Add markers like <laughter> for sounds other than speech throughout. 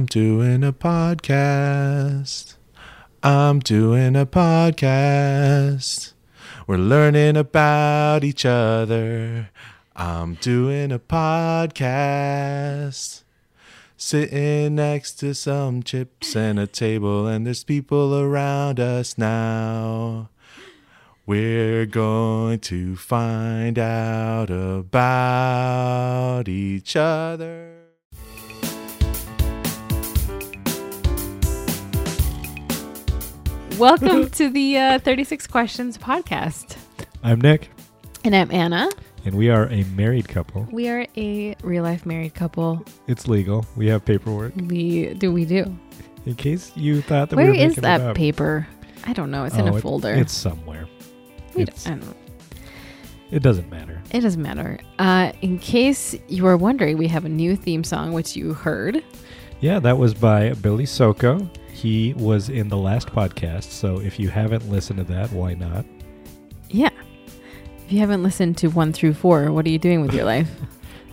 I'm doing a podcast. I'm doing a podcast. We're learning about each other. I'm doing a podcast. Sitting next to some chips and a table, and there's people around us now. We're going to find out about each other. Welcome to the uh, 36 Questions podcast. I'm Nick, And I'm Anna. and we are a married couple. We are a real life married couple. It's legal. We have paperwork. We do, we do. In case you thought that Where we were is that paper? I don't know. It's in Oh, a it- folder. It's somewhere. We it's- don't, I don't know. It doesn't matter. It doesn't matter. Uh, in case you are wondering, we have a new theme song, which you heard. Yeah, that was by Billy Soko. He was in the last podcast, so if you haven't listened to that, why not? Yeah. If you haven't listened to one through four, what are you doing with your <laughs> life?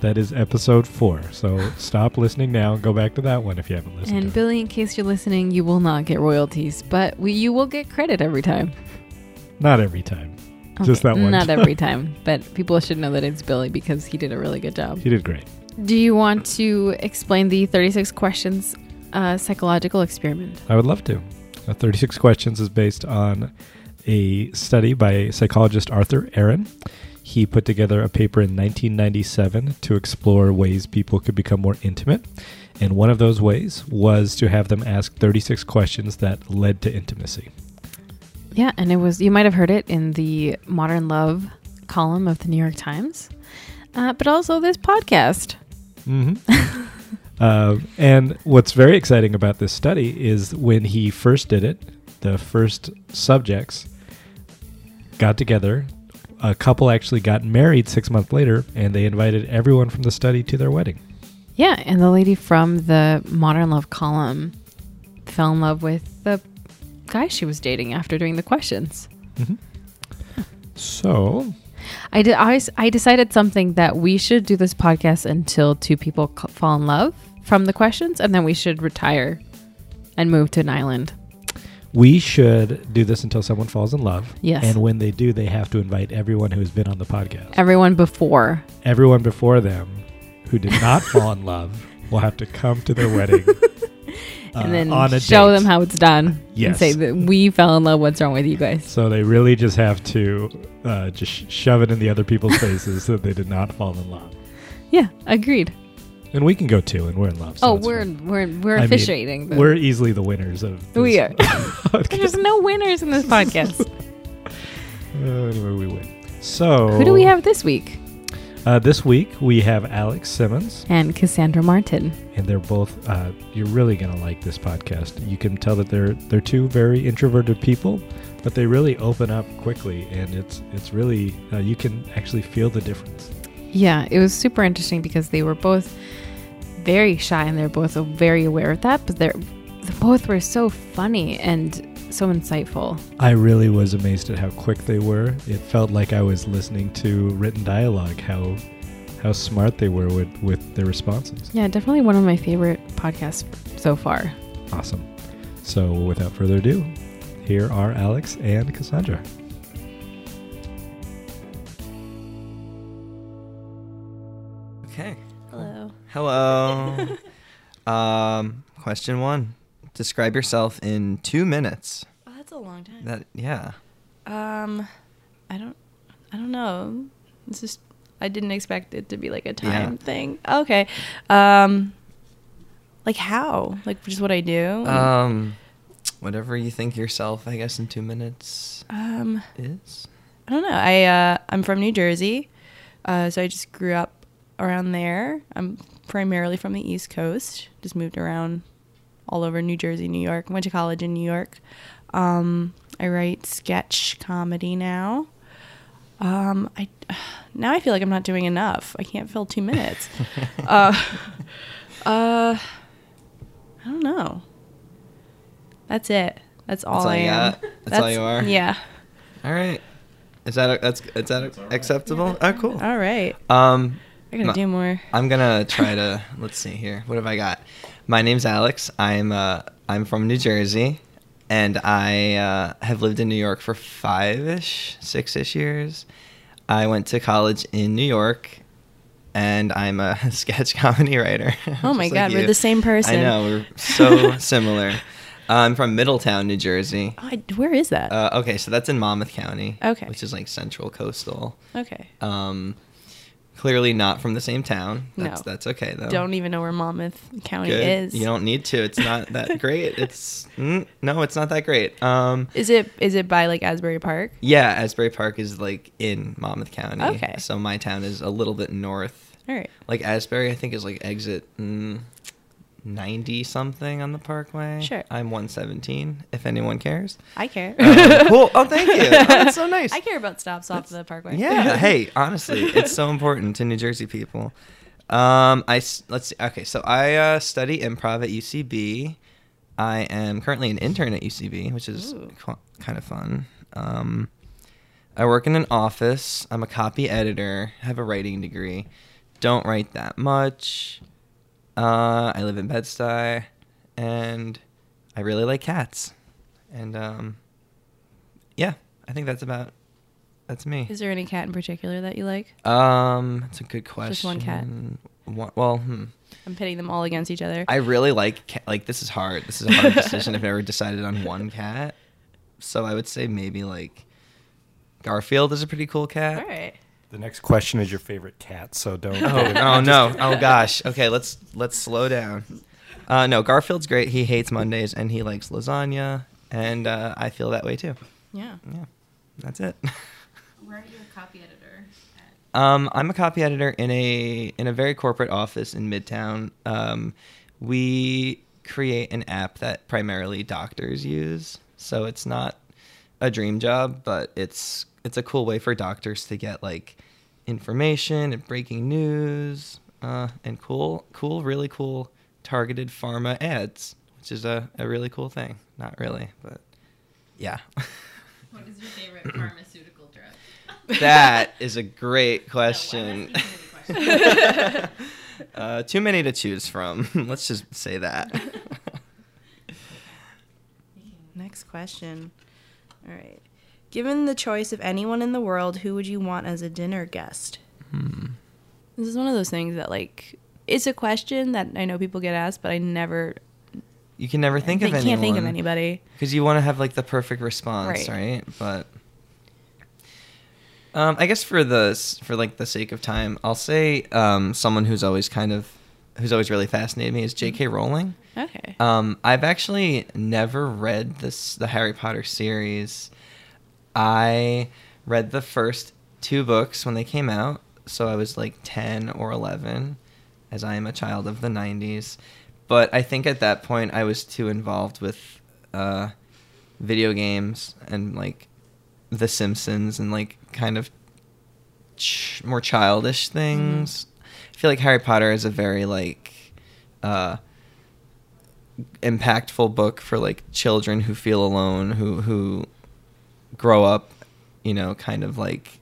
That is episode four. So stop listening now and go back to that one if you haven't listened and to it. Billy, in case you're listening, you will not get royalties, but we, you will get credit every time. Not every time. Just that one Not every time, but people should know that it's Billy because he did a really good job. He did great. Do you want to explain the 36 questions uh, psychological experiment? I would love to. Uh, 36 Questions is based on a study by psychologist Arthur Aron. He put together a paper in 1997 to explore ways people could become more intimate. And one of those ways was to have them ask 36 questions that led to intimacy. Yeah, and it was, you might have heard it in the Modern Love column of the New York Times, uh, but also this podcast. hmm <laughs> uh, and what's very exciting about this study is when he first did it, the first subjects got together. A couple actually got married six months later, and they invited everyone from the study to their wedding. Yeah, and the lady from the Modern Love column fell in love with the guy she was dating after doing the questions. So, I did. I, I decided something that we should do this podcast until two people c- fall in love from the questions, and then we should retire and move to an island. we should do this until someone falls in love. Yes. And when they do, they have to invite everyone who's been on the podcast. Everyone before. Everyone before them who did not <laughs> fall in love will have to come to their wedding. <laughs> uh, and then show date. them how it's done. Yes. And say that we fell in love. What's wrong with you guys? So they really just have to uh, just shove it in the other people's <laughs> faces that they did not fall in love. Yeah, agreed. And we can go too, and we're in love. so oh, we're we're we're I mean, officiating. the- we're easily the winners of. This We are. <laughs> There's no winners in this podcast. <laughs> Uh, anyway, we win. So Who do we have this week? Uh, this week we have Alex Simmons, And Cassandra Martin. and they're both. Uh, you're really gonna like this podcast. You can tell that they're they're two very introverted people, but they really open up quickly, and it's it's really uh, you can actually feel the difference. Yeah, it was super interesting because they were both very shy and they're both very aware of that, but they're they both were so funny and so insightful. I really was amazed at how quick they were. It felt like I was listening to written dialogue. How how smart they were with with their responses. Yeah, definitely one of my favorite podcasts so far. Awesome. So without further ado, here are Alex and Cassandra. Okay. Hello. Hello. <laughs> um, question one. Describe yourself in two minutes. Oh, that's a long time. That yeah. um, I don't, I don't know. It's just I didn't expect it to be like a time Yeah. thing. Okay. Um, like how? Like just what I do. Um, whatever you think yourself, I guess, in two minutes um, is. I don't know. I uh, I'm from New Jersey, uh, so I just grew up around there. I'm primarily from the East Coast. Just moved around all over New Jersey, New York. Went to college in New York. Um, I write sketch comedy now. Um, I <sighs> now I feel like I'm not doing enough. I can't fill two minutes. <laughs> uh, uh, I don't know. That's it. That's all all I am. got? That's all you are? Yeah. All right. Is that a, that's is that acceptable? Oh, cool. All right. Um, I gotta No. do more. I'm gonna try to <laughs> let's see here. What have I got? My name's Alex. I'm uh, I'm from New Jersey, and I uh, have lived in New York for five ish, six ish years. I went to college in New York, and I'm a <laughs> sketch comedy writer. <laughs> Oh my God, we're the same person. I know we're so similar. I'm from Middletown, New Jersey. Oh, I- where is that? Uh, okay, so that's in Monmouth County. Okay. Which is like central coastal. okay. Um, clearly not from the same town. That's, No. That's okay though. Don't even know where Monmouth County Good. is. You don't need to. It's not that <laughs> great. It's mm, no, it's not that great. Um, Is it is it by like Asbury Park? yeah, Asbury Park is like in Monmouth County. Okay. So my town is a little bit north. All right. Like Asbury, I think is like exit mm, ninety something on the Parkway. Sure. I'm one seventeen. If anyone cares. I care. Um, <laughs> cool. Oh, thank you. Oh, that's so nice. I care about stops off the Parkway. Yeah. <laughs> hey, honestly, it's so important to New Jersey people. Um, I let's see. Okay, so I uh, study improv at UCB. I am currently an intern at UCB, which is kind of fun. Um, I work in an office. I'm a copy editor. Have a writing degree. Don't write that much. Uh, I live in Bed Stuy, and I really like cats. And um, yeah, I think that's about that's me. Is there any cat in particular that you like? Um, it's a good question. Just one cat? One, well, hmm. I'm pitting them all against each other. I really like like this is hard. This is a hard decision. I've never decided on one <laughs> cat, so I would say maybe like Garfield is a pretty cool cat. all right. The next question is your favorite cat, so don't. Oh, <laughs> oh no! Oh gosh. Okay, let's let's slow down. Uh, no, Garfield's great. He hates Mondays and he likes lasagna, and uh, I feel that way too. Yeah. Yeah, that's it. <laughs> Where are you a copy editor? Um, I'm a copy editor in a in a very corporate office in Midtown. Um, we create an app that primarily doctors use, so it's not a dream job, but it's it's a cool way for doctors to get like information and breaking news uh, and cool, cool, really cool targeted pharma ads, which is a, a really cool thing. Not really, but yeah. <laughs> What is your favorite pharmaceutical drug? <laughs> That is a great question. <laughs> uh, too many to choose from. Let's just say that. Next question. All right. Given the choice of anyone in the world, who would you want as a dinner guest? Hmm. This is one of those things that like it's a question that I know people get asked, but I never You can never think I of anyone. can't think of anybody. because you want to have like the perfect response, Right. right? But um, I guess for the for like the sake of time, I'll say um, someone who's always kind of who's always really fascinated me is J.K. Rowling. Okay. Um, I've actually never read this the Harry Potter series. I read the first two books when they came out, so I was like ten or eleven, as I am a child of the '90s. But I think at that point I was too involved with uh, video games and like The Simpsons and like kind of ch- more childish things. I feel like Harry Potter is a very like uh, impactful book for like children who feel alone, who who grow up, you know, kind of like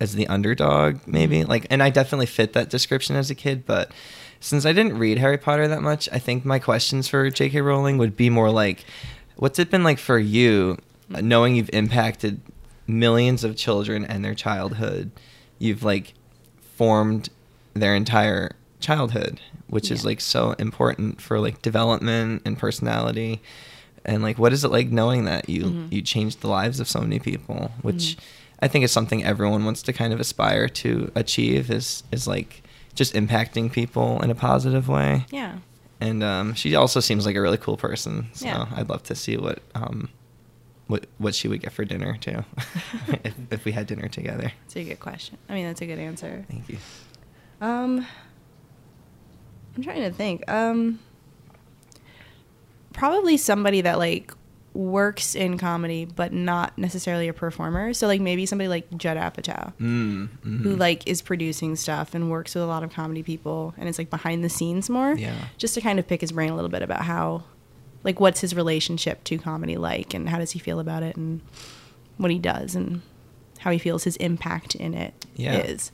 as the underdog, maybe. Like, and I definitely fit that description as a kid, but since I didn't read Harry Potter that much, I think my questions for J.K. Rowling would be more like, what's it been like for you, uh, knowing you've impacted millions of children and their childhood? You've like formed their entire childhood, which is like so important for like development and personality. And like, what is it like knowing that you Mhm. you changed the lives of so many people? Which Mhm. I think is something everyone wants to kind of aspire to achieve. Is is like just impacting people in a positive way. yeah. And um, she also seems like a really cool person. So Yeah. I'd love to see what um, what what she would get for dinner too, <laughs> <laughs> if if we had dinner together. It's a good question. I mean, that's a good answer. Thank you. Um, I'm trying to think. Um, probably somebody that like works in comedy, but not necessarily a performer. So like maybe somebody like Judd Apatow, Mm, who mhm. like is producing stuff and works with a lot of comedy people, and it's like behind the scenes more. Yeah. Just to kind of pick his brain a little bit about how, like, what's his relationship to comedy like, and how does he feel about it, and what he does, and how he feels his impact in it is.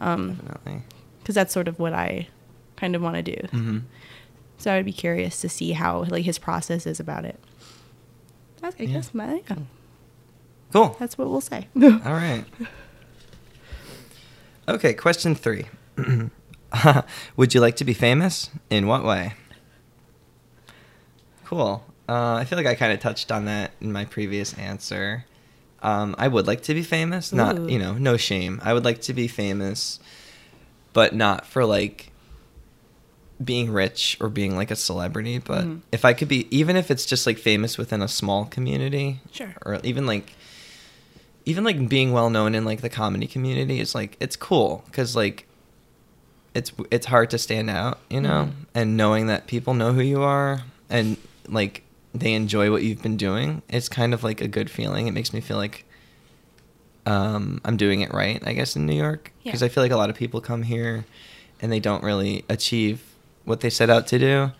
Yeah. Um, definitely. because that's sort of what I kind of want to do. hmm So I'd be curious to see how like his process is about it. That's, I Yeah. guess my, yeah, Cool. that's what we'll say. <laughs> All right. Okay, question three. <clears throat> Would you like to be famous? In what way? Cool. Uh, I feel like I kind of touched on that in my previous answer. Um, I would like to be famous. Not, Ooh. you know, no shame. I would like to be famous, but not for like being rich or being like a celebrity. But Mhm. if I could be, even if it's just like famous within a small community, Sure. or even like even like being well known in like the comedy community is like it's cool because like it's it's hard to stand out you know Mhm. and knowing that people know who you are and like they enjoy what you've been doing it's kind of like a good feeling it makes me feel like um, i'm doing it right i guess in new york because Yeah. i feel like a lot of people come here and they don't really achieve what they set out to do.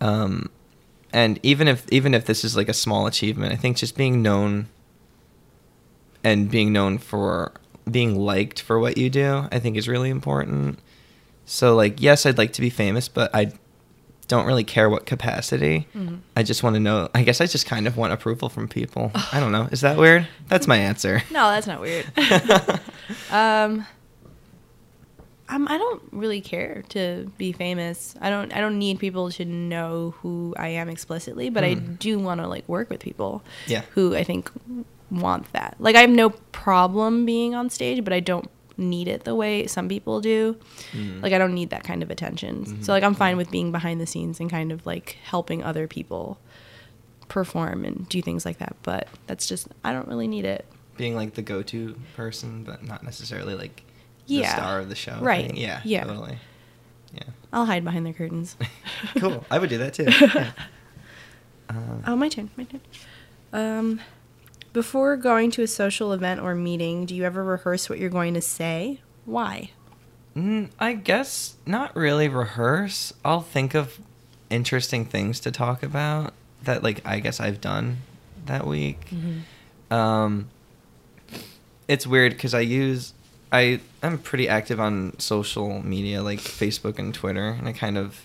Um, and even if even if this is like a small achievement i think just being known and being known for being liked for what you do i think is really important. So like yes i'd like to be famous but i don't really care what capacity. Mhm. i just want to know i guess i just kind of want approval from people. I don't know. Is that weird? That's my answer. <laughs> No, that's not weird. <laughs> <laughs> um, um, I don't really care to be famous. I don't. I don't need people to know who I am explicitly, but I Mm. do want to like work with people. Yeah. Who I think want that. Like I have no problem being on stage, but I don't need it the way some people do. Mm. Like I don't need that kind of attention. Mhm. So like I'm fine with being behind the scenes and kind of like helping other people perform and do things like that. But that's just I don't really need it. being like the go-to person but not necessarily like Yeah. the star of the show Right. thing. yeah Yeah. totally yeah I'll hide behind the curtains. <laughs> <laughs> cool i would do that too <laughs> yeah. um, Oh, my turn. My turn. Um, before going to a social event or meeting, do you ever rehearse what you're going to say? Why? Mm, I guess not really rehearse. I'll think of interesting things to talk about that, like, I guess I've done that week. Um, it's weird because I use I I'm pretty active on social media like Facebook and Twitter, and I kind of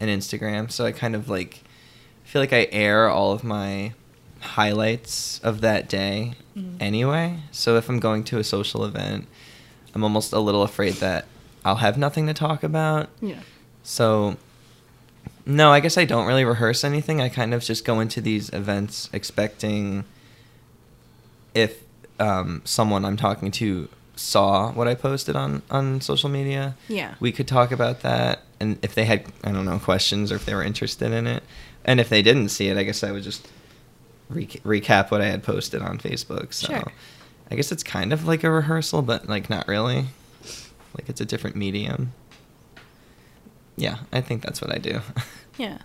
and Instagram. So I kind of like feel like I air all of my highlights of that day Mhm. anyway. So if I'm going to a social event, I'm almost a little afraid that I'll have nothing to talk about. Yeah. So, no, I guess I don't really rehearse anything. I kind of just go into these events expecting if um, someone I'm talking to saw what I posted on, on social media, Yeah. we could talk about that. And if they had, I don't know, questions or if they were interested in it. And if they didn't see it, I guess I would just re- recap what I had posted on Facebook. So Sure. I guess it's kind of like a rehearsal, but like not really. Like it's a different medium. Yeah, I think that's what I do. <laughs> Yeah.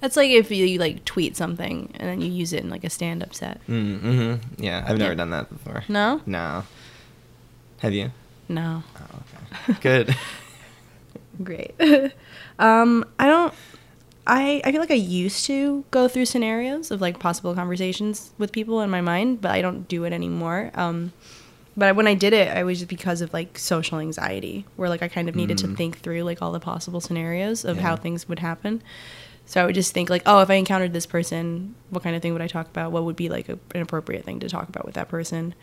That's like if you, like tweet something and then you use it in like a stand-up set. mm-hmm. Yeah, I've never Yeah. done that before. No? No. Have you? No. Oh, okay. Good. <laughs> Great. <laughs> um, I don't. I I feel like I used to go through scenarios of like possible conversations with people in my mind, but I don't do it anymore. Um, but when I did it, I was just because of like social anxiety, where like I kind of needed to Mm. think through like all the possible scenarios of Yeah. how things would happen. So I would just think like, oh, if I encountered this person, what kind of thing would I talk about? What would be like a, an appropriate thing to talk about with that person,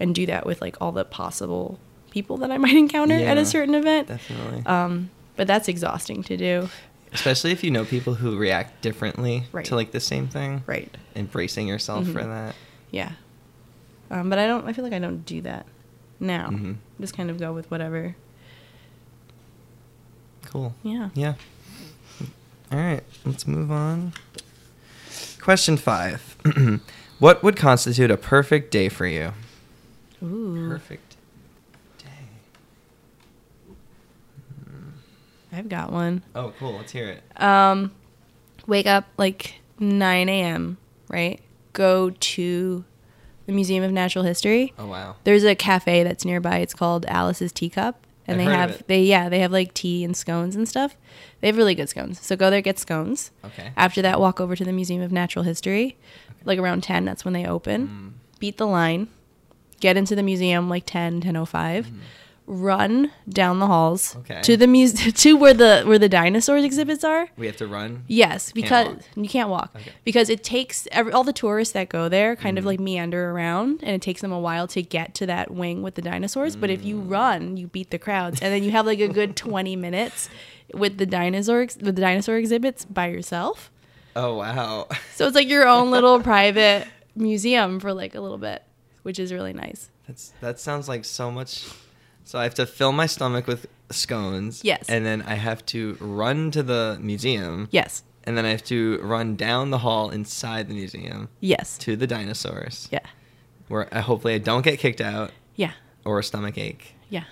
and do that with like all the possible people that I <laughs> might encounter at a certain event. Definitely. Um, but that's exhausting to do. Especially if you know people who react differently Right. to like the same thing. Right. Embracing yourself for Mhm. that. Yeah. Um, but I don't. I feel like I don't do that now. Mhm. Just kind of go with whatever. Cool. Yeah. Yeah. All right, let's move on. Question five. <clears throat> what would constitute a perfect day for you? Ooh. Perfect day. I've got one. Oh, cool. Let's hear it. Um, wake up like 9 a.m. Right. Go to the Museum of Natural History. Oh, wow. There's a cafe that's nearby. It's called Alice's Teacup, and I've they have they yeah they have like tea and scones and stuff. They have really good scones. So go there, get scones. Okay. After that, walk over to the Museum of Natural History, like around 10. That's when they open. Mm. Beat the line. Get into the museum like 10, 10.05. Mhm. run down the halls Okay. to the muse- <laughs> to where the where the dinosaurs exhibits are. We have to run. Yes, because walk. you can't walk Okay. because it takes every, all the tourists that go there kind Mm. of like meander around, and it takes them a while to get to that wing with the dinosaurs. But if you Mm. run, you beat the crowds, and then you have like a good <laughs> twenty minutes with the dinosaur ex- with the dinosaur exhibits by yourself. Oh wow. So it's like your own <laughs> little private museum for like a little bit, which is really nice. That's that sounds like so much. So I have to fill my stomach with scones. Yes. And then I have to run to the museum. Yes, And then I have to run down the hall inside the museum yes, to the dinosaurs. yeah, Where I, hopefully I don't get kicked out yeah, or a stomach ache. yeah.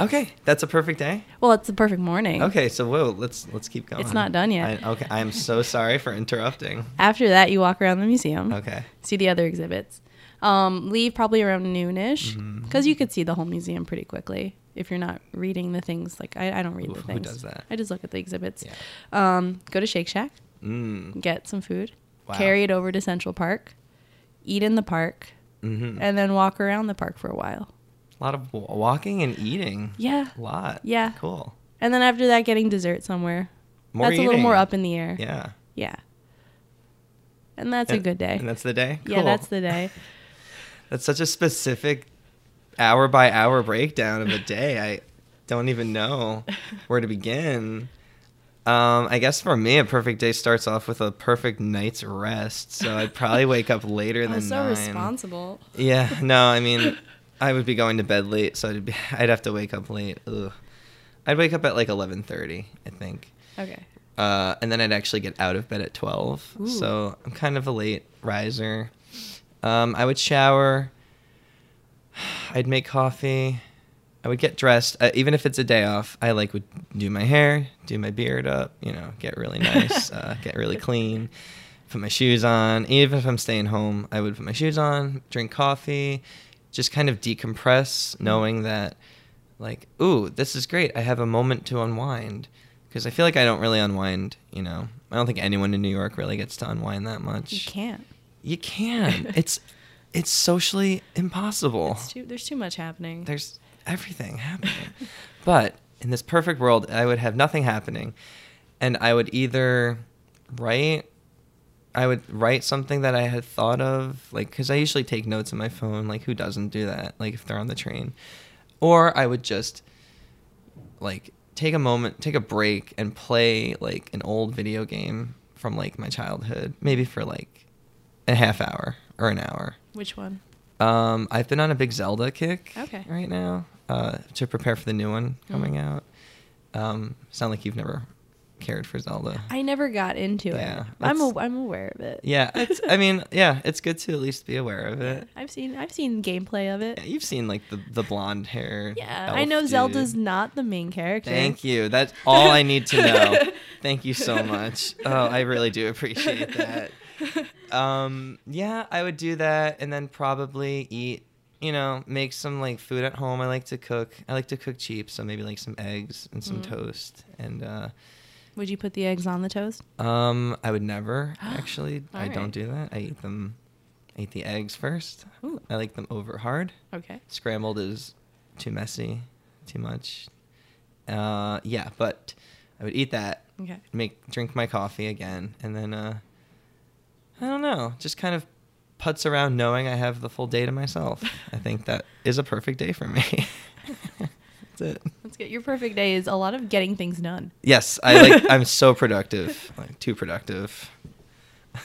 Okay, that's a perfect day. Well, it's a perfect morning. Okay, so whoa, let's let's keep going. It's not done yet. I, okay, I am so sorry for interrupting. After that, you walk around the museum. Okay. see the other exhibits. Um, leave probably around noonish Mm-hmm. because you could see the whole museum pretty quickly if you're not reading the things. Like I, I don't read Who- the who things. does that? I just look at the exhibits. Yeah. Um, go to Shake Shack, Mm. get some food, Wow. carry it over to Central Park, eat in the park, hmm and then walk around the park for a while. A lot of walking and eating. Yeah. A lot. Yeah. Cool. And then after that, getting dessert somewhere. More that's a little more up in the air. Yeah. Yeah. And that's a good day. And that's the day. Yeah, that's the day. <laughs> That's such a specific hour by hour breakdown of a <laughs> day. I don't even know where to begin. Um, I guess for me, a perfect day starts off with a perfect night's rest. So I'd probably wake up <laughs> later than I'm so nine. responsible. Yeah, no, I mean, <laughs> I would be going to bed late, so I'd be, I'd have to wake up late. Ugh. I'd wake up at like eleven thirty, I think, Okay. uh, and then I'd actually get out of bed at twelve. Ooh. So I'm kind of a late riser. Um, I would shower. <sighs> I'd make coffee. I would get dressed, uh, even if it's a day off. I like would do my hair, do my beard up, you know, get really <laughs> nice, uh, get really clean, put my shoes on. Even if I'm staying home, I would put my shoes on, drink coffee, just kind of decompress, knowing that, like, ooh, this is great. I have a moment to unwind. Because I feel like I don't really unwind, you know. I don't think anyone in New York really gets to unwind that much. You can't. You can. <laughs> it's it's socially impossible. It's too, there's too much happening. There's everything happening. <laughs> but in this perfect world, I would have nothing happening, and I would either write. I would write something that I had thought of, like, because I usually take notes on my phone. Like, who doesn't do that? Like, if they're on the train, or I would just, like, take a moment, take a break, and play like an old video game from like my childhood, maybe for like a half hour or an hour. Which one? Um, I've been on a big Zelda kick Okay. right now uh, to prepare for the new one coming Mhm. out. Um, sound like you've never cared for Zelda. I never got into Yeah, it. I'm a, I'm aware of it. yeah, <laughs> it's, I mean, yeah, it's good to at least be aware of it. I've seen I've seen gameplay of it. Yeah, You've seen like the the blonde hair. Yeah, I know dude. Zelda's not the main character. Thank you. That's all I need to <laughs> know. Thank you so much. Oh, I really do appreciate that. <laughs> Um, yeah, I would do that and then probably eat, you know, make some like food at home. I like to cook. I like to cook cheap, so maybe like some eggs and some Mm. toast. And uh Would you put the eggs on the toast? um I would never <gasps> actually. I Alright. don't do that. I eat them I eat the eggs first. Ooh. I like them over hard. Okay. Scrambled is too messy, too much. Uh, yeah, but I would eat that, Okay. make drink my coffee again, and then uh, I don't know, just kind of putz around knowing I have the full day to myself. I think that is a perfect day for me. <laughs> That's it. Let's get your perfect day is a lot of getting things done. Yes, I like. <laughs> I'm so productive, like too productive. Uh,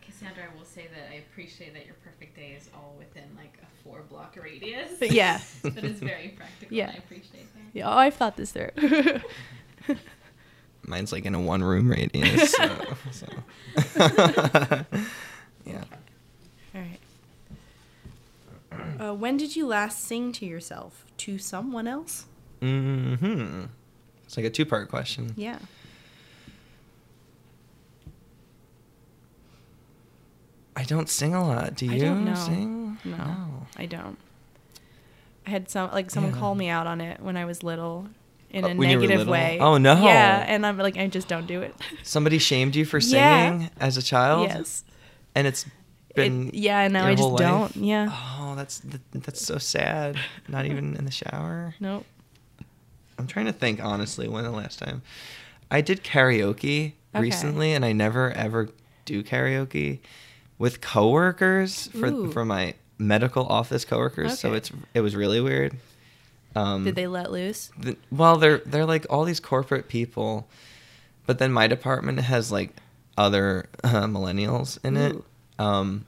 Cassandra, I will say that I appreciate that your perfect day is all within like a four block radius. Yeah. <laughs> that is very practical. Yeah. And I appreciate that. Yeah, oh, I've thought this through. Mine's like in a one room radius. So, <laughs> so. <laughs> yeah. All right. Uh, when did you last sing to yourself? To someone else? Mm-hmm. It's like a two part question. Yeah. I don't sing a lot. Do you I don't know. sing? No, I don't. I had some like someone Yeah. call me out on it when I was little in Uh, a when negative way. Oh, no. Yeah, and I'm like I just don't do it. <laughs> Somebody shamed you for Yeah. singing as a child? yes. And it's been. It, yeah, and now your I just whole don't. Yeah. Oh, that's th- that's so sad. Not even in the shower. Nope. I'm trying to think honestly when the last time I did karaoke Okay. recently, and I never ever do karaoke with coworkers for Ooh. for my medical office coworkers. So it's it was really weird. Um, Did they let loose? the, well, they're they're like all these corporate people, but then my department has like other <laughs> uh, millennials in it. Um,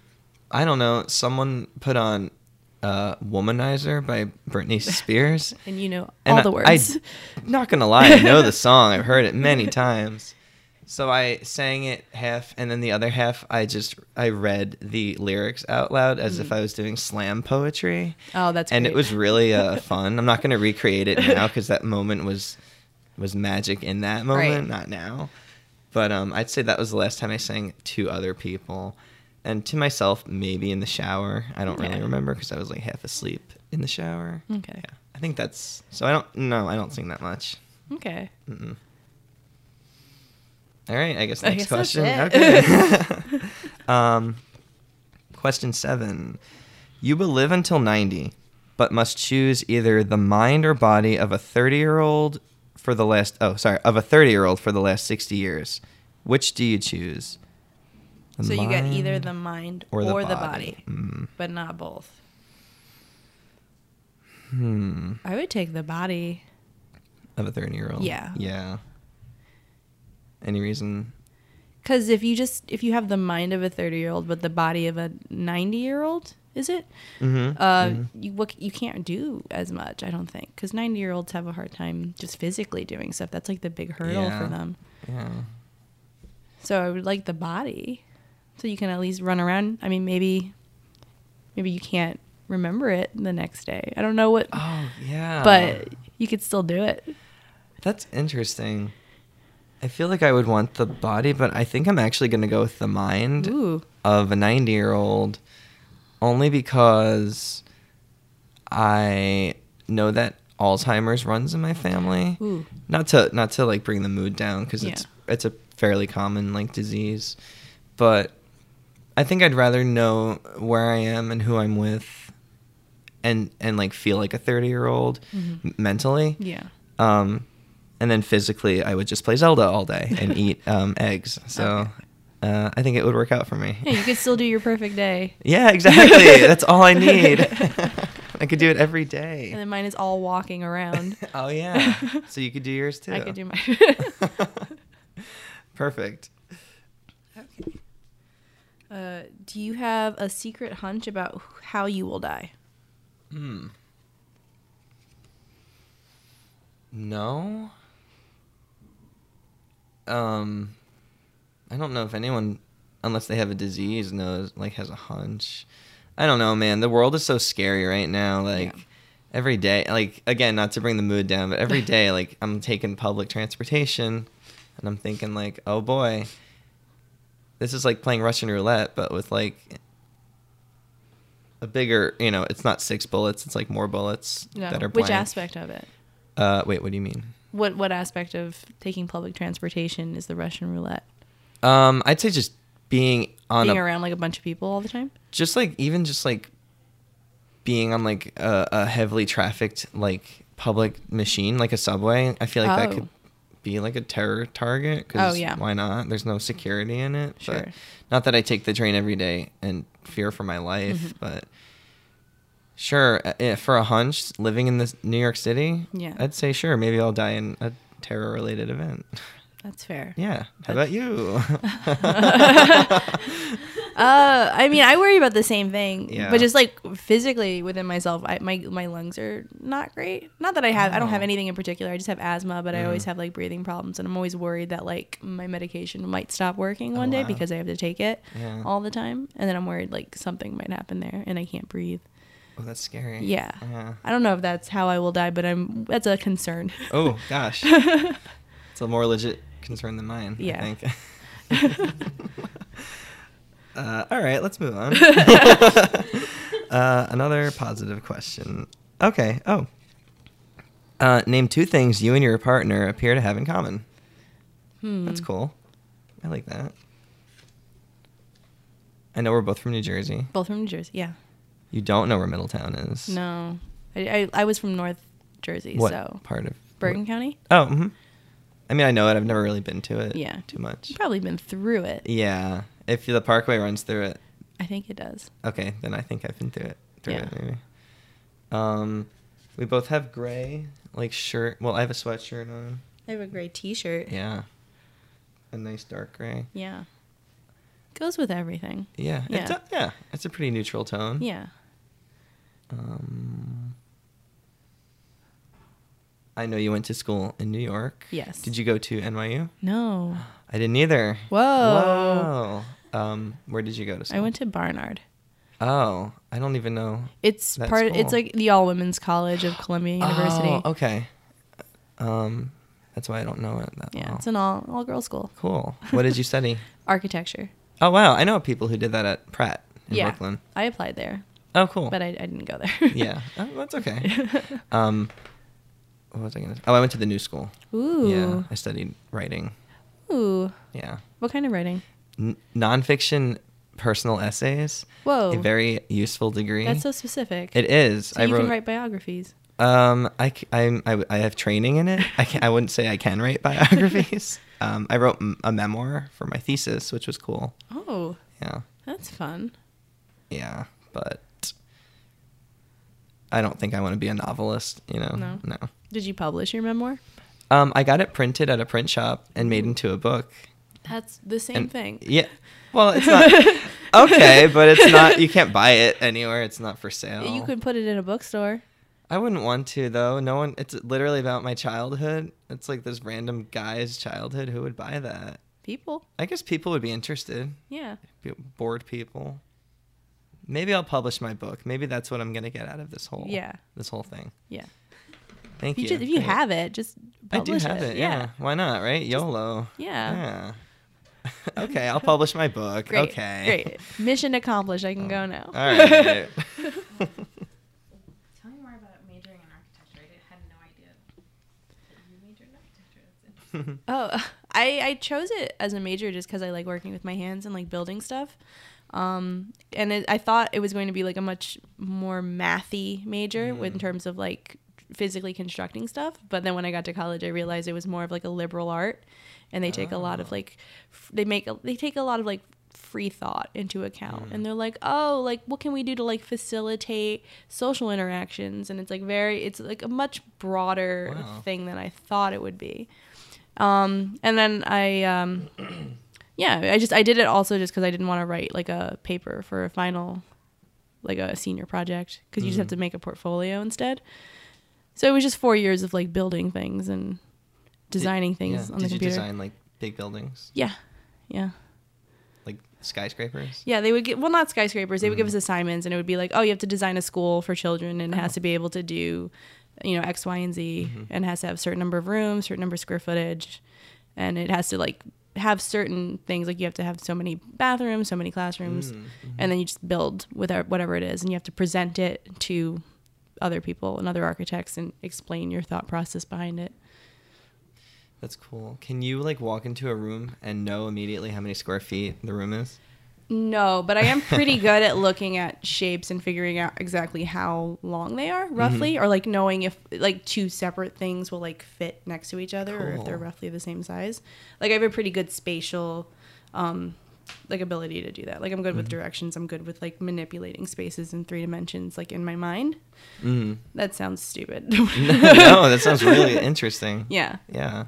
I don't know. Someone put on uh, "Womanizer" by Britney Spears. <laughs> And you know And all the I- words. I, not gonna lie, I know the <laughs> song. I've heard it many times. So I sang it half, and then the other half, I just I read the lyrics out loud as if I was doing slam poetry oh, that's and it was really uh, <laughs> fun. I'm not going to recreate it now because that moment was was magic in that moment, Right. not now. But um, I'd say that was the last time I sang to other people, and to myself maybe in the shower. I don't really remember because I was like half asleep in the shower. Okay. Yeah, I think that's so. I don't no, I don't sing that much. okay. Mm-mm. All right, I guess I next guess that's question. Okay. <laughs> <laughs> um, question seven: You will live until ninety, but must choose either the mind or body of a thirty-year-old for the last. Oh, sorry, of a thirty-year-old for the last sixty years. Which do you choose? The so you get either the mind or or the the, body. body, Mm. but not both. Hmm. I would take the body. Of a thirty-year-old. Yeah. Yeah. Any reason? Because if you just if you have the mind of a thirty year old but the body of a ninety year old, is it? Mm-hmm. Uh, you what you can't do as much. I don't think because ninety year olds have a hard time just physically doing stuff. That's like the big hurdle Yeah. for them. Yeah. So I would like the body, so you can at least run around. I mean, maybe, maybe you can't remember it the next day. I don't know what, Oh yeah. but you could still do it. That's interesting. I feel like I would want the body, but I think I'm actually going to go with the mind Ooh, of a 90 year old only because I know that Alzheimer's runs in my family. ooh, Not to not to like bring the mood down because it's Yeah. it's a fairly common like disease, but I think I'd rather know where I am and who I'm with, and and like feel like a 30 year old Mhm. mentally. yeah. Um, and then physically, I would just play Zelda all day and <laughs> eat um, eggs. So uh, I think it would work out for me. Yeah, you could still do your perfect day. <laughs> Yeah, exactly. That's all I need. <laughs> I could do it every day. And then mine is all walking around. oh yeah. So you could do yours too. I could do mine. Perfect. uh, do you have a secret hunch about how you will die? Hmm. No. Um, I don't know if anyone, unless they have a disease, knows like has a hunch. I don't know, man. The world is so scary right now. Like Yeah. every day, like again, not to bring the mood down, but every <laughs> day, like I'm taking public transportation, and I'm thinking like, oh boy, this is like playing Russian roulette, but with like a bigger, you know, it's not six bullets, it's like more bullets No. that are Which aspect of it? Uh, wait, what do you mean? What what aspect of taking public transportation is the Russian roulette? Um, I'd say just being on Being a, around like a bunch of people all the time. just like even just like being on like a, a heavily trafficked like public machine like a subway. I feel like that Oh. could be like a terror target. Cause Oh, yeah. why not? There's no security in it. Sure. But not that I take the train every day and fear for my life, Mhm. but sure. uh, eh, For a hunch, living in this New York City, Yeah. I'd say sure. Maybe I'll die in a terror related event. That's fair. Yeah. How about you? <laughs> Uh, I mean, I worry about the same thing. Yeah. But just like physically within myself, I, my my lungs are not great. Not that I have, I don't have Oh. anything in particular. I just have asthma, but I always Mm. have like breathing problems, and I'm always worried that like my medication might stop working Oh, one day wow. because I have to take it yeah. all the time, and then I'm worried like something might happen there and I can't breathe. Oh, that's scary. Yeah. Yeah. I don't know if that's how I will die, but I'm that's a concern. Oh <laughs> gosh, it's a more legit concern than mine. Yeah. I think. <laughs> uh, all right, let's move on. <laughs> uh, another positive question. Okay. Oh. Uh, name two things you and your partner appear to have in common. Hmm. That's cool. I like that. I know we're both from New Jersey. Both from New Jersey. Yeah. You don't know where Middletown is. No, I, I, I was from North Jersey, What so part of Bergen what- County. Oh, hmm I mean, I know it. I've never really been to it. Yeah. Too much. You've probably been through it. Yeah. If the Parkway runs through it, I think it does. okay, then I think I've been through it. Through Yeah. it maybe. Um, we both have gray like shirt. Well, I have a sweatshirt on. I have a gray T-shirt. Yeah. A nice dark gray. Yeah. Goes with everything. Yeah. It's Yeah. a, yeah. It's a pretty neutral tone. Yeah. Um, I know you went to school in New York. Yes. Did you go to NYU? No. <gasps> I didn't either. Whoa. Whoa. Um, where did you go to school? I went to Barnard. Oh, I don't even know. It's part. It's like the all women's college of Columbia <gasps> University. Oh, okay. Um, that's why I don't know it that Yeah, well. it's an all all girls school. cool. What did you study? <laughs> Architecture. Oh wow, I know people who did that at Pratt in yeah, Brooklyn. I applied there, Oh, cool. but I, I didn't go there. <laughs> yeah, oh, that's okay. <laughs> Um, what was I gonna? Say? Oh, I went to the new school. Ooh. Yeah, I studied writing. Ooh. Yeah, What kind of writing? N- nonfiction personal essays. Whoa. A very useful degree. That's so specific. It is. So I you wrote. can write biographies. Um, I, I'm, I, I have training in it. I can I wouldn't say I can write <laughs> biographies. Um, I wrote m- a memoir for my thesis, which was cool. Oh, Yeah, that's fun. yeah, but I don't think I want to be a novelist. You know, No. no. Did you publish your memoir? Um, I got it printed at a print shop and made into a book. That's the same And- thing. Yeah. Well, it's not <laughs> okay, but it's not. You can't buy it anywhere. It's not for sale. You could put it in a bookstore. I wouldn't want to though. No one. It's literally about my childhood. It's like this random guy's childhood. Who would buy that? People. I guess people would be interested. Yeah. Bored people. Maybe I'll publish my book. Maybe that's what I'm gonna get out of this whole. Yeah. This whole thing. Yeah. Thank If you, you. just, if you Great. have it, just I do publish have it. yeah. Why not? Right? YOLO. Yeah. Yeah. <laughs> okay, I'll publish my book. Great. okay. Great. Mission accomplished. I can go oh. now. All right. <laughs> Tell me more about majoring in architecture. I had no idea that you majored in architecture. That's <laughs> Oh, <laughs> I, I chose it as a major just because I like working with my hands and like building stuff. Um, and it, I thought it was going to be like a much more mathy major with- in terms of like physically constructing stuff. But then when I got to college, I realized it was more of like a liberal art, and they take a lot of ah. like f- they make a, they take a lot of like free thought into account. And mm. they're like oh like what can we do to like facilitate social interactions? And it's like very it's like a much broader Wow. thing than i thought it would be um and then i um yeah i just i did it also just because i didn't want to write like a paper for a final like a senior project because you just have to make a portfolio instead so it was just four years of like building things and designing things Yeah. on the computer. Did you design like big buildings, yeah yeah like skyscrapers? yeah they would get well not skyscrapers they would Mm. give us assignments and it would be like oh you have to design a school for children and it has Oh. to be able to do you know x y and z Mm-hmm. and has to have a certain number of rooms certain number of square footage and it has to like have certain things like you have to have so many bathrooms so many classrooms Mm, and then you just build with whatever it is and you have to present it to other people and other architects and explain your thought process behind it That's cool. Can you like walk into a room and know immediately how many square feet the room is? No, but I am pretty <laughs> good at looking at shapes and figuring out exactly how long they are, roughly, Mm-hmm. or like knowing if like two separate things will like fit next to each other or if they're roughly the same size. Like I have a pretty good spatial um like ability to do that. Like I'm good Mm-hmm. with directions, I'm good with like manipulating spaces in three dimensions like in my mind. Mm-hmm. That sounds stupid. <laughs> no, that sounds really <laughs> interesting. yeah. Yeah.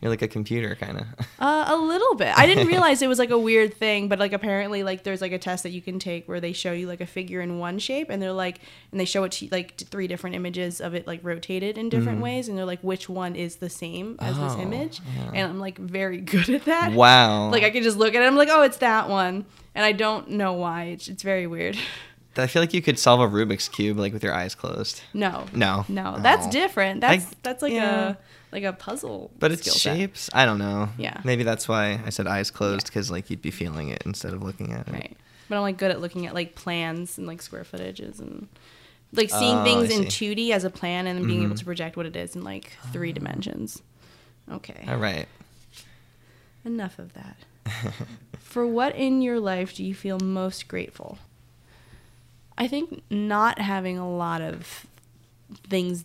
You're like a computer kind of. <laughs> Uh, a little bit. I didn't <laughs> realize it was like a weird thing, but like apparently, like there's like a test that you can take where they show you like a figure in one shape, and they're like, and they show it to like three different images of it like rotated in different ways, and they're like, which one is the same as this Oh, image? yeah. And I'm like very <laughs> good at that. wow. Like I can just look at it, I'm like, oh, it's that one, and I don't know why. It's, it's very weird. I feel like you could solve a Rubik's cube like with your eyes closed. No. No. No, that's Oh. different. That's I- that's like yeah. a like a puzzle. But it's skill set. shapes. I don't know. Yeah. Maybe that's why I said eyes closed because like you'd be feeling it instead of looking at it. Right. But I'm like good at looking at like plans and like square footages and like seeing Oh, things in 2D as a plan and then being able Mhm. to project what it is in like three dimensions. Okay. All right. Enough of that. <laughs> For what in your life do you feel most grateful? I think not having a lot of things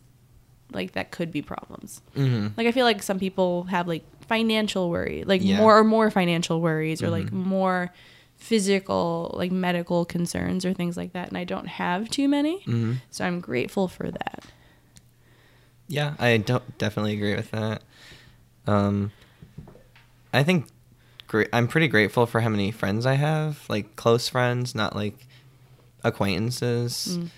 like that could be problems. hmm Like I feel like some people have like financial worry, like Yeah. more or more financial worries, or like Mhm. more physical, like medical concerns or things like that. And I don't have too many, hmm so I'm grateful for that. Yeah, I don't definitely agree with that. Um, I think great. I'm pretty grateful for how many friends I have, like close friends, not like acquaintances. Mm.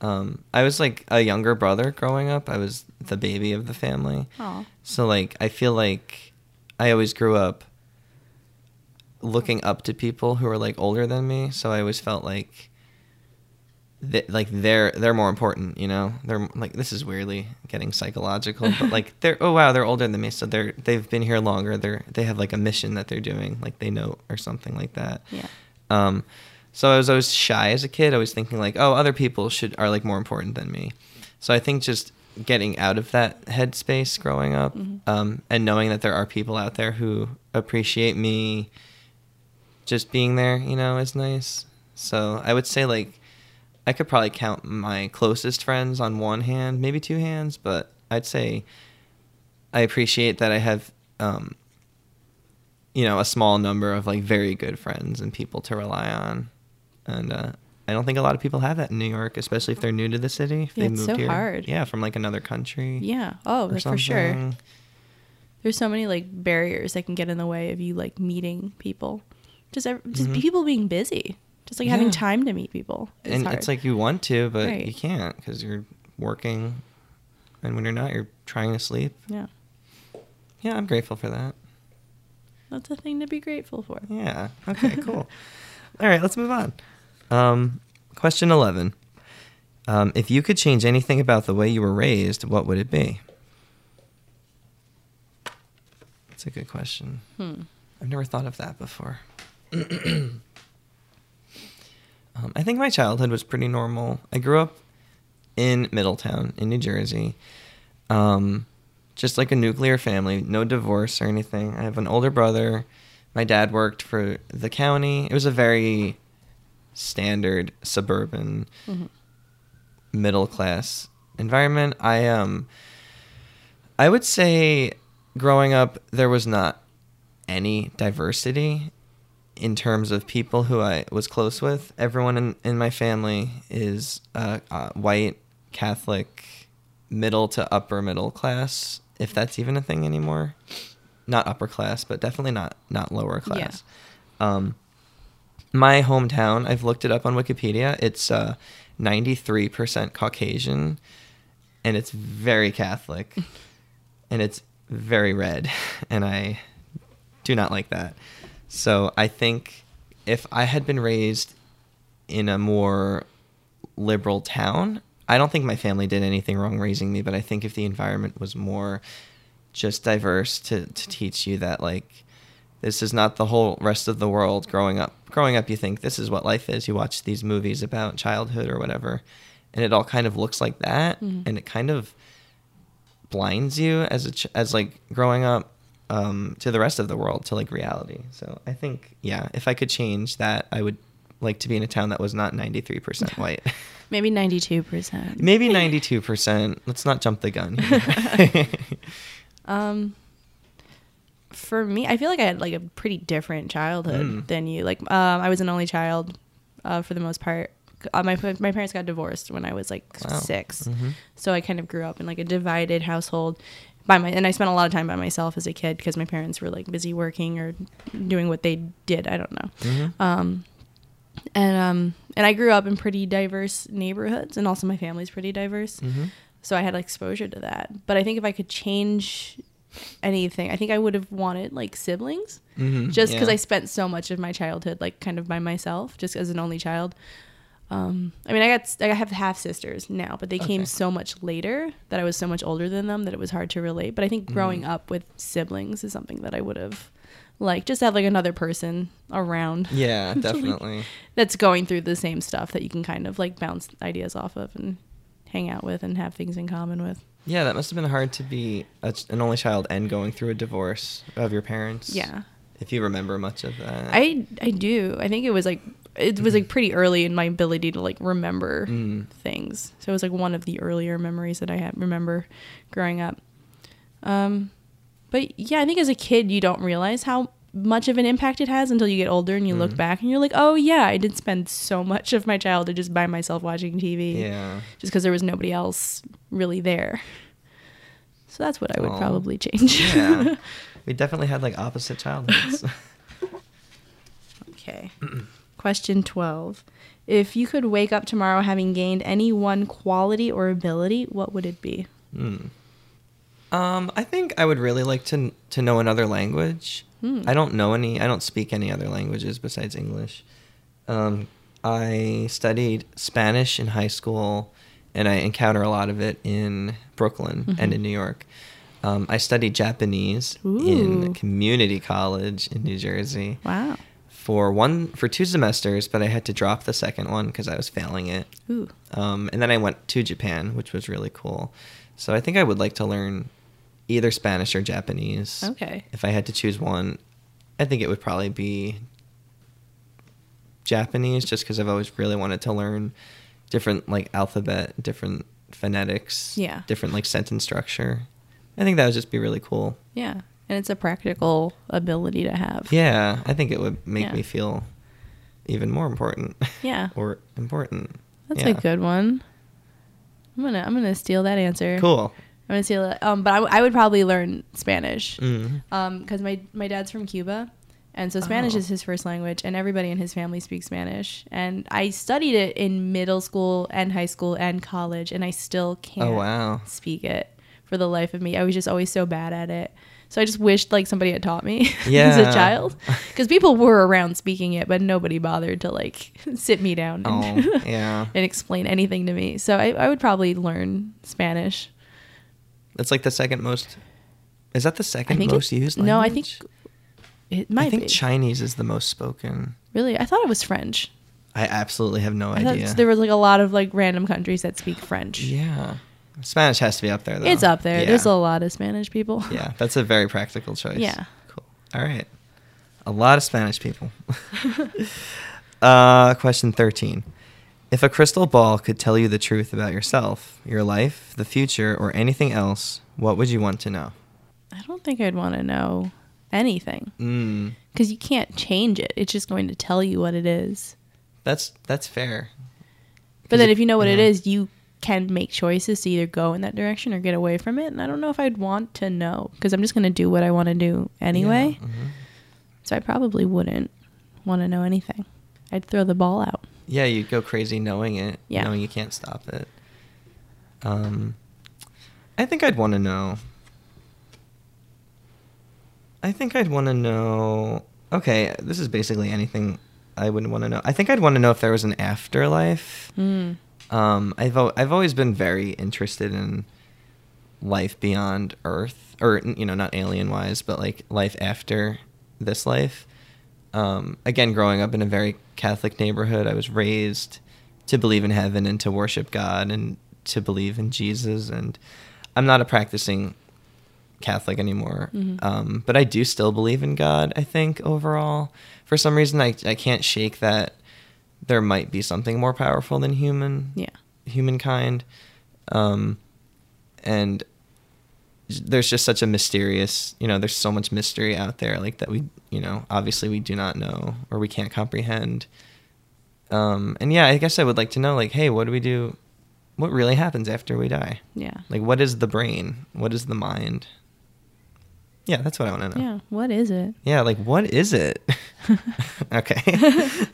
Um, I was like a younger brother growing up. I was the baby of the family. Aw. So like I feel like I always grew up looking up to people who were like older than me. So I always felt like th- like they're they're more important, you know. They're like this is weirdly getting psychological, but <laughs> like they're oh wow they're older than me, so they're they've been here longer. They're they have like a mission that they're doing, like they know or something like that. Yeah. Um, so I was always shy as a kid. I was thinking like, oh, other people should are like more important than me. So I think just getting out of that headspace growing up, Mhm. um, and knowing that there are people out there who appreciate me, just being there, you know, is nice. So I would say like, I could probably count my closest friends on one hand, maybe two hands, but I'd say I appreciate that I have um, you know a small number of like very good friends and people to rely on and uh, i don't think a lot of people have that in new york especially if they're new to the city if Yeah, they it's moved so here hard. yeah from like another country Yeah. Oh, for sure. There's so many like barriers that can get in the way of you like meeting people. Just just Mhm. people being busy. Just like Yeah. having time to meet people. is and hard. it's like you want to but Right. you can't because you're working and when you're not you're trying to sleep yeah, yeah i'm grateful for that that's a thing to be grateful for. yeah <laughs> okay cool all right let's move on um, question 11 um, if you could change anything about the way you were raised what would it be that's a good question Hmm. I've never thought of that before. <clears throat> um, I think my childhood was pretty normal. I grew up in Middletown, in New Jersey. Um, just like a nuclear family, no divorce or anything. I have an older brother. My dad worked for the county. It was a very standard suburban Mhm. middle class environment. I um I would say growing up there was not any diversity in terms of people who I was close with. Everyone in, in my family is uh, uh, white, Catholic, middle to upper middle class, if that's even a thing anymore. Not upper class, but definitely not not lower Yeah. class. Um, my hometown, I've looked it up on Wikipedia. It's uh, 93% Caucasian, and it's very Catholic, <laughs> and it's very red, <laughs> and I do not like that. So I think if I had been raised in a more liberal town, I don't think my family did anything wrong raising me, but I think if the environment was more just diverse to, to teach you that like this is not the whole rest of the world growing up growing up you think this is what life is you watch these movies about childhood or whatever and it all kind of looks like that Mhm. and it kind of blinds you as a ch- as like growing up um, to the rest of the world to like reality so i think yeah if i could change that i would like to be in a town that was not 93% <laughs> white Maybe ninety two percent. maybe 92% let's not jump the gun. <laughs> Um, for me, I feel like I had like a pretty different childhood Mm. than you. Like, um, I was an only child, uh, for the most part. Uh, my my parents got divorced when I was like Wow. 6 Mhm. so I kind of grew up in like a divided household. By my and I spent a lot of time by myself as a kid because my parents were like busy working or doing what they did. I don't know. Mhm. Um, and um, and I grew up in pretty diverse neighborhoods, and also my family's pretty diverse Mhm. so I had exposure to that. But I think if I could change anything, I think I would have wanted like siblings, Mhm. just because Yeah. I spent so much of my childhood like kind of by myself, just as an only child. Um, I mean, I got I have half sisters now, but they came so much later that I was so much older than them that it was hard to relate. But I think growing Mhm. up with siblings is something that I would have like just have like another person around. Yeah, to, <laughs> like, definitely. that's going through the same stuff that you can kind of like bounce ideas off of and hang out with and have things in common with. Yeah, that must have been hard to be a, an only child and going through a divorce of your parents. Yeah. If you remember much of that. I I do. I think it was like it was like pretty early in my ability to like remember Mm. things. So it was like one of the earlier memories that I had remember growing up. Um, but yeah, I think as a kid you don't realize how much of an impact it has until you get older and you look Mhm. back and you're like, oh yeah, I did spend so much of my childhood just by myself watching TV, Yeah. just because there was nobody else really there. So that's what I would Aw. probably change. Yeah. <laughs> we definitely had like opposite childhoods. <laughs> Okay. <clears throat> Question 12. If you could wake up tomorrow having gained any one quality or ability, what would it be? Hmm. Um, I think I would really like to to know another language. Hmm. I don't know any. I don't speak any other languages besides English. Um, I studied Spanish in high school, and I encounter a lot of it in Brooklyn and Mhm. in New York. Um, I studied Japanese Ooh. in community college in New Jersey Wow. for one for two semesters, but I had to drop the second one because I was failing it. Ooh. Um, and then I went to Japan, which was really cool. So I think I would like to learn either Spanish or Japanese. Okay. If I had to choose one, I think it would probably be Japanese, just because I've always really wanted to learn different like alphabet, different phonetics, Yeah. different like sentence structure. I think that would just be really cool. Yeah. And it's a practical ability to have. Yeah, I think it would make Yeah. me feel even more important. Yeah. <laughs> or important. That's Yeah. a good one. I'm gonna I'm gonna steal that answer. Cool. I'm gonna it. Um, but I, w- I would probably learn Spanish. Mm. Um, because my my dad's from Cuba, and so Spanish Oh. is his first language, and everybody in his family speaks Spanish. And I studied it in middle school and high school and college, and I still can't Oh wow. speak it for the life of me. I was just always so bad at it. So I just wished like somebody had taught me <laughs> as a child, because people were around speaking it, but nobody bothered to like <laughs> sit me down and, Oh <laughs> yeah. and explain anything to me. So I, I would probably learn Spanish. That's like the second most. Is that the second most used language? no, I think it might I think be. Chinese is the most spoken. really, I thought it was French. I absolutely have no I idea. there was like a lot of like random countries that speak French. yeah, Spanish has to be up there though. It's up there. Yeah. There's a lot of Spanish people. <laughs> Yeah, that's a very practical choice. Yeah. Cool. All right. A lot of Spanish people. <laughs> uh, question 13. If a crystal ball could tell you the truth about yourself, your life, the future, or anything else, what would you want to know? I don't think I'd want to know anything Mm, because you can't change it. It's just going to tell you what it is. that's that's fair. But then it- if you know what it yeah. is, you can make choices to either go in that direction or get away from it. And I don't know if I'd want to know because I'm just going to do what I want to do anyway. Yeah, mhm. So I probably wouldn't want to know anything. I'd throw the ball out. Yeah, you go crazy knowing it, Yeah. knowing you can't stop it. Um, I think I'd want to know. I think I'd want to know. Okay, this is basically anything I would want to know. I think I'd want to know if there was an afterlife. Mm. Um, I've I've always been very interested in life beyond Earth, or you know, not alien wise, but like life after this life. Um, again, growing up in a very Catholic neighborhood, I was raised to believe in heaven and to worship God and to believe in Jesus. And I'm not a practicing Catholic anymore, Mhm. um, but I do still believe in God. I think overall, for some reason, I I can't shake that there might be something more powerful than human Yeah. humankind um and there's just such a mysterious you know there's so much mystery out there like that we you know obviously we do not know or we can't comprehend um and yeah i guess i would like to know like hey what do we do what really happens after we die Yeah. like what is the brain what is the mind yeah that's what i want to know Yeah. What is it? yeah like what is it <laughs> <laughs> okay <laughs>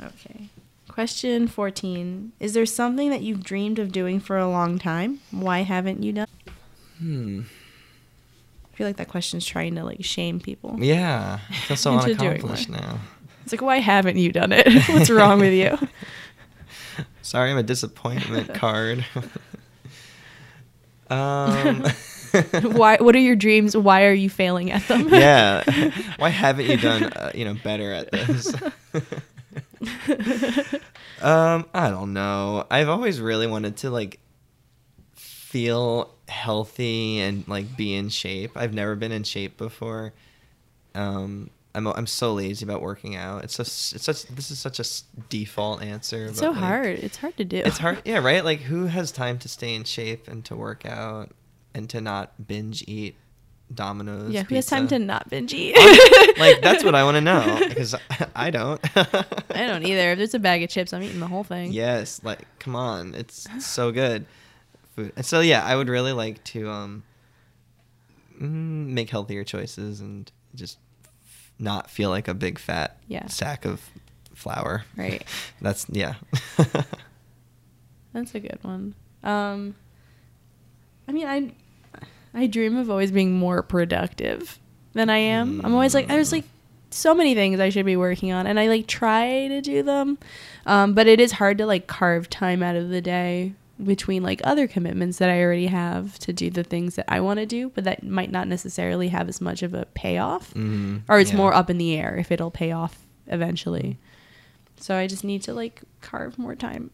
Okay. Question 14. Is there something that you've dreamed of doing for a long time? Why haven't you done? Hmm I feel like that question's trying to like shame people. yeah i feel so <laughs> unaccomplished now It's like, why haven't you done it? <laughs> What's wrong with you? <laughs> Sorry, I'm a disappointment card. um, why? What are your dreams? Why are you failing at them? yeah. Why haven't you done, uh, you know, better at this? um, I don't know. I've always really wanted to like feel healthy and like be in shape. I've never been in shape before. Um, I'm I'm so lazy about working out. It's just it's such this is such a default answer. It's so like, hard. It's hard to do. It's hard, <laughs> yeah, right. Like who has time to stay in shape and to work out and to not binge eat Domino's? Yeah, who has time to not binge eat? like <laughs> that's what I want to know because <laughs> I don't. I don't either. If there's a bag of chips, I'm eating the whole thing. Yes, like come on, it's so good. Food. And so yeah, I would really like to um mm, make healthier choices and just not feel like a big fat Yeah. sack of flour. Right. <laughs> That's yeah. That's a good one. Um, I mean, I I dream of always being more productive than I am. I'm always like, there's like so many things I should be working on, and I like try to do them, um, but it is hard to like carve time out of the day between like other commitments that I already have to do the things that I want to do, but that might not necessarily have as much of a payoff, Mhm, or it's yeah. more up in the air if it'll pay off eventually. So I just need to like carve more time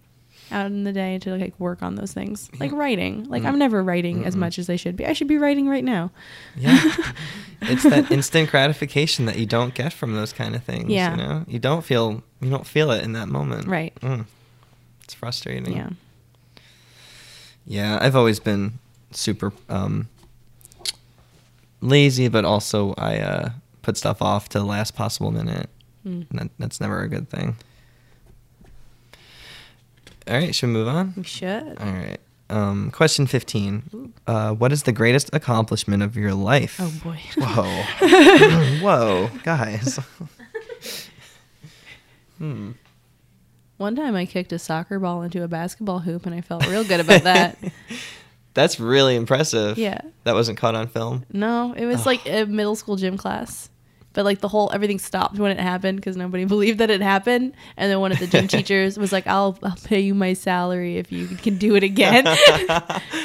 out in the day to like work on those things. Like writing. Like I'm Mm. never writing as Mm-mm. much as I should be. I should be writing right now. Yeah. <laughs> it's that instant gratification that you don't get from those kind of things. Yeah. You know? You don't feel you don't feel it in that moment. Right. Mm. It's frustrating. Yeah. Yeah, I've always been super um lazy, but also I uh put stuff off to the last possible minute. Mm. And that, that's never a good thing. All right, should we move on? We should. All right. Um, question 15. Uh, what is the greatest accomplishment of your life? Oh boy. Whoa. <laughs> Whoa, guys. <laughs> hmm. One time I kicked a soccer ball into a basketball hoop and I felt real good about that. <laughs> That's really impressive. Yeah. That wasn't caught on film. No, it was like a middle school gym class. But like the whole everything stopped when it happened because nobody <laughs> believed that it happened. And then one of the gym <laughs> teachers was like, "I'll I'll pay you my salary if you can do it again."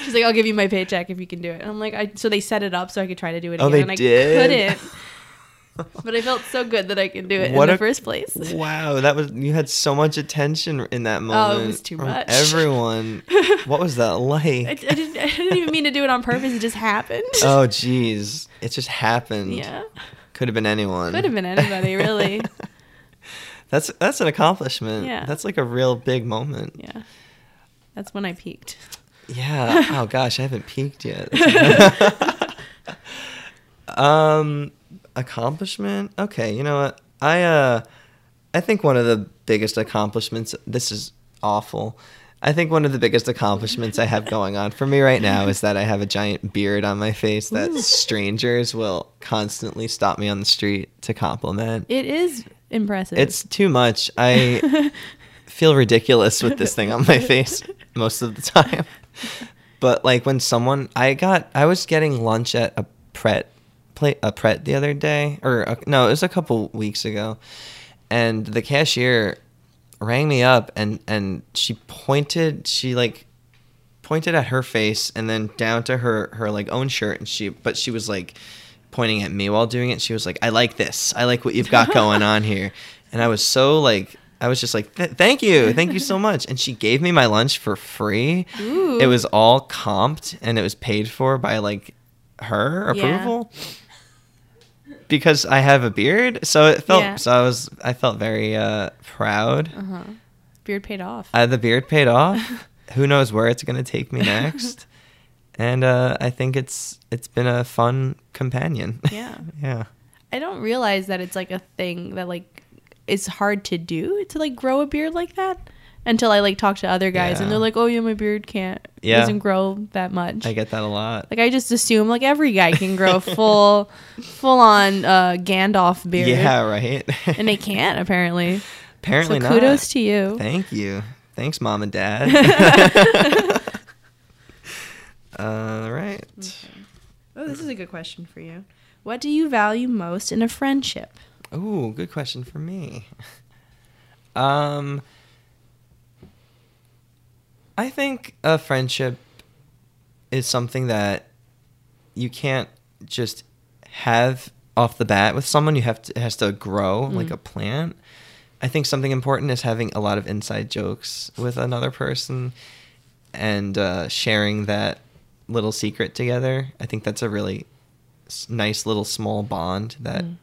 She's like, "I'll give you my paycheck if you can do it." And I'm like, I so they set it up so I could try to do it Oh, again, they and I did? couldn't. But I felt so good that I could do it What in the a- first place. Wow, that was you had so much attention in that moment. Oh, it was too much. Everyone. <laughs> what was that like? I, I didn't I didn't even mean to do it on purpose. It just happened. <laughs> oh jeez. It just happened. yeah, Could have been anyone. could have been anybody really. <laughs> That's that's an accomplishment. Yeah. That's like a real big moment. Yeah, that's when I peaked. Yeah. oh gosh, I haven't peaked yet. um, accomplishment. Okay, you know what? I uh, I think one of the biggest accomplishments. This is awful. I think one of the biggest accomplishments I have going on for me right now is that I have a giant beard on my face that <laughs> strangers will constantly stop me on the street to compliment. It is impressive. It's too much. I <laughs> feel ridiculous with this thing on my face <laughs> most of the time. But like when someone I got I was getting lunch at a Pret play a Pret the other day or a, no, it was a couple weeks ago. And the cashier rang me up and and she pointed she like pointed at her face and then down to her her like own shirt and she but she was like pointing at me while doing it she was like i like this i like what you've got <laughs> going on here and i was so like i was just like "Th- thank you thank you so <laughs> much and she gave me my lunch for free Ooh. it was all comped and it was paid for by like her Yeah. Because i have a beard so it felt Yeah. so i was i felt very uh proud uh-huh. Beard paid off. uh, the beard paid off. <laughs> Who knows where it's gonna take me next? <laughs> and uh, I think it's it's been a fun companion. Yeah. <laughs> yeah. I don't realize that it's like a thing that like is hard to do to like grow a beard like that until I like talk to other guys and they're like, "Oh yeah, my beard can't Yeah. doesn't grow that much." I get that a lot. like I just assume like every guy can grow <laughs> full full on uh Gandalf beard. Yeah, right. And they can't apparently. Apparently so not. kudos to you. Thank you. Thanks, mom and dad. <laughs> <laughs> All right. Oh, this is a good question for you. What do you value most in a friendship? Ooh, good question for me. Um, I think a friendship is something that you can't just have off the bat with someone. You have to it has to grow mm. like a plant. I think something important is having a lot of inside jokes with another person and uh, sharing that little secret together. I think that's a really nice little small bond that mm.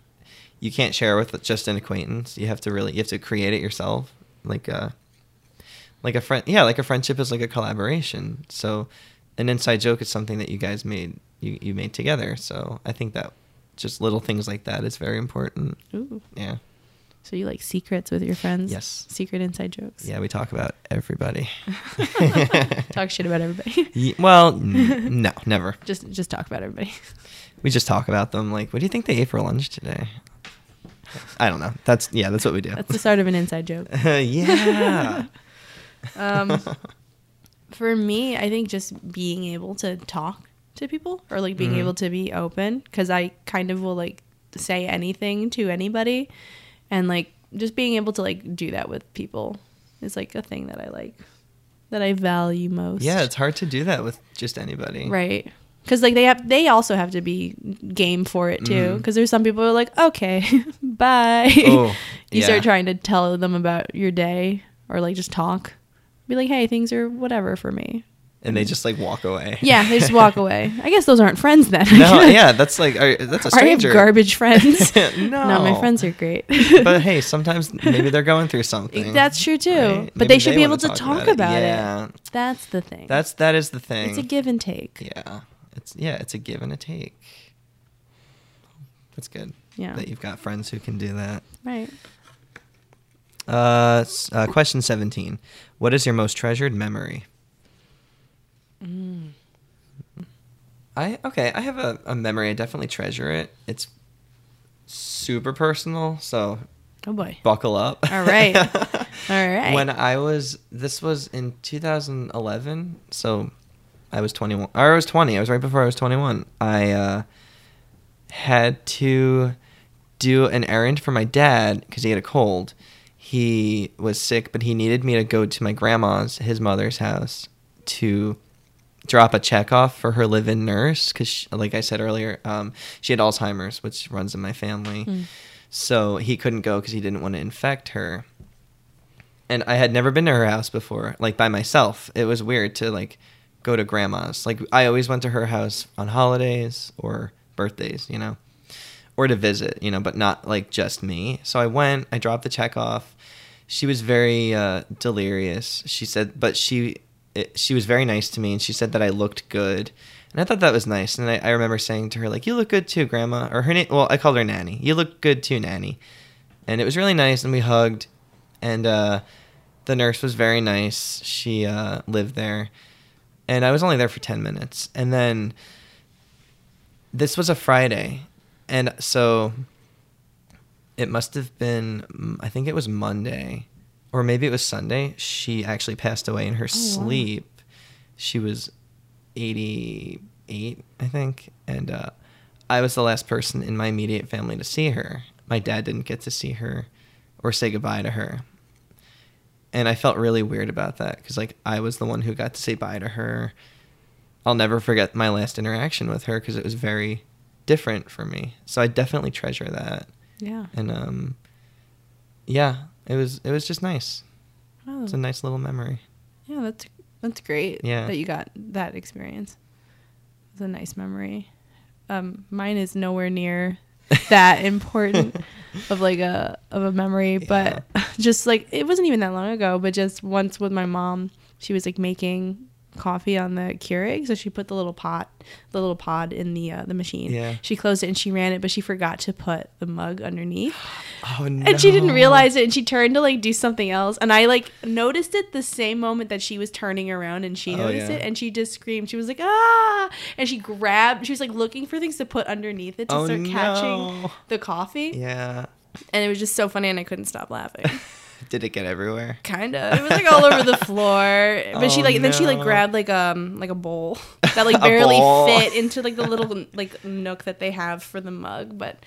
you can't share with just an acquaintance. You have to really you have to create it yourself. Like a like a friend yeah, like a friendship is like a collaboration. So an inside joke is something that you guys made you, you made together. So I think that just little things like that is very important. Ooh. Yeah. So you like secrets with your friends? Yes. Secret inside jokes. Yeah, we talk about everybody. <laughs> Talk shit about everybody. <laughs> Ye- well, n- <laughs> no, never. just just talk about everybody. We just talk about them. Like, what do you think they ate for lunch today? I don't know. That's yeah. That's what we do. That's the start of an inside joke. yeah. Um, for me, I think just being able to talk to people or like being Mhm. able to be open because I kind of will like say anything to anybody and like just being able to like do that with people is like a thing that I like that I value most. Yeah, it's hard to do that with just anybody. right. Because like they have, they also have to be game for it too. Mhm. Because there's some people who are like, okay, <laughs> bye. Oh, <laughs> you yeah. start trying to tell them about your day or like just talk. Be like, hey, things are whatever for me. And they just like walk away. Yeah, they just walk away. <laughs> I guess those aren't friends then. no, <laughs> yeah, that's like are, that's a Or I have stranger. garbage friends. <laughs> no, my friends are great. but hey, sometimes maybe they're going through something. That's true too. right? But they should be able to talk it. about it. Yeah, That's the thing. that's that is the thing. it's a give and take. Yeah, it's yeah, it's a give and a take. That's good. Yeah. that you've got friends who can do that. Right. Uh, uh, question seventeen: What is your most treasured memory? Mm. I okay. I have a, a memory. I definitely treasure it. It's super personal, so Oh boy. buckle up. All right. <laughs> All right. When I was, this was in 2011, so I was 21. Or I was 20. I was right before I was 21. I uh, had to do an errand for my dad because he had a cold. He was sick, but he needed me to go to my grandma's, his mother's house, to drop a check off for her live-in nurse because, like I said earlier, um, she had Alzheimer's, which runs in my family. Mm. So he couldn't go because he didn't want to infect her. And I had never been to her house before, like by myself. It was weird to like go to grandma's. Like I always went to her house on holidays or birthdays, you know, or to visit, you know, but not like just me. So I went, I dropped the check off. She was very uh, delirious. She said, but she it, she was very nice to me, and she said that I looked good. And I thought that was nice. And I, I remember saying to her, like, you look good too, Grandma. Or her name, well, I called her Nanny. You look good too, Nanny. And it was really nice, and we hugged. And uh, the nurse was very nice. She uh, lived there. And I was only there for 10 minutes. And then this was a Friday. And so it must have been, I think it was Monday, or maybe it was Sunday. She actually passed away in her wow. sleep. She was 88, I think. And uh, I was the last person in my immediate family to see her. My dad didn't get to see her or say goodbye to her. And I felt really weird about that because, like, I was the one who got to say bye to her. I'll never forget my last interaction with her because it was very different for me. So I definitely treasure that. Yeah. And um, yeah, it was it was just nice. Oh, It's a nice little memory. yeah, that's that's great. Yeah. That you got that experience. It's a nice memory. Um, mine is nowhere near <laughs> that important of like a of a memory, but <laughs> just like it wasn't even that long ago. But just once with my mom, she was like making coffee on the Keurig, so she put the little pot, the little pod in the uh, the machine. Yeah. She closed it and she ran it, but she forgot to put the mug underneath. <gasps> Oh no! and she didn't realize it and she turned to like do something else and i like noticed it the same moment that she was turning around and she Oh, noticed yeah. it and she just screamed she was like ah and she grabbed she was like looking for things to put underneath it to Oh, start catching the coffee Yeah. and it was just so funny and i couldn't stop laughing <laughs> Did it get everywhere? kind of it was like all over the floor <laughs> but she Oh, like then she like grabbed like um like a bowl <laughs> that like barely fit into like the little like nook that they have for the mug but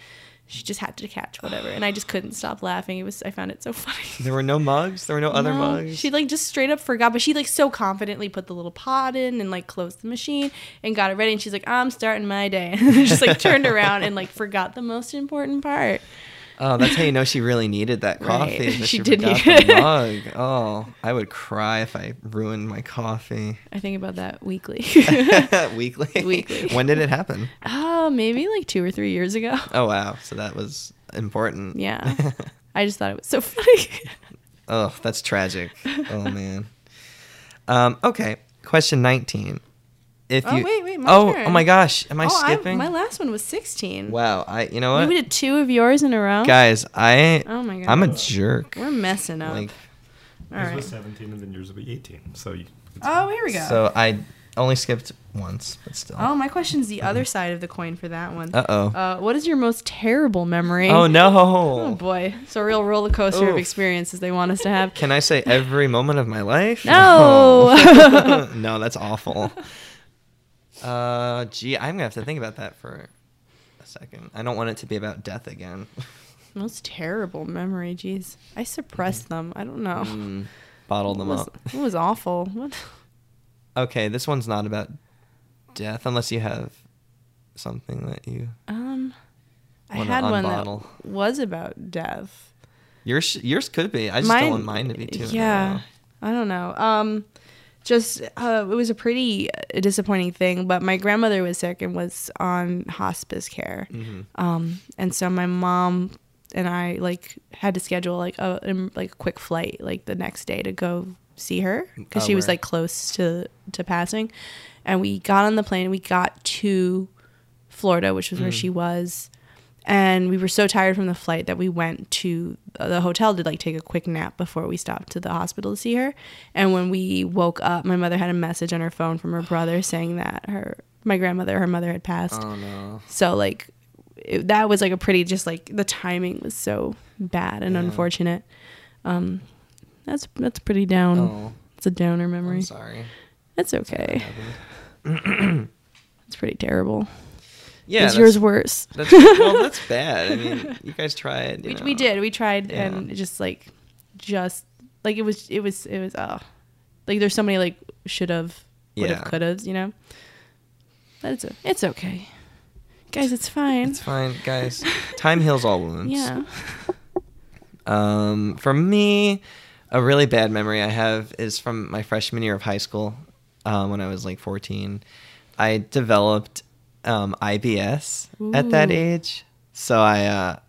she just had to catch whatever and i just couldn't stop laughing it was i found it so <laughs> funny There were no mugs. There were no other no, mugs. She like just straight up forgot, but she like so confidently put the little pot in and like closed the machine and got it ready. And she's like, "I'm starting my day," and just like turned around and like forgot the most important part. Oh, that's how you know she really needed that coffee. <laughs> that She she did need the mug. Oh, I would cry if I ruined my coffee. I think about that weekly. <laughs> <laughs> Weekly. Weekly. when did it happen? Oh, maybe like two or three years ago. Oh wow! So that was important. Yeah. I just thought it was so funny. oh, that's tragic. Oh man. Um, okay. Question nineteen. If Oh, you wait, wait, my oh, turn. oh my gosh, am I oh, skipping? my last one was 16. wow. I you know what? We did two of yours in a row. guys? I Oh my god. I'm a jerk. We're messing up. Like All right. 17 and then yours will be 18. So you. Oh, here we go. so I only skipped once, but still. oh, my question's the other side of the coin for that one. Uh oh. Uh, what is your most terrible memory? Oh no. Oh no. boy, it's a real roller coaster of experiences they want us to have. Can I say every moment of my life? No. No, <laughs> <laughs> no that's awful. Uh, gee, I'm gonna have to think about that for a second. I don't want it to be about death again. <laughs> Most terrible memory. Jeez, I suppressed them. I don't know. Mm, bottle It them was, up. it was awful. What? <laughs> Okay, this one's not about death, unless you have something that you. Um, I had one unbottle. that was about death. Yours, yours could be. I just don't want mine to be too. Yeah, I don't know. Um, just uh, it was a pretty disappointing thing. But my grandmother was sick and was on hospice care. hmm Um, and so my mom and I like had to schedule like a um, like a quick flight like the next day to go see her because Oh, she was like close to to passing. And we got on the plane. We got to Florida, which was where Mm. she was. And we were so tired from the flight that we went to the hotel to like take a quick nap before we stopped to the hospital to see her. And when we woke up, my mother had a message on her phone from her brother saying that her my grandmother, her mother had passed. Oh no. So like it, that was like a pretty just like the timing was so bad and Yeah. unfortunate. Um that's that's pretty down. Oh, It's a downer memory. I'm sorry. that's okay. It's pretty terrible. Yeah. Is yours worse? That's, well, that's <laughs> bad. I mean, you guys tried. you We, we did. We tried Yeah. and it just like just like it was it was it was uh like there's so many like should have would have Yeah. could have, you know. But it's it's okay. Guys, it's fine. It's fine, guys. Time heals all wounds. <laughs> yeah. <laughs> Um, for me, a really bad memory I have is from my freshman year of high school, um, when I was like 14. I developed um, IBS at that age, so I uh,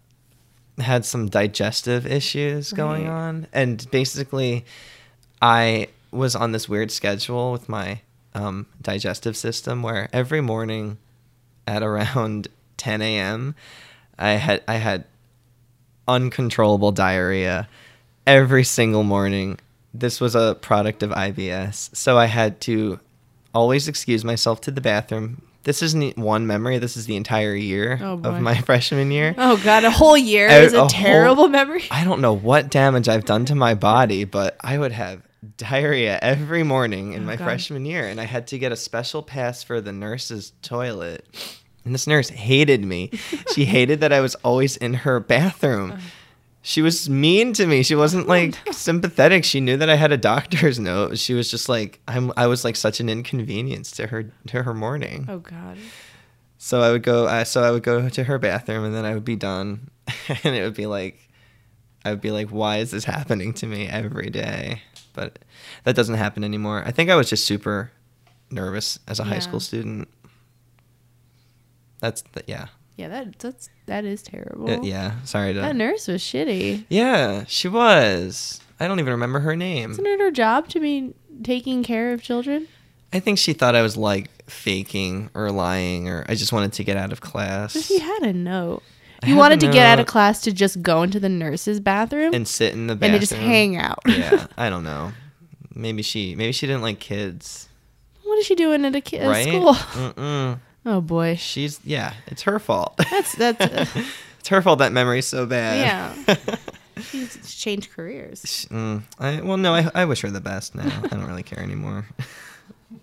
had some digestive issues going Right. on, and basically, I was on this weird schedule with my um, digestive system where every morning at around <laughs> 10 a.m. I had I had uncontrollable diarrhea every single morning. This was a product of IBS, so I had to always excuse myself to the bathroom. This isn't one memory. This is the entire year Oh, of my <laughs> freshman year. Oh god, a whole year A- is a a, whole- terrible memory. I don't know what damage I've done to my body, but I would have diarrhea every morning in Oh, my God. freshman year, and I had to get a special pass for the nurse's toilet. And this nurse hated me. she <laughs> hated that I was always in her bathroom. Uh. She was mean to me. She wasn't like sympathetic. She knew that I had a doctor's note. She was just like I'm I was like such an inconvenience to her to her morning. Oh god. So I would go. Uh, so I would go to her bathroom, and then I would be done, <laughs> and it would be like, I would be like, why is this happening to me every day? But that doesn't happen anymore. I think I was just super nervous as a high school student. That's the, yeah, Yeah, that that's that is terrible. Uh, yeah. Sorry to. That nurse was shitty. yeah, she was. I don't even remember her name. Isn't it her job to be taking care of children? I think she thought I was like faking or lying, or I just wanted to get out of class you had a note. I You wanted to get out of class to just go into the nurse's bathroom and sit in the and bathroom to just hang out. yeah, <laughs> I don't know. Maybe she maybe she didn't like kids. what is she doing at a kid right? school? Mm-mm. Oh boy. She's yeah, it's her fault. <laughs> That's that's uh, it's her fault that memory's so bad. yeah. <laughs> She's changed careers. Mm, I, well, no, I, I wish her the best now. I don't really care anymore. <laughs>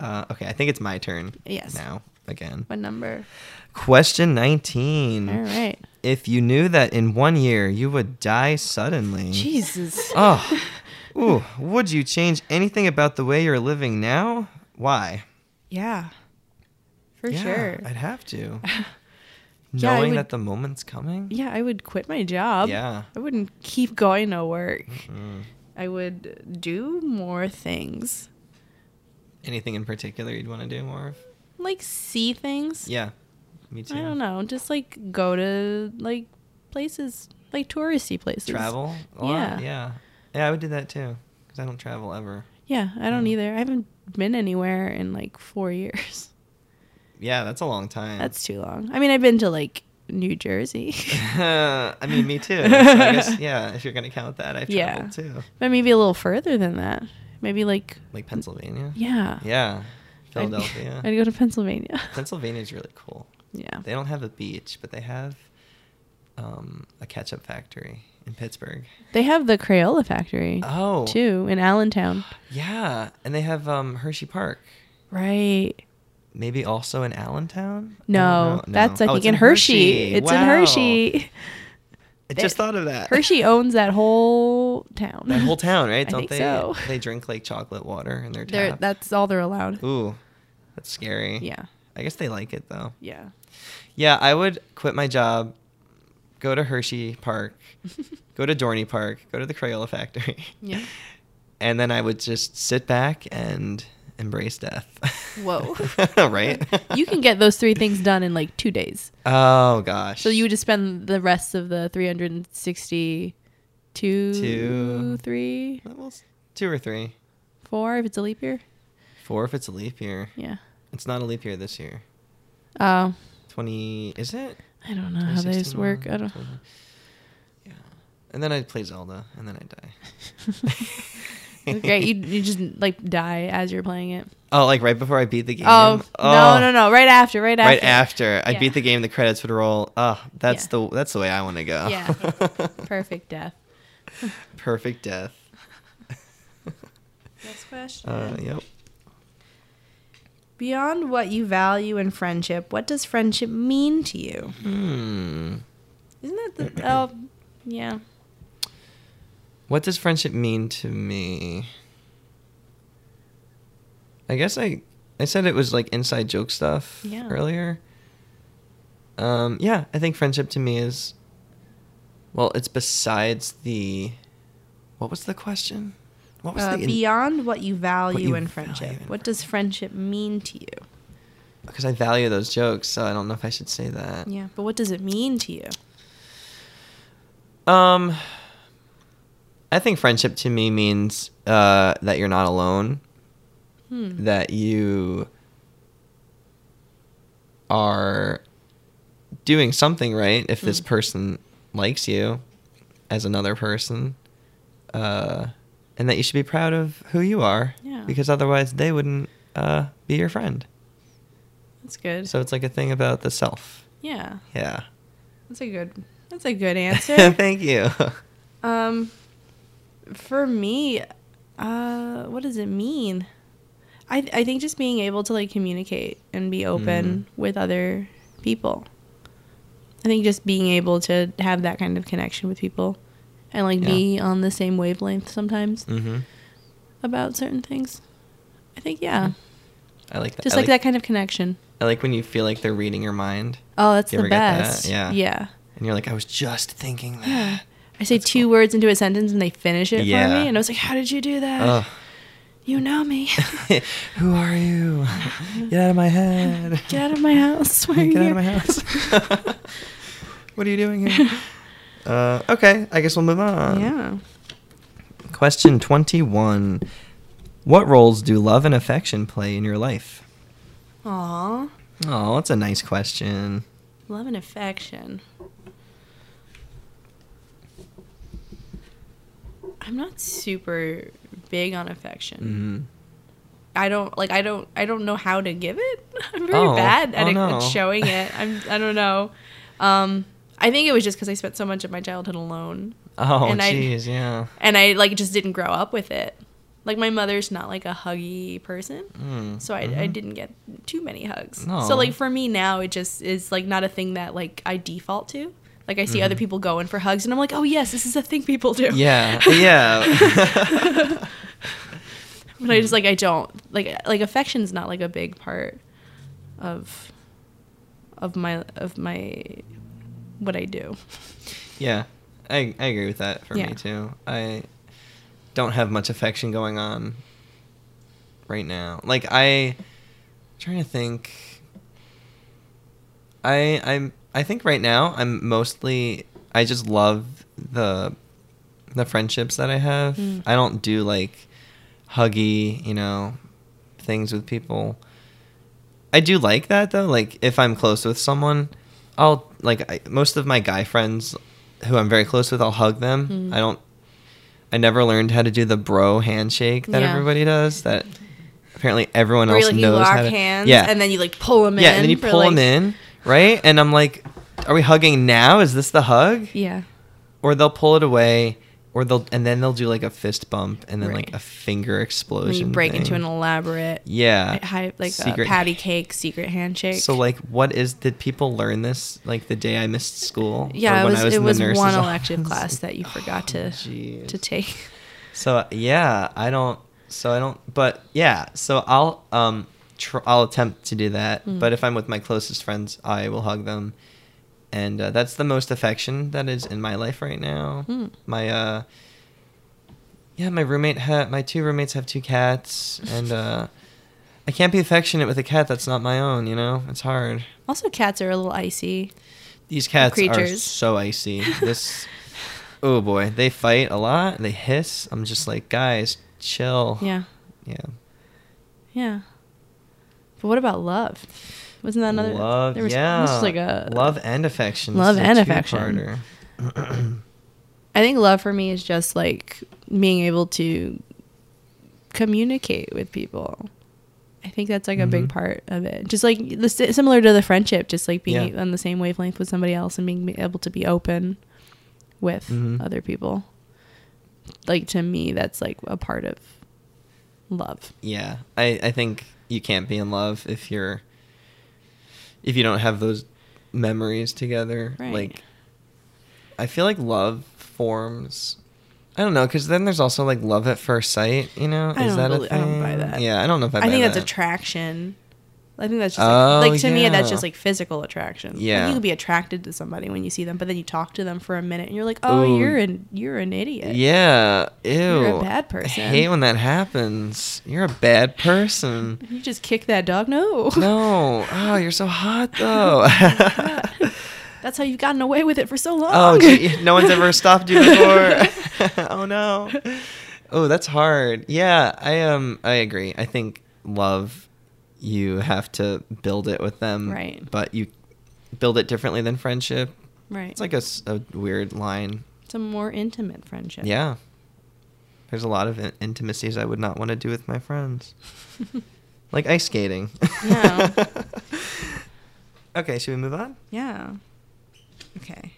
Uh, okay, I think it's my turn. Yes. Now again. What number? Question nineteen. All right. If you knew that in one year you would die suddenly, Jesus. oh, ooh, would you change anything about the way you're living now? Why? Yeah. For Yeah, sure. I'd have to. <laughs> Yeah, Knowing would- that the moment's coming. Yeah, I would quit my job. Yeah. I wouldn't keep going to work. Mm. I would do more things. Anything in particular you'd want to do more of? Like see things. Yeah, me too. I don't know. Just like go to like places, like touristy places. Travel. Yeah. Yeah. Yeah, I would do that too because I don't travel ever. Yeah, I don't Yeah. either. I haven't been anywhere in like four <laughs> years. Yeah, that's a long time. That's too long. I mean, I've been to like New Jersey, <laughs> I mean, me too. So I guess <laughs> yeah. If you're gonna count that, I've Yeah. traveled too. but maybe a little further than that. Maybe like Like Pennsylvania. yeah, Yeah. I'd- Philadelphia. <laughs> I'd, go to Pennsylvania. Pennsylvania's really cool. yeah. They don't have a beach, but they have um, a ketchup factory in Pittsburgh. They have the Crayola factory Oh, too in Allentown. yeah, and they have um, Hershey Park. Right. Maybe also in Allentown. I No, that's I Oh, think it's in Hershey. It's in Hershey. <laughs> I just thought of that. Hershey <laughs> owns that whole town. that whole town, right? <laughs> Don't think they? so. They drink like chocolate water in their They're, that's all they're allowed. Ooh, that's scary. Yeah. I guess they like it though. Yeah. Yeah, I would quit my job, go to Hershey Park, go to Dorney Park, go to the Crayola factory. Yeah. And then I would just sit back and embrace death. Whoa. <laughs> right? you can get those three things done in like two days. Oh gosh. So you would just spend the rest of the 362, Two. three, Well, two or three. four if it's a leap year. Four if it's a leap year. Yeah. It's not a leap year this year. Oh. Twenty? is it? I don't know how those work. I don't. 20 Yeah. And then I'd play Zelda and then I'd die. <laughs> Great. <laughs> You, you just like die as you're playing it. Oh, like right before I beat the game. Oh, no, no, no! Right after, right after. Right after I Yeah. beat the game, the credits would roll. Oh, that's Yeah. the that's the way I want to go. Yeah. <laughs> Perfect death. Perfect death. <laughs> Next question. Uh, yep. Beyond what you value in friendship, what does friendship mean to you? Hmm. Isn't that the? Oh, yeah. What does friendship mean to me? I guess I I said it was like inside joke stuff Yeah. earlier. Um, yeah, I think friendship to me is well, it's besides the what was the question? What was Uh, the beyond what you value you in value friendship, in what does friendship mean to you? because I value those jokes, so I don't know if I should say that. Yeah, but what does it mean to you? Um, I think friendship to me means uh, that you're not alone. Hmm. That you are doing something right if this Mm. person likes you as another person, uh, and that you should be proud of who you are. Yeah. Because otherwise, they wouldn't uh, be your friend. That's good. So it's like a thing about the self. yeah, Yeah. that's a good. That's a good <laughs> answer. Thank you. Um, for me, uh, what does it mean? I I think just being able to like communicate and be open Mm. with other people. I think just being able to have that kind of connection with people, and like be on the same wavelength sometimes hmm about certain things. I think yeah, I like that. just I like, that kind of connection. I like when you feel like they're reading your mind, Oh, that's You the get that? best. Yeah. yeah. and you're like, I was just thinking <sighs> that. Yeah. I say That's two cool. words into a sentence and they finish it for me, and I was like, "How did you do that? Ugh. You know me. <laughs> Who are you? <laughs> Get out of my head. Get out of my house. Get out here? of my house. <laughs> what are you doing here? Uh, okay, I guess we'll move on. yeah. Question 21. What roles do love and affection play in your life? Aw. Oh, that's a nice question. Love and affection. I'm not super big on affection. Mm. I don't like. I don't. I don't know how to give it. <laughs> I'm very Oh. bad at, Oh, it, no. at showing it. I'm. I don't know. Um, I think it was just because I spent so much of my childhood alone, Oh, I- jeez, yeah. and I like just didn't grow up with it. Like my mother's not like a huggy person, Mm, so I, I mhm. didn't get too many hugs. No. So like for me now, it just is like not a thing that like I default to. Like I see other Mhm. people going for hugs, and I'm like, oh yes, this is a thing people do. Yeah, yeah. <laughs> But I just like I don't like like affection's not like a big part of of my of my what I do. Yeah, I I agree with that for Yeah. me too. I don't have much affection going on right now. Like I trying to think I I'm I think right now I'm mostly I just love the the friendships that I have. Mm. I don't do like huggy, you know, things with people. I do like that though. Like if I'm close with someone, I'll like I, most of my guy friends who I'm very close with, I'll hug them. Mm. I don't. I never learned how to do the bro handshake that Yeah. everybody does. That apparently everyone Where else you, like, you lock how to. hands yeah, and then you like pull them yeah, in. and then you pull like- them in, right? And I'm like, are we hugging now? Is this the hug? Yeah. Or they'll pull it away, or they'll and then they'll do like a fist bump and then like a finger explosion. then you break into an elaborate, yeah, high, like a Secret- patty cake secret handshake. So like, what is? Did people learn this like the day I missed school? yeah, Or it when was, I it in was one office? elective <laughs> class that you forgot to jeez. to take. So yeah, I don't. So I don't. But yeah, so I'll um, tr- I'll attempt to do that. Mm. But if I'm with my closest friends, I will hug them, and uh, that's the most affection that is in my life right now. Mm. My uh, yeah, my roommate had my two roommates have two cats, and uh, I can't be affectionate with a cat that's not my own. You know, it's hard. Also, cats are a little icy. These cats are so icy. This, <laughs> oh boy, they fight a lot. They hiss. I'm just like, guys, chill. Yeah, Yeah. yeah. But what about love? Wasn't that another? love? there was- yeah. This was like a love and affection. Love and affection. <clears throat> I think love for me is just like being able to communicate with people. I think that's like a big Mhm. part of it. Just like the, similar to the friendship, just like being Yeah. on the same wavelength with somebody else and being able to be open with Mhm. other people. Like to me, that's like a part of love. yeah, I I think you can't be in love if you're if you don't have those memories together. Right. Like, I feel like love forms. I don't know, because then there's also like love at first sight. You know, I is that belie- a I thing? don't buy that. Yeah, I don't know if I. I, think that's attraction. I think that's just Oh, like, like to me that's just like physical attraction. Like, Yeah. you can be attracted to somebody when you see them, but then you talk to them for a minute and you're like, oh, Ooh. you're an you're an idiot. Yeah, ew. You're a bad person. I hate when that happens. You're a bad person. <laughs> You just kick that dog. No. No. Oh, you're so hot <laughs> though. <laughs> That's how you've gotten away with it for so long. oh, gee, no one's ever stopped you before. oh no. Oh, that's hard. Yeah, I um I agree. I think love you have to build it with them. Right. But you build it differently than friendship. right. It's like a weird line. it's a more intimate friendship. Yeah. There's a lot of in- intimacies I would not want to do with my friends. <laughs> like ice skating. Yeah. <laughs> okay, should we move on? Yeah. Okay.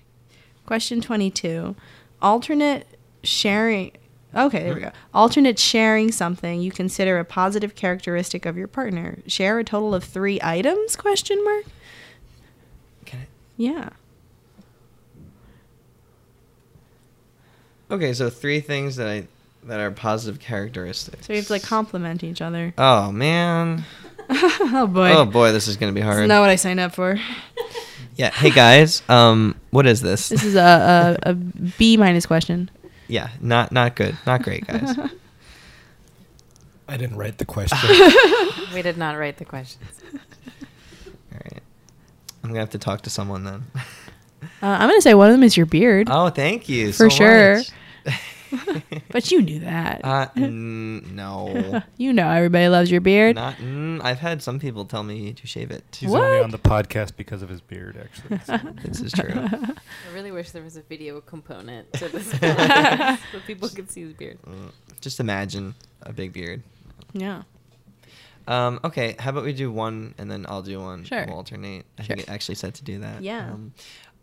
Question 22. Alternate sharing. Okay, there we go. Alternate sharing something you consider a positive characteristic of your partner. Share a total of 3 items? Question mark. Can I- Yeah. Okay, so three things that I that are positive characteristics. So we have to like compliment each other. Oh man. <laughs> oh boy. Oh boy, this is gonna be hard. is not what I signed up for. yeah. Hey guys, um, what is this? This is a, a, a B minus question. Yeah, not not good, not great, guys. <laughs> I didn't write the question. <laughs> We did not write the questions. All right, I'm gonna have to talk to someone then. Uh, I'm going to say one of them is your beard. Oh, thank you. For so sure. <laughs> much. <laughs> But you knew that. Uh, mm, no. <laughs> you know everybody loves your beard. Not. Mm, I've had some people tell me to shave it. He's What? only on the podcast because of his beard, actually. so- <laughs> This is true. I really wish there was a video component to this podcast so people could see his beard. Mm, Just imagine a big beard. Yeah. Um, okay, how about we do one and then I'll do one. Sure. We'll alternate. I Sure. think it actually said to do that. Yeah. Um,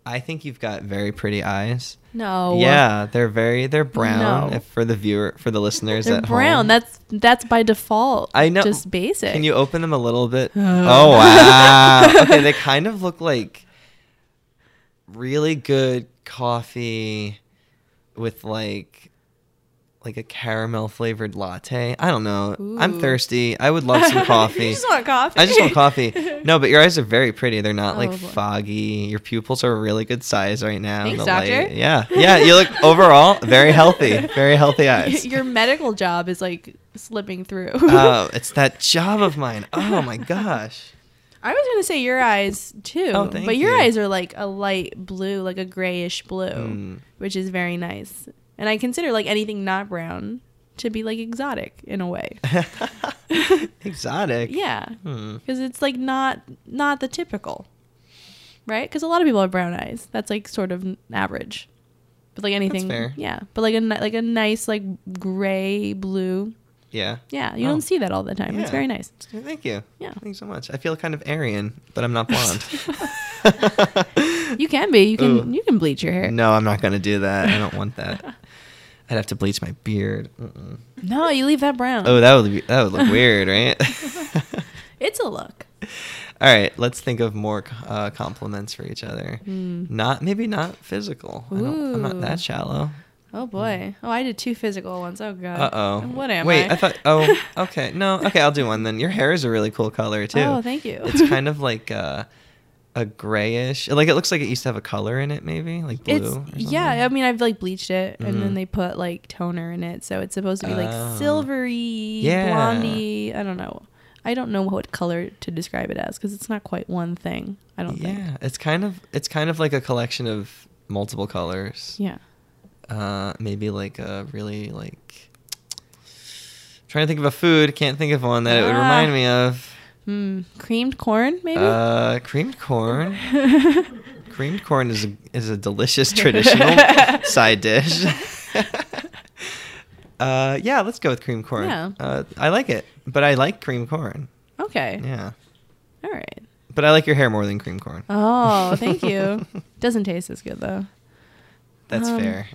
I think you've got very pretty eyes. No. Yeah, they're very they're brown. No. If for the viewer for the listeners They're at brown. home. That's that's by default. I know. Just basic. Can you open them a little bit? <gasps> Oh wow. okay, they kind of look like really good coffee with like like a caramel flavored latte. I don't know. I'm thirsty. I would love some <laughs> coffee. just want coffee. I just want coffee. <laughs> No, but your eyes are very pretty. They're not like Oh, boy. foggy. Your pupils are a really good size right now. Thanks, The light- doctor. Yeah, yeah. You look <laughs> overall very healthy. Very healthy eyes. Your medical job is like slipping through. Oh, it's that job of mine. Oh my gosh. I was gonna say your eyes too, Oh, but your you. eyes are like a light blue, like a grayish blue, Mm. which is very nice. And I consider like anything not brown to be like exotic in a way. <laughs> Exotic. Yeah, Hmm. because it's like not not the typical, right? Because a lot of people have brown eyes. That's like sort of average. But like anything, fair. yeah. But like a like a nice like gray blue, Yeah. yeah. You Oh. don't see that all the time. It's very nice. Thank you. Yeah. Thank you so much. I feel kind of Aryan, but I'm not blonde. <laughs> You can be. You can Ooh. you can bleach your hair. no, I'm not gonna do that. I don't want that. <laughs> I'd have to bleach my beard. Mm-mm. No, you leave that brown. Oh, that would be, that would look weird, right? <laughs> <laughs> It's a look. All right, let's think of more uh, compliments for each other. Hmm. Not maybe not physical. I don't, I'm not that shallow. Oh boy. Oh, I did two physical ones. Oh god. Uh oh. What am Wait, I? Wait, I thought. Oh, <laughs> okay. No, okay. I'll do one then. Your hair is a really cool color too. Oh, thank you. It's kind of like uh, a grayish. Like it looks like it used to have a color in it, maybe like blue. It's yeah. I mean, I've like bleached it, and Mhm. then they put like toner in it, so it's supposed to be like Oh. silvery, Yeah. blondie. I don't know. I don't know what color to describe it as because it's not quite one thing. I don't yeah, think. it's kind of it's kind of like a collection of multiple colors. Yeah. Uh, maybe like a really like. Trying to think of a food, can't think of one that it would Ah. remind me of. Hmm. Creamed corn, maybe. Uh, creamed corn. <laughs> creamed corn is a, is a delicious <laughs> traditional <laughs> side dish. uh, yeah, let's go with creamed corn. Yeah. Uh, I like it, but I like creamed corn. okay. Yeah, All right. but I like your hair more than creamed corn. Oh, thank you. Doesn't taste as good though. That's Um, fair.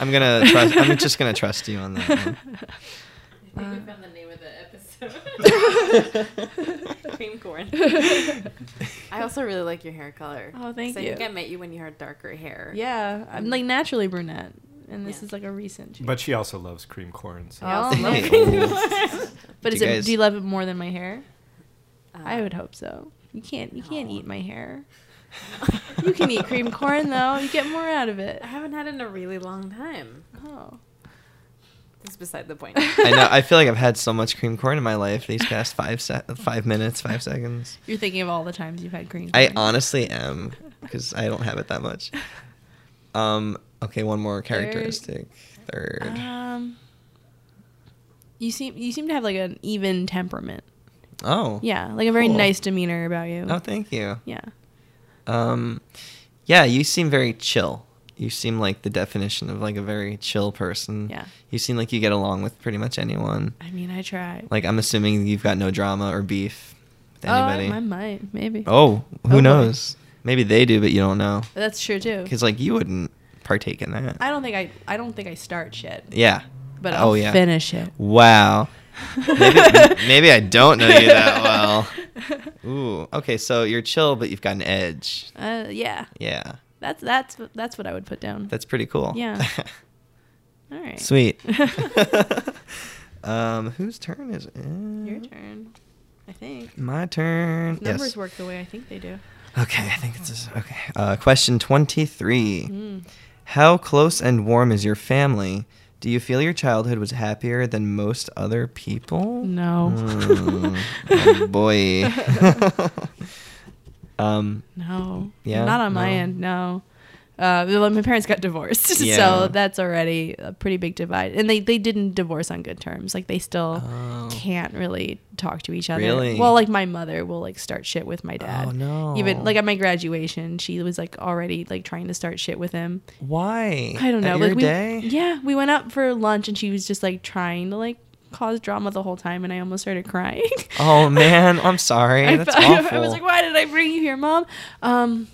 I'm gonna trust. I'm just gonna trust you on that one. I think we found the name of the episode. <laughs> Cream corn. <laughs> I also really like your hair color. Oh, thank 'Cause I think you. I met you when you had darker hair. Yeah, I'm like naturally brunette, and this Yeah. is like a recent. change. But she also loves cream corn. So. I also Oh. love Hey. cream corn. <laughs> But Do is you it? guys- Do you love it more than my hair? I Uh, would hope so. You can't. You can't eat my hair. you can eat cream corn though. You get more out of it. I haven't had it in a really long time. Oh. That's beside the point. <laughs> I know. I feel like I've had so much cream corn in my life these past five se- five minutes, five seconds. You're thinking of all the times you've had cream. Corn. I corn. honestly am because I don't have it that much. Um. Okay, one more characteristic. Third. Um. You seem you seem to have like an even temperament. oh. Yeah, like a very Cool. nice demeanor about you. Oh, thank you. Yeah. Um, yeah, you seem very chill. You seem like the definition of like a very chill person. Yeah. You seem like you get along with pretty much anyone. I mean, I try. Like I'm assuming you've got no drama or beef with anybody. Oh, I-. I might maybe. Oh, who Oh, knows? Maybe they do, but you don't know. That's true too. Because like you wouldn't partake in that. I don't think I I don't think I start shit, yeah. but I'll oh yeah. finish it. Wow. maybe, <laughs> maybe I don't know you that <laughs> well. Ooh. Okay, so you're chill, but you've got an edge. Uh, yeah, Yeah. That's that's that's what I would put down. That's pretty cool. Yeah. <laughs> All right. Sweet. <laughs> <laughs> um, whose turn is it? Your turn. I think. My turn. Numbers yes. work the way I think they do. Okay, I think it's. Okay. Uh, question 23. Mm. How close and warm is your family? Do you feel your childhood was happier than most other people? No. Oh boy. Um, No. Yeah, Not on my end. No. Uh, well, my parents got <laughs> divorced, <laughs> Yeah. so that's already a pretty big divide. And they, they didn't divorce on good terms. Like they still Oh. can't really talk to each other. Really? Well, like my mother will like start shit with my dad. Oh, no. Even like at my graduation, she was like already like trying to start shit with him. why? I don't know. At like we, day? Yeah, we went out for lunch and she was just like trying to like cause drama the whole time, and I almost started crying. <laughs> Oh man, <laughs> I'm sorry. I, That's felt- awful. <laughs> I was like, why did I bring you here, mom? Um,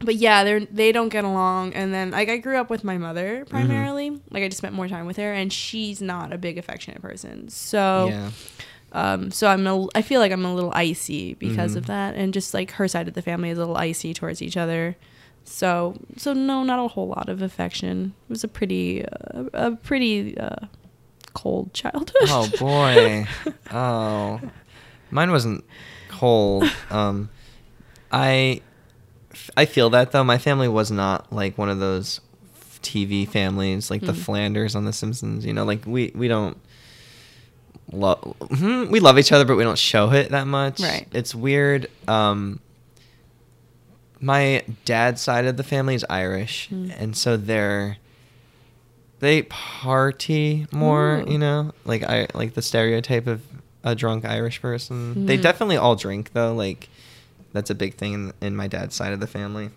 but yeah, they're they don't get along. And then like I grew up with my mother primarily. Like I just spent more time with her, and she's not a big affectionate person. So yeah. um, so I'm a, I feel like I'm a little icy because of Mhm. that, and just like her side of the family is a little icy towards each other. So so no, not a whole lot of affection. It was a pretty uh, a pretty uh, cold childhood. Oh <laughs> boy. oh. Mine wasn't cold. Um I I feel that though. My family was not like one of those TV families like the Mm. Flanders on the Simpsons, you know, like we we don't love. We love each other, but we don't show it that much. Right. It's weird. Um, my dad's side of the family is Irish, Mm. and so they're they party more. Ooh. You know, like I like the stereotype of a drunk Irish person. They Mhm. definitely all drink though. Like that's a big thing in, in my dad's side of the family.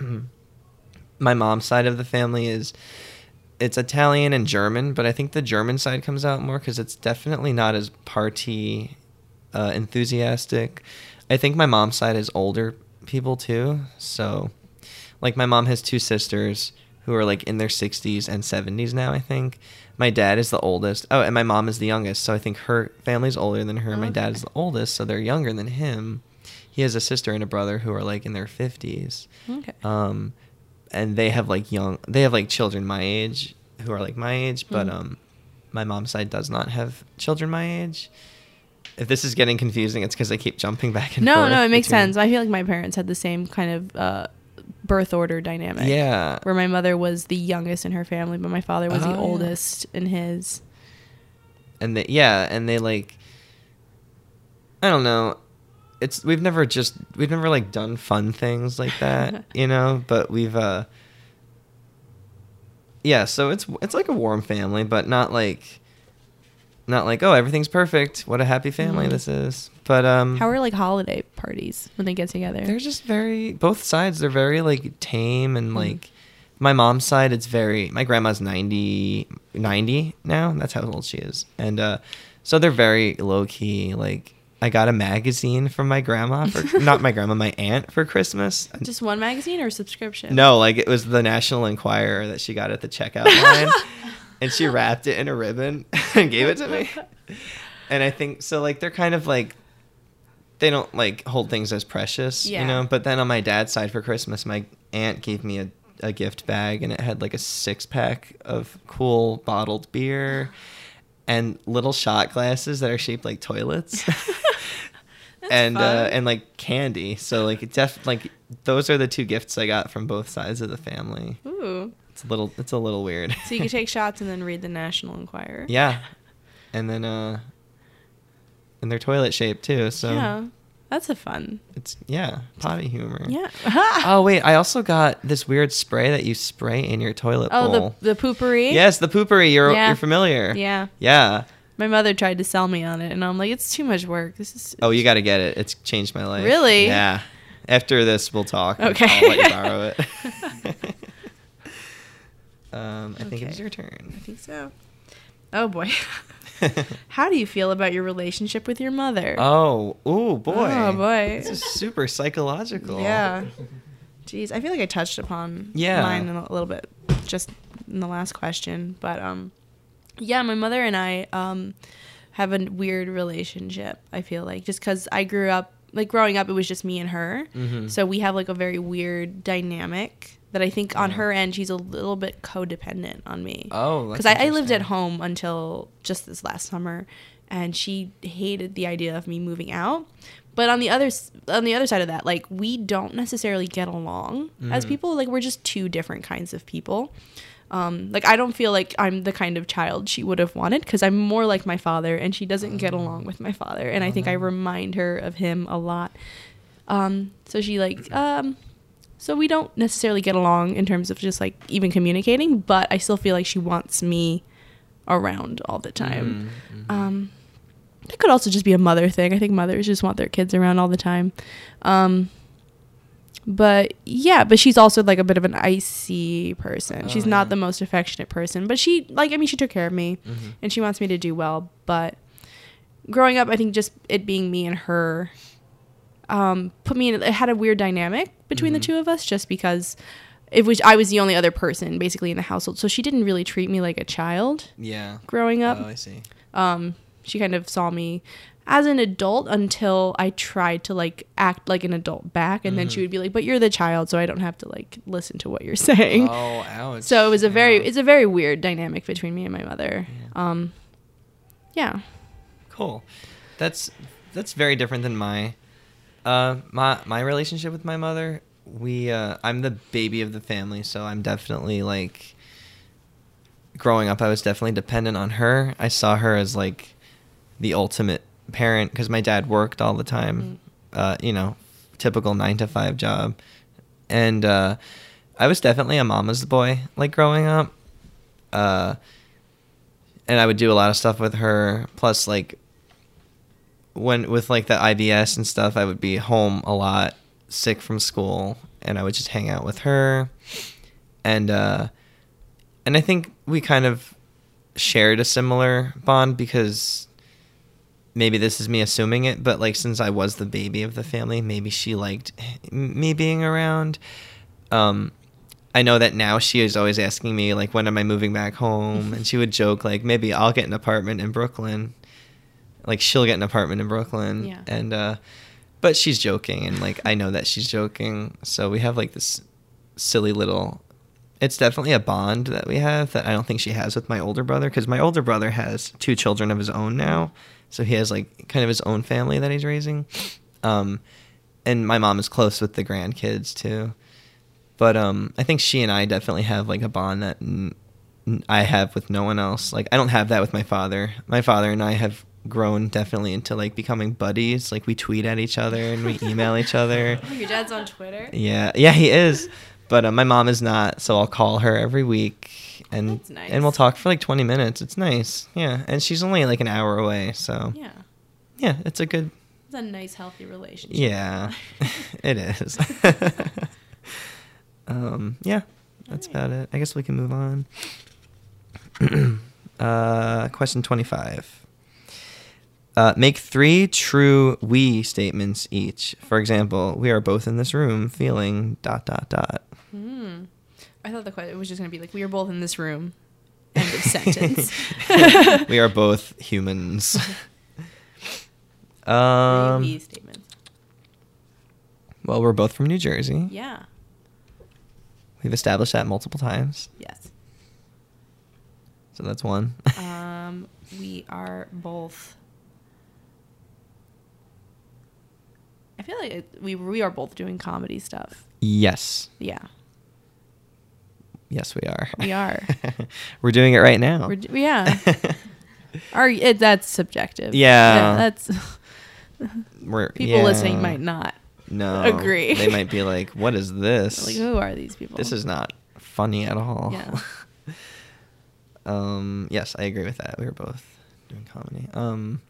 <clears throat> my mom's side of the family is it's Italian and German, but I think the German side comes out more because it's definitely not as party uh, enthusiastic. I think my mom's side is older people too. So, like, my mom has two sisters who are like in their 60s and 70s now, I think. My dad is the oldest. Oh, and my mom is the youngest. So I think her family's older than her. My dad is the oldest, so they're younger than him. He has a sister and a brother who are like in their 50s Okay. um and they have like young they have like children my age who are like my age but Mhm. um my mom's side does not have children my age if this is getting confusing it's because i keep jumping back and no, forth No, no, it makes between- sense. I feel like my parents had the same kind of uh, birth order dynamic. yeah Where my mother was the youngest in her family, but my father was Oh, the yeah. oldest in his. and they yeah and they like i don't know it's we've never just we've never like done fun things like that <laughs> you know but we've uh yeah so it's it's like a warm family but not like not like oh everything's perfect what a happy family Mhm. this is but um How are like holiday parties when they get together? they're just very both sides they're very like tame and Mhm. like my mom's side it's very my grandma's 90 90 now that's how old she is and uh so they're very low key like i got a magazine from my grandma for <laughs> not my grandma my aunt for christmas Just one magazine or subscription? no like it was the national enquirer that she got at the checkout line <laughs> and she wrapped it in a ribbon <laughs> and gave it to me and i think so like they're kind of like they don't like hold things as precious Yeah. you know? But then on my dad's side for christmas my aunt gave me a, a gift bag and it had like a six pack of cool bottled beer <gasps> and little shot glasses that are shaped like toilets. <laughs> <laughs> And uh, and like candy. So like def like those are the two gifts i got from both sides of the family. Ooh. it's a little it's a little weird. So you could take <laughs> shots and then read the National Enquirer. yeah. And then uh and they're toilet shaped too so yeah. That's a fun. it's yeah potty humor Yeah. <laughs> oh wait i also got this weird spray that you spray in your toilet oh, bowl the the Poo-Pourri. yes the Poo-Pourri you're Yeah. you're familiar Yeah. yeah My mother tried to sell me on it, and I'm like, it's too much work. This is. oh you got to get it it's changed my life Really? yeah after this we'll talk Okay. i'll let you borrow it <laughs> <laughs> um i think it's your turn. I think so. Oh boy. <laughs> How do you feel about your relationship with your mother? oh ooh boy Oh, boy. this is super psychological Yeah. Jeez, I feel like I touched upon Yeah. mine a little bit just in the last question, but um, yeah, my mother and I um have a weird relationship. I feel like just because I grew up like growing up, it was just me and her, Mhm. so we have like a very weird dynamic that I think on her end she's a little bit codependent on me oh because I, I lived at home until just this last summer, and she hated the idea of me moving out. But on the other on the other side of that, like we don't necessarily get along as Mhm. people. Like we're just two different kinds of people. Um, like I don't feel like I'm the kind of child she would have wanted because I'm more like my father, and she doesn't get along with my father, and I think I Oh. remind her of him a lot. Um, so she like um, so we don't necessarily get along in terms of just like even communicating, but I still feel like she wants me around all the time. Mhm, mhm. Um, that could also just be a mother thing. I think mothers just want their kids around all the time. Um, but yeah, but she's also like a bit of an icy person. Oh, she's not yeah. the most affectionate person, but she like I mean she took care of me Mhm. and she wants me to do well. But growing up, I think just it being me and her um, put me in. It had a weird dynamic between Mhm. the two of us, just because it was I was the only other person basically in the household, so she didn't really treat me like a child yeah growing up. oh i see Um, she kind of saw me as an adult until I tried to like act like an adult back, and then she Mhm. would be like, "But you're the child, so I don't have to like listen to what you're <laughs> saying." oh ouch so it was a very Yeah. it's a very weird dynamic between me and my mother. Yeah. Um, yeah. Cool. That's that's very different than my uh my my relationship with my mother. We uh I'm the baby of the family, so I'm definitely like growing up I was definitely dependent on her. I saw her as like the ultimate parent because my dad worked all the time. Uh, you know, typical nine to five job, and uh, I was definitely a mama's boy like growing up. Uh, and I would do a lot of stuff with her. Plus, like when with like the IBS and stuff, I would be home a lot, sick from school, and I would just hang out with her. And uh, and I think we kind of shared a similar bond because maybe this is me assuming it, but like since I was the baby of the family, maybe she liked me being around. Um, I know that now she is always asking me like, when am I moving back home? And she would joke like, maybe I'll get an apartment in Brooklyn. Like she'll get an apartment in Brooklyn. Yeah. And uh, but she's joking, and like I know that she's joking, so we have like this silly little. It's definitely a bond that we have that I don't think she has with my older brother because my older brother has two children of his own now, so he has like kind of his own family that he's raising. Um, and my mom is close with the grandkids too but um i think she and i definitely have like a bond that n- i have with no one else like i don't have that with my father my father and i have grown definitely into like becoming buddies like we tweet at each other and we email each other Oh, <laughs> your dad's on Twitter. yeah yeah he is but uh, my mom is not so i'll call her every week and That's nice. and we'll talk for like 20 minutes it's nice yeah and she's only like an hour away so Yeah, yeah it's a good it's a nice, healthy relationship. yeah, <laughs> <laughs> it is. um, yeah, that's about it. I guess we can move on. <clears throat> uh, question 25. Uh, make three true we statements each. For example, we are both in this room feeling dot dot dot. Hmm. I thought the question was just gonna be like we are both in this room. <laughs> End of sentence. <laughs> we are both humans. <laughs> Three um, we statements. well, we're both from New Jersey. Yeah. We've established that multiple times. Yes. So that's one. Um, we are both. I feel like it, we we are both doing comedy stuff. yes. Yeah, Yes, we are. we are. <laughs> We're doing it right now. We're, yeah. <laughs> Our it, that's subjective. Yeah. that's <laughs> We're, people yeah. listening might not. no agree. They might be like, "What is this? Like, who are these people? this is not funny at all." Yeah. um. Yes, I agree with that. We were both doing comedy. Um.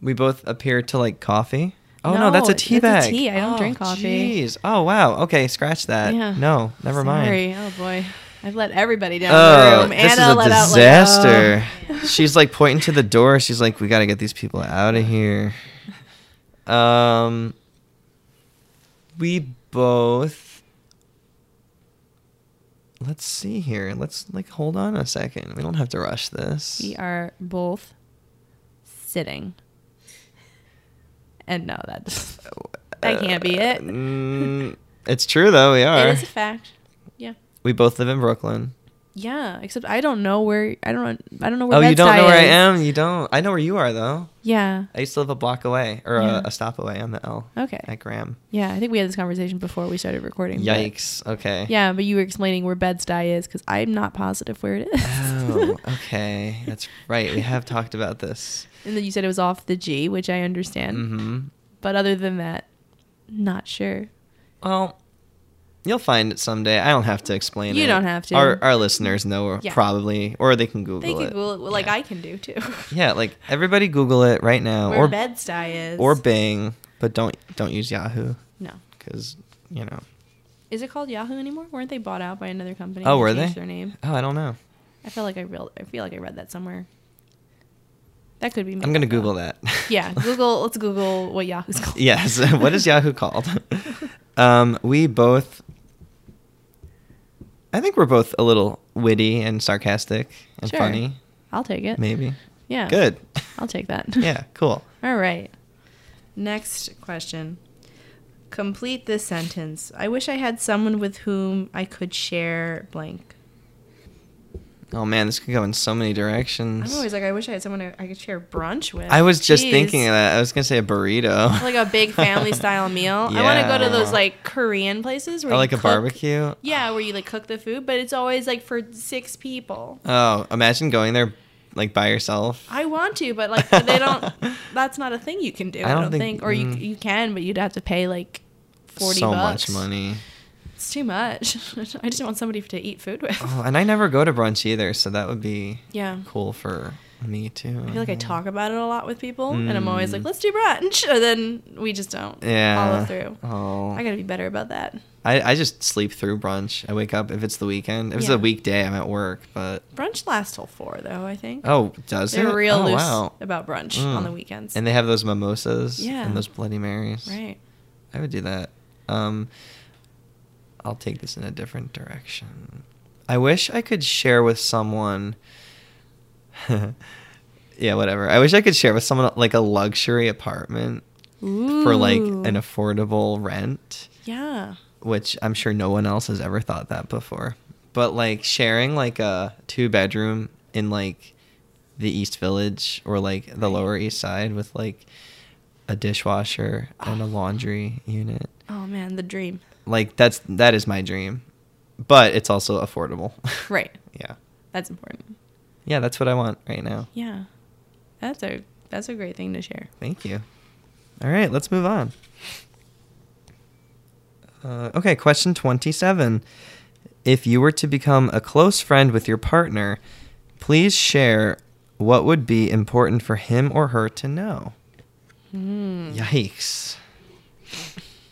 We both appear to like coffee. Oh no, that's a tea that's bag. a tea. I don't Oh, drink coffee. Jeez. Oh wow. Okay, scratch that. Yeah. No, never mind. Sorry. Oh boy, I've let everybody down Oh, the room. this is a let out like, disaster. oh. She's like pointing to the door. She's like, "We got to get these people out of here." Um, we both. Let's see here. Let's like hold on a second. We don't have to rush this. We are both sitting. And no, that <laughs> that can't be it. Mm, it's true though. We <laughs> are. It is a fact. Yeah. We both live in Brooklyn. Yeah, except I don't know where I don't I don't know where Oh, you don't know where I am. You don't. I know where you are though. Yeah. I used to live a block away or Yeah. a, a stop away on the L. Okay. At Graham. Yeah, I think we had this conversation before we started recording. Yikes. Okay. Yeah, but you were explaining where Bed-Stuy is because I'm not positive where it is. Oh, <laughs> okay. That's right. We have talked about this. and then you said it was off the G, which I understand. hmm But other than that, not sure. Well, you'll find it someday. I don't have to explain it. You don't have to. Our, our listeners know Yeah. probably, or they can Google it. They it. can Google it like Yeah. I can do too. <laughs> Yeah, like everybody Google it right now, where or Bed-Stuy is. or Bing, but don't don't use Yahoo no. because you know. Is it called Yahoo anymore? Weren't they bought out by another company? Oh, were they? Their name. Oh, I don't know. I feel like I real. I feel like I read that somewhere. That could be. I'm gonna Google that. <laughs> Yeah, Google. Let's Google what Yahoo's <laughs> called. yes. what is Yahoo called? um, we both. I think we're both a little witty and sarcastic and Sure. funny. I'll take it. Maybe. Yeah. Good. <laughs> I'll take that. <laughs> yeah. Cool. All right. Next question. Complete this sentence. I wish I had someone with whom I could share blank. Oh man, this could go in so many directions. I'm always like, I wish I had someone I I could share brunch with. I was just thinking of that. I was gonna say a burrito. <laughs> like a big family style <laughs> meal. I want to go to those like Korean places where like a barbecue. Yeah, where you like cook the food, but it's always like for six people. Oh, imagine going there, like by yourself? I want to, but like they don't. <laughs> That's not a thing you can do. I I don't, don't think, think- or you mm. you can, but you'd have to pay like forty so bucks. much money. It's too much. <laughs> I just want somebody to eat food with. Oh, and I never go to brunch either, so that would be Yeah. cool for me too. I feel like I talk about it a lot with people, and I'm always like, Mm. "Let's do brunch," <laughs> and then we just don't Yeah. follow through. Oh, I gotta be better about that. I, I just sleep through brunch. I wake up if it's the weekend. If it's Yeah. a weekday, I'm at work. But Brunch lasts till four, though. I think. oh, does They're it? real oh, loose wow. about brunch Mm. on the weekends. And they have those mimosas Yeah. and those Bloody Marys. right. I would do that. Um, I'll take this in a different direction. I wish I could share with someone. <laughs> yeah, whatever. I wish I could share with someone like a luxury apartment for like an affordable rent, Yeah. which I'm sure no one else has ever thought that before. But like sharing like a two bedroom in like the East Village or like the Lower East Side with like a dishwasher and a ah. laundry unit Oh man, the dream. Like that's that is my dream but it's also affordable <laughs> Right. yeah That's important. yeah that's what i want right now Yeah. That's a that's a great thing to share. thank you all right let's move on uh, okay question 27 if you were to become a close friend with your partner please share what would be important for him or her to know Hmm. yikes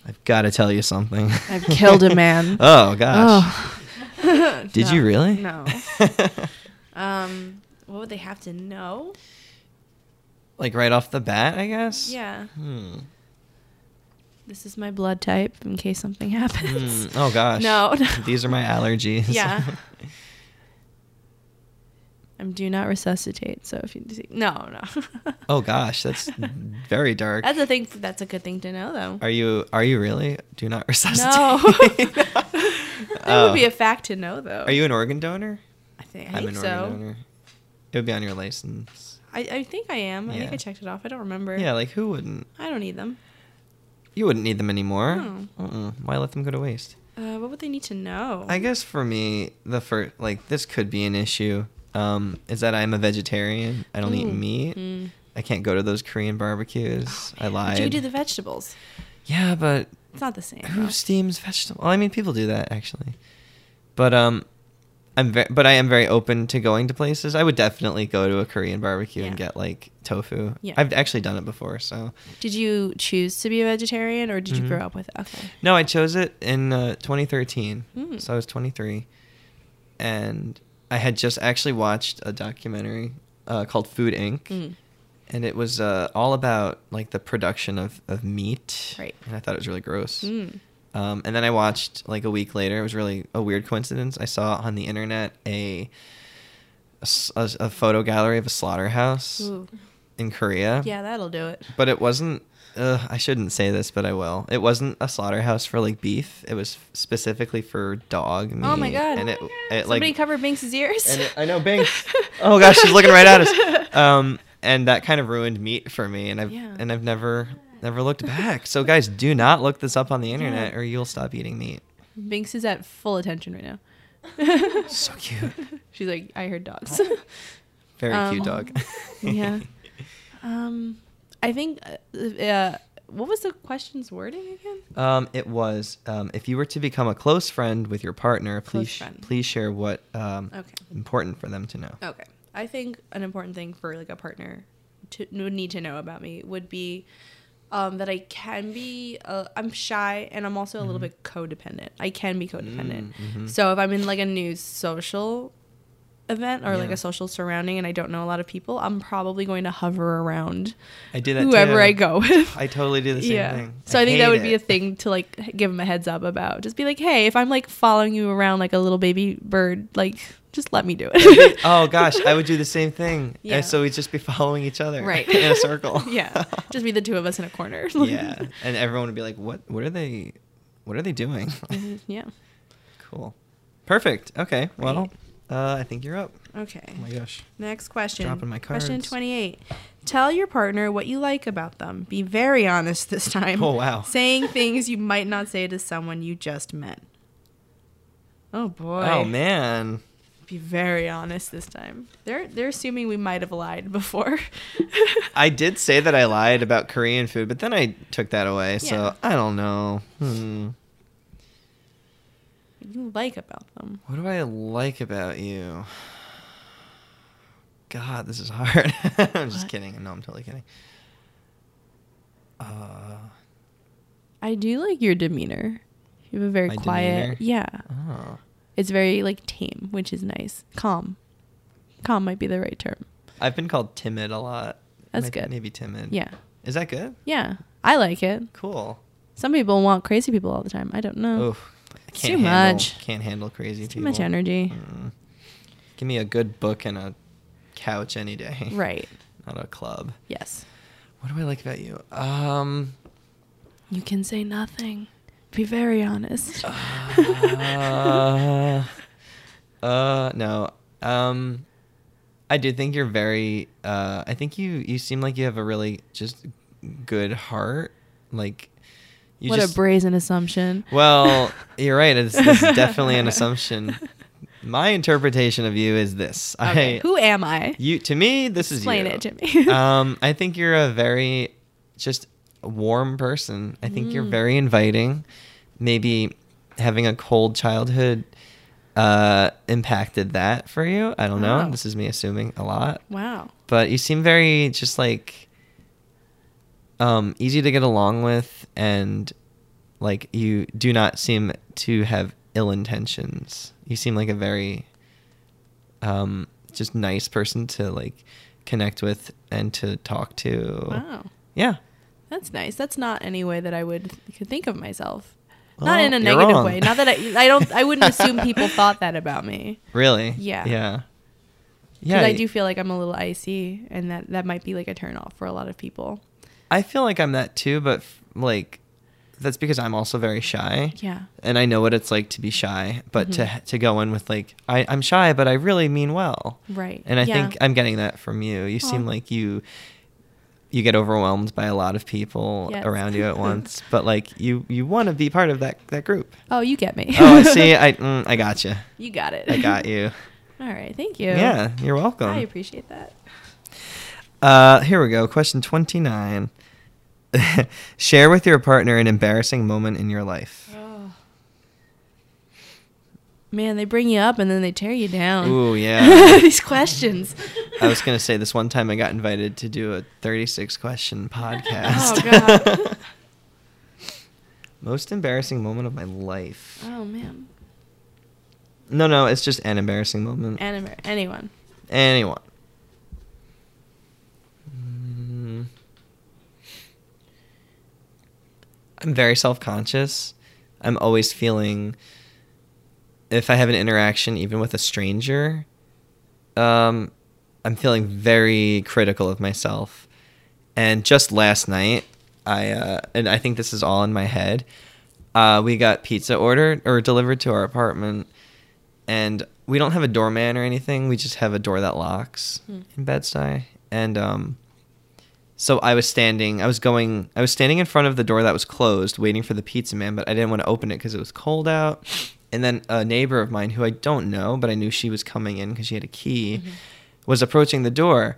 i've got to tell you something <laughs> I've killed a man. <laughs> oh gosh Oh. <laughs> did No, you really No. Um, what would they have to know? like right off the bat i guess Yeah. Hmm. This is my blood type in case something happens. Hmm. Oh gosh. No. These are my allergies. Yeah. I'm do not resuscitate. So if you see, no, no. <laughs> oh gosh, that's very dark. That's a thing. That's a good thing to know, though. Are you are you really? Do not resuscitate. No. <laughs> that Oh. <laughs> would be a fact to know, though. Are you an organ donor? I think, I I'm an so. organ donor. It would be on your license. I, I think I am. I think I checked it off. I don't remember. Yeah, like who wouldn't? I don't need them. You wouldn't need them anymore. No. Uh-uh. Why let them go to waste? Uh, what would they need to know? I guess for me, the first like this could be an issue. Um, is that I'm a vegetarian. I don't eat meat. Mm. I can't go to those Korean barbecues. I But lied. you do the vegetables. yeah, but It's not the same. Who though. steams vegetables? Well, I mean, people do that actually, but um, I'm very, but I am very open to going to places. I would definitely go to a Korean barbecue and get like tofu. Yeah. I've actually done it before, so Did you choose to be a vegetarian or did you Mhm. grow up with it? Okay. no, I chose it in uh, 2013. Mm. So I was 23, and I had just actually watched a documentary uh, called Food Inc. Mm. And it was uh, all about like the production of, of meat. Right. And I thought it was really gross. Mm. Um, and then I watched like a week later. It was really a weird coincidence. I saw on the internet a a photo gallery of a slaughterhouse Ooh. in Korea. Yeah, that'll do it. But it wasn't. Uh, I shouldn't say this, but I will. It wasn't a slaughterhouse for like beef. It was specifically for dog meat. Oh my God. And it, it Somebody like cover Binks's ears. and it, I know Binks. <laughs> oh gosh, she's looking right at us. <laughs> Um, and that kind of ruined meat for me, and I've Yeah. and I've never never looked back. So guys, do not look this up on the internet, or you'll stop eating meat. Binks is at full attention right now. <laughs> So cute. She's like, I heard dogs. Very cute Um, dog. yeah. Um, I think. Uh, uh, what was the question's wording again? Um, it was um, if you were to become a close friend with your partner, please sh- please share what um, Okay. important for them to know. Okay. I think an important thing for like a partner to would need to know about me would be um, that I can be. Uh, I'm shy and I'm also a little bit codependent. I can be codependent. Mm, mhm. So if I'm in like a new social event or like a social surrounding and I don't know a lot of people, I'm probably going to hover around I do that. whoever too. I go with. <laughs> I totally do the same yeah. thing. So I, think that would be a thing to like give them a heads up about. Just be like, hey, if I'm like following you around like a little baby bird, like just let me do it. <laughs> oh gosh, I would do the same thing. Yeah. And so we'd just be following each other, Right. <laughs> in a circle. yeah, just be the two of us in a corner. yeah, and everyone would be like, "What? What are they? What are they doing?" Mm-hmm. yeah. cool. Perfect. Okay. Well, Right. Uh, I think you're up. Okay. Oh my gosh. Next question. Dropping my Question 28. Tell your partner what you like about them. Be very honest <laughs> this time. Oh, wow. Saying <laughs> things you might not say to someone you just met. Oh boy. Oh man. Be very honest this time. They're they're assuming we might have lied before. <laughs> I did say that I lied about Korean food, but then I took that away. Yeah. So I don't know. Hmm. You like about them. What do I like about you? God, this is hard. <laughs> I'm just kidding. No, I'm totally kidding. Uh, I do like your demeanor. You have a very quiet. demeanor? Yeah. oh. It's very like tame, which is nice. Calm. Calm might be the right term. I've been called timid a lot. That's Maybe- good. Maybe timid. Yeah. Is that good? Yeah. I like it. Cool. Some people want crazy people all the time. I don't know. Oof. Can't too handle, much. Can't handle crazy It's too people. much energy. Mm. Give me a good book and a couch any day. <laughs> Right. Not a club. Yes. What do I like about you? Um. You can say nothing. Be very honest. <laughs> uh, uh, no. Um, I do think you're very. Uh, I think you you seem like you have a really just good heart. Like you what just. a brazen assumption. well, you're right. It's, this is <laughs> definitely an assumption. My interpretation of you is this. Okay. I, Who am I? you to me, this Explain is you. it to me. <laughs> um, I think you're a very just warm person. I think you're Mm. very inviting. Maybe having a cold childhood uh, impacted that for you. I don't know. Wow. This is me assuming a lot, wow. but you seem very just like um, easy to get along with, and like you do not seem to have ill intentions. You seem like a very um, just nice person to like connect with and to talk to. Wow. Yeah. That's nice. That's not any way that I would could think of myself. Well, not in a negative wrong. way. Not that I I don't I wouldn't <laughs> assume people thought that about me. Really? Yeah. Yeah. Because Yeah. I do feel like I'm a little icy and that that might be like a turn off for a lot of people. I feel like I'm that too, but f- like that's because I'm also very shy. Yeah. And I know what it's like to be shy, but Mhm. to to go in with like I, I'm shy, but I really mean well. Right. And I Yeah. think I'm getting that from you. You seem like you you get overwhelmed by a lot of people Yes. around you at <laughs> once, but like you you want to be part of that that group. Oh, you get me. oh, I <laughs> see. I mm, I got you. you got it. I got you. <laughs> All right. Thank you. Yeah, you're welcome. I appreciate that. Uh, here we go. Question 29. <laughs> Share with your partner an embarrassing moment in your life. Oh. Man, they bring you up and then they tear you down. Ooh, <laughs> yeah. These questions. I was going to say this one time I got invited to do a 36 question podcast. <laughs> Oh, God. Most embarrassing moment of my life. Oh man. No, no, it's just an embarrassing moment. Anime. Anyone. Anyone. Mm. I'm very self conscious. I'm always feeling, if I have an interaction, even with a stranger, um, I'm feeling very critical of myself. And just last night, I, uh, and I think this is all in my head, uh, we got pizza ordered or delivered to our apartment and we don't have a doorman or anything. We just have a door that locks Hmm. in Bed-Stuy. And um, so I was standing. I was going. I was standing in front of the door that was closed, waiting for the pizza man, but I didn't want to open it because it was cold out. And then a neighbor of mine, who I don't know, but I knew she was coming in because she had a key, was approaching the door,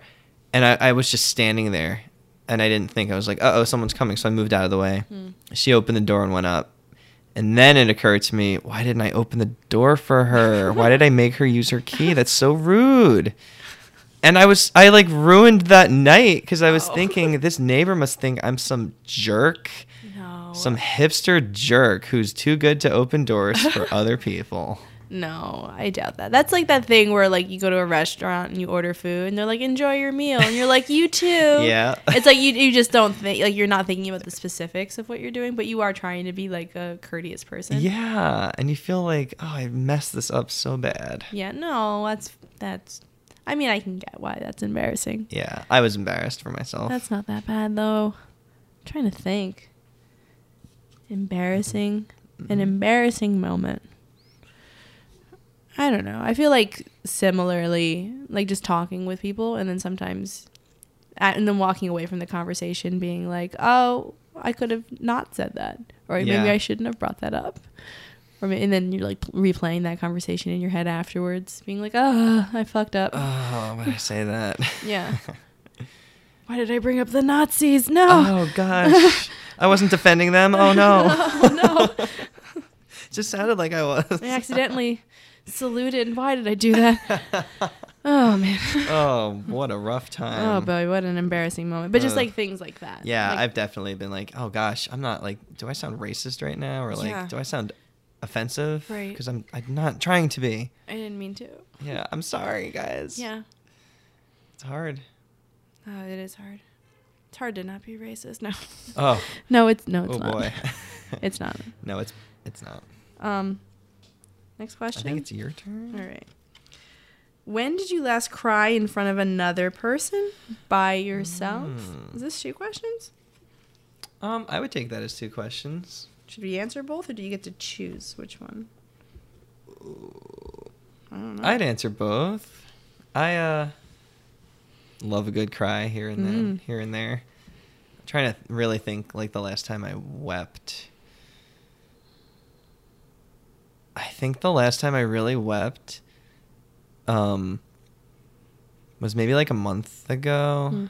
and I, I was just standing there, and I didn't think. I was like, "Uh oh, someone's coming," so I moved out of the way. Hmm. She opened the door and went up. And then it occurred to me, why didn't I open the door for her? Why did I make her use her key? That's so rude. And I was, I like ruined that night because I was thinking this neighbor must think I'm some jerk, No. some hipster jerk who's too good to open doors for <laughs> other people. No, I doubt that. That's like that thing where like you go to a restaurant and you order food and they're like enjoy your meal and you're like you <laughs> too. Yeah. It's like you you just don't <laughs> think like you're not thinking about the specifics of what you're doing, but you are trying to be like a courteous person. Yeah. And you feel like, oh, I messed this up so bad. Yeah, no, that's that's I mean, I can get why that's embarrassing. Yeah. I was embarrassed for myself. That's not that bad though. I'm trying to think. Embarrassing. An Mhm. embarrassing moment. I don't know. I feel like similarly, like just talking with people and then sometimes and then walking away from the conversation being like, "Oh, I could have not said that." Or maybe I shouldn't have brought that up. Or and then you're like replaying that conversation in your head afterwards, being like, "Ah, I fucked up." Oh, why did I <sighs> say that? yeah. <laughs> Why did I bring up the Nazis? No. Oh gosh, I wasn't defending them. Oh no, Oh, <laughs> no. <laughs> just sounded like I was. I accidentally saluted. Why did I do that? Oh man. Oh, what a rough time. Oh boy, what an embarrassing moment. But just Ugh. like things like that. Yeah, Like, I've definitely been like, oh gosh, I'm not like, do I sound racist right now, or like, Yeah. do I sound offensive? Right. Because I'm, I'm not trying to be. I didn't mean to. Yeah, I'm sorry, guys. Yeah. it's hard. Oh, it is hard. It's hard to not be racist. <laughs> No. Oh, <laughs> No, it's no, it's oh not. boy. <laughs> It's not. no, it's it's not. Um. Next question. I think it's your turn. All right. When did you last cry in front of another person by yourself? Mm. Is this two questions? Um, I would take that as two questions. Should we answer both, or do you get to choose which one? I don't know. I'd answer both. I uh love a good cry here and then, Mm. here and there. I'm trying to really think like the last time I wept. I think the last time I really wept um was maybe like a month ago. Mm.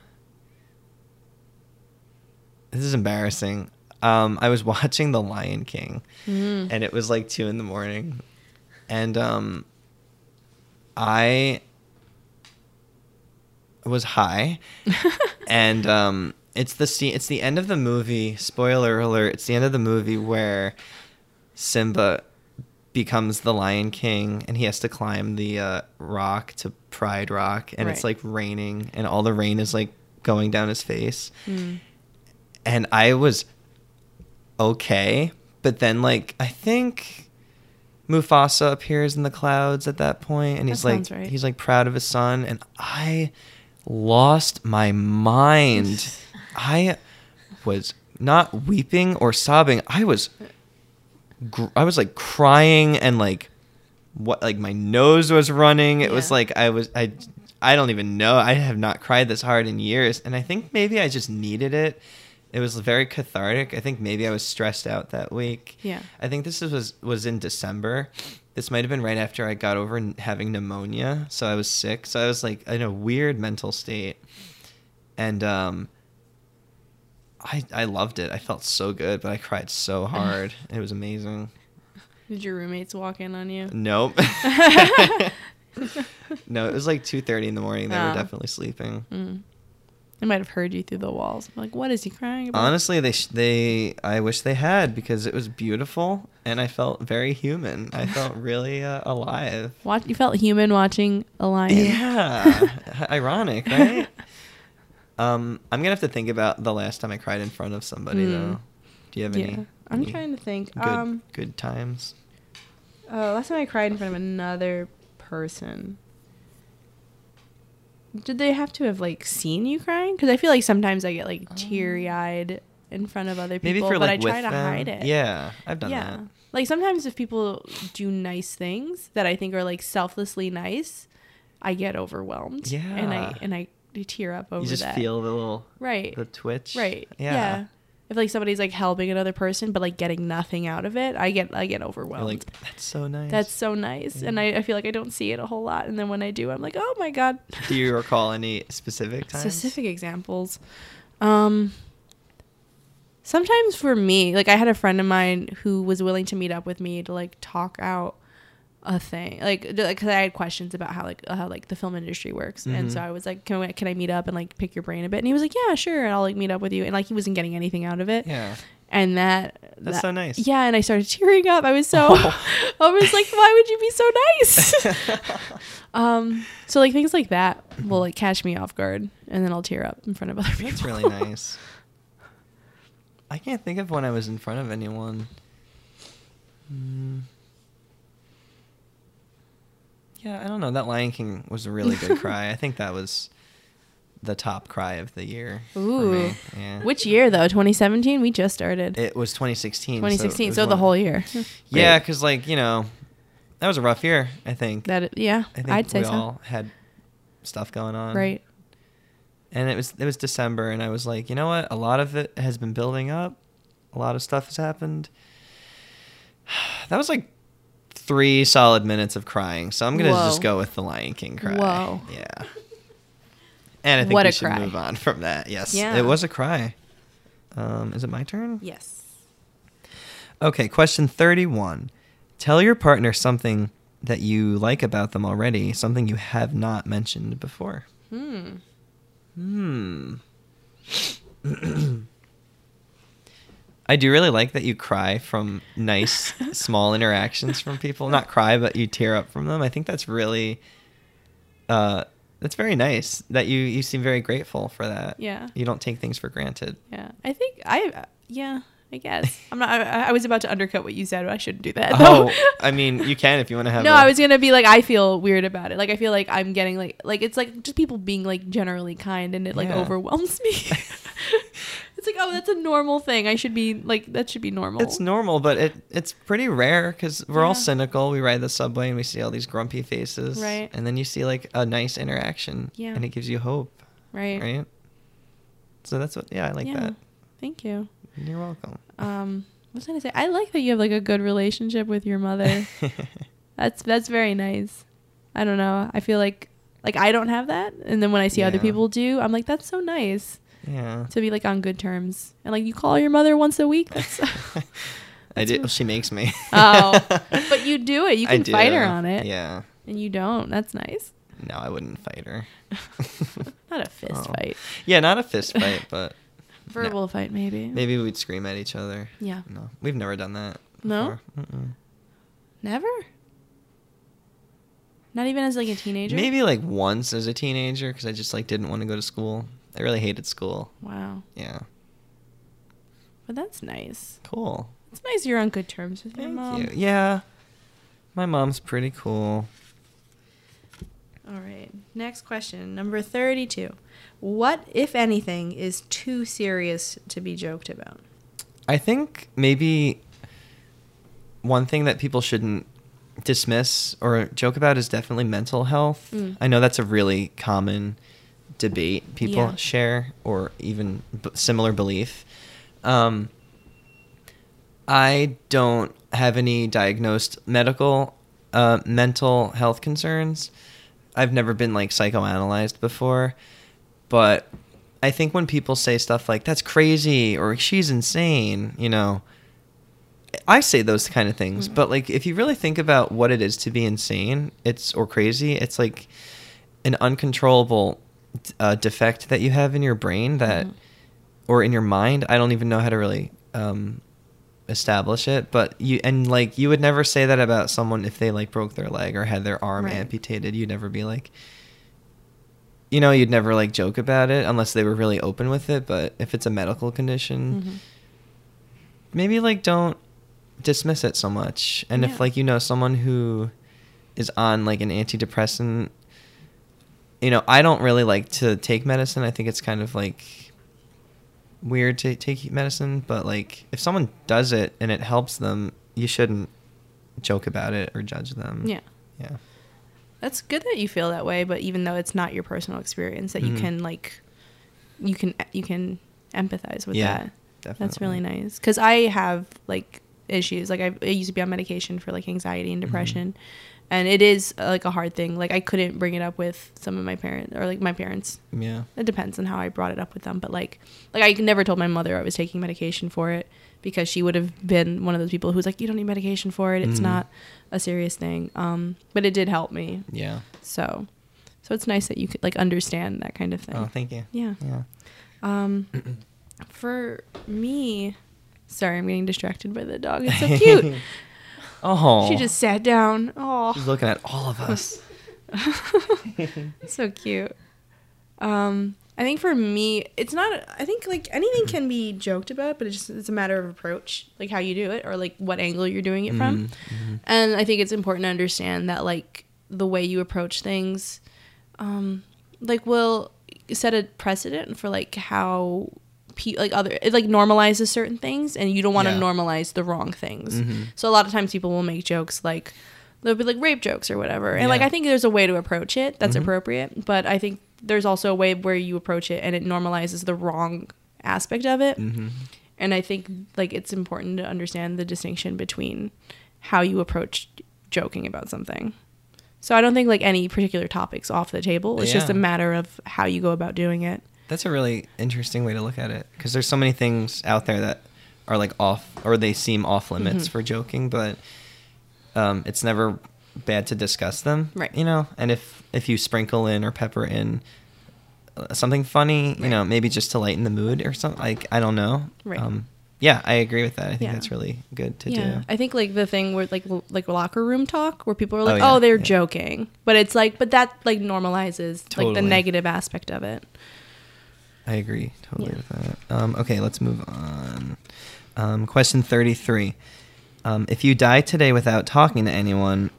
This is embarrassing. Um I was <laughs> watching The Lion King Mm. and it was like two in the morning and um i was high <laughs> and um it's the scene it's the end of the movie spoiler alert it's the end of the movie where simba becomes the lion king and he has to climb the uh, rock to pride rock and it's like raining and all the rain is like going down his face Mm. and I was okay, but then like I think Mufasa appears in the clouds at that point, and That he's like right. he's like proud of his son, and I lost my mind. <laughs> I was not weeping or sobbing. I was gr- I was like crying and like what like my nose was running. It was like I was I I don't even know. I have not cried this hard in years, and I think maybe I just needed it. It was very cathartic. I think maybe I was stressed out that week. Yeah. I think this was was in December. This might have been right after I got over having pneumonia, so I was sick. So I was like in a weird mental state, and um, I I loved it. I felt so good, but I cried so <laughs> hard. it was amazing. Did your roommates walk in on you? Nope. <laughs> <laughs> no, it was like two thirty in the morning. They Ah. were definitely sleeping. Mm. They might have heard you through the walls. Like, what is he crying about? Honestly, they sh- they I wish they had because it was beautiful and I felt very human. I <laughs> felt really uh, alive. Watch, you felt human watching a lion. Yeah, <laughs> ironic, right? Um, I'm gonna have to think about the last time I cried in front of somebody Hmm. though. Do you have any? Yeah. I'm any trying to think. Good, Um, good times. uh, last time I cried in front of another person. Did they have to have like seen you crying? Because I feel like sometimes I get like um, teary eyed in front of other people, but like I try to them. hide it. Yeah, I've done yeah. that. Like sometimes if people do nice things that I think are like selflessly nice, I get overwhelmed. Yeah, And I and I tear up over You just that. feel the little right. the twitch. Right. Yeah. Yeah. If like somebody's like helping another person but like getting nothing out of it, I get I get You're overwhelmed. like that's so nice. That's so nice. And I, I feel like I don't see it a whole lot. And then when I do, I'm like, oh my God. Do you recall any specific <laughs> times? Specific examples. Um sometimes for me, like I had a friend of mine who was willing to meet up with me to like talk out a thing like because i had questions about how like how like the film industry works and so Mhm. i was like can, we, can i meet up and like pick your brain a bit and he was like yeah sure and i'll like meet up with you and like he wasn't getting anything out of it Yeah. and that That's that- so nice. yeah and i started tearing up i was so Oh. <laughs> i was like why would you be so nice <laughs> um so like things like that will like catch me off guard and then i'll tear up in front of other people That's really nice. I can't think of when I was in front of anyone. Mm. Yeah, I don't know. That Lion King was a really good cry. I think that was the top cry of the year. Ooh. Yeah. which year though 2017 we just started It was 2016. so it 2016 was so, the whole year <laughs> Yeah, because like you know, that was a rough year. I think. that yeah I think i'd say we so all had stuff going on. right and it was it was December, and I was like, you know what? A lot of it has been building up. A lot of stuff has happened. <sighs> That was like three solid minutes of crying. So I'm gonna Whoa. just go with the Lion King cry. Whoa. Yeah. And I think What we a should cry. move on from that. Yes, Yeah. it was a cry. Um, is it my turn? Yes. Okay, question 31. Tell your partner something that you like about them already, something you have not mentioned before. Hmm. Hmm. <clears throat> I do really like that you cry from nice <laughs> small interactions from people. Not cry, but you tear up from them. I think that's really uh that's very nice that you you seem very grateful for that. Yeah. You don't take things for granted. Yeah, I think I. Yeah, I guess <laughs> I'm not. I, I was about to undercut what you said, but I shouldn't do that. Oh, <laughs> I mean, you can if you want to have no, a- I was gonna be like, I feel weird about it. Like, I feel like I'm getting like, like it's like just people being like generally kind, and it like Yeah. overwhelms me. It's like, oh, that's a normal thing. I should be like, that should be normal. It's normal, but it it's pretty rare because we're all cynical. We ride the subway and we see all these grumpy faces, Right. And then you see like a nice interaction, Yeah. and it gives you hope, right. right? So that's what, yeah, I like yeah. that. Thank you. You're welcome. Um, what was I gonna say? I like that you have like a good relationship with your mother. <laughs> that's that's very nice. I don't know. I feel like like I don't have that, and then when I see other people do, I'm like, that's so nice yeah, to be like on good terms. And like you call your mother once a week. That's <laughs> <laughs> I do. Oh, she makes me. <laughs> oh, but you do it. You can fight her on it. Yeah. and you don't. That's nice. No, I wouldn't fight her. Not a fist Oh. fight. Yeah, not a fist fight, but Verbal fight, maybe. maybe we'd scream at each other. Yeah. No, we've never done that. No? Never. Not even as like a teenager. Maybe like once as a teenager because I just like didn't want to go to school. I really hated school. Wow. Yeah. But that's nice. Cool. It's nice you're on good terms with your mom. you. Yeah. My mom's pretty cool. All right. Next question, number 32. What, if anything, is too serious to be joked about? I think maybe one thing that people shouldn't dismiss or joke about is definitely mental health. Mm. I know that's a really common debate people Yeah. share or even b- similar belief. Um, I don't have any diagnosed medical uh, mental health concerns. I've never been like psychoanalyzed before, but I think when people say stuff like "that's crazy" or "she's insane," you know, I say those kind of things. Mm. But like, if you really think about what it is to be insane, it's or crazy, it's like an uncontrollable uh, defect that you have in your brain that, Mhm. or in your mind. I don't even know how to really um, establish it. But you and like you would never say that about someone if they like broke their leg or had their arm Right. amputated. You'd never be like. You know, you'd never like joke about it unless they were really open with it. But if it's a medical condition, Mhm. maybe like don't dismiss it so much and Yeah. if like you know someone who is on like an antidepressant you know i don't really like to take medicine i think it's kind of like weird to take medicine but like if someone does it and it helps them you shouldn't joke about it or judge them Yeah. yeah That's good that you feel that way, but even though it's not your personal experience, that you Mhm. can like, you can you can empathize with that. Yeah, that. That's really nice. Because I have like issues. Like I, I used to be on medication for like anxiety and Mhm. depression, and it is uh, like a hard thing. Like I couldn't bring it up with some of my parents or like my parents. yeah It depends on how I brought it up with them, but like like I never told my mother I was taking medication for it because she would have been one of those people who's like, you don't need medication for it. It's Mhm. not a serious thing. Um, but it did help me. yeah So, so it's nice that you could like understand that kind of thing. oh thank you Yeah. yeah Um, <clears throat> for me, sorry, I'm getting distracted by the dog. It's so <laughs> cute. Oh She just sat down. Oh, she's looking at all of us <laughs> <laughs> so cute. Um, I think for me, it's not. I think like anything can be joked about, but it's just it's a matter of approach, like how you do it, or like what angle you're doing it from. Mhm, mhm. And I think it's important to understand that like the way you approach things, um, like will set a precedent for like how pe- like other it like normalizes certain things, and you don't want to Yeah. normalize the wrong things. Mhm. So a lot of times people will make jokes like they'll be like rape jokes or whatever, and like I think there's a way to approach it that's Mhm. appropriate, but I think there's also a way where you approach it and it normalizes the wrong aspect of it. Mhm. And I think like it's important to understand the distinction between how you approach joking about something. So I don't think like any particular topics off the table. It's just a matter of how you go about doing it. That's a really interesting way to look at it because there's so many things out there that are like off or they seem off limits Mhm. for joking, but um, it's never bad to discuss them, Right. You know, and if if you sprinkle in or pepper in uh, something funny, you know, maybe just to lighten the mood or something, like I don't know, Right. Um, yeah, I agree with that. I think Yeah. that's really good to yeah, do. I think like the thing where like l- like locker room talk where people are like, yeah, "Oh, they're joking," but it's like, but that like normalizes like the negative aspect of it. I agree totally Yeah. with that. Um, okay, let's move on. Um, question 33. Um, if you die today without talking to anyone,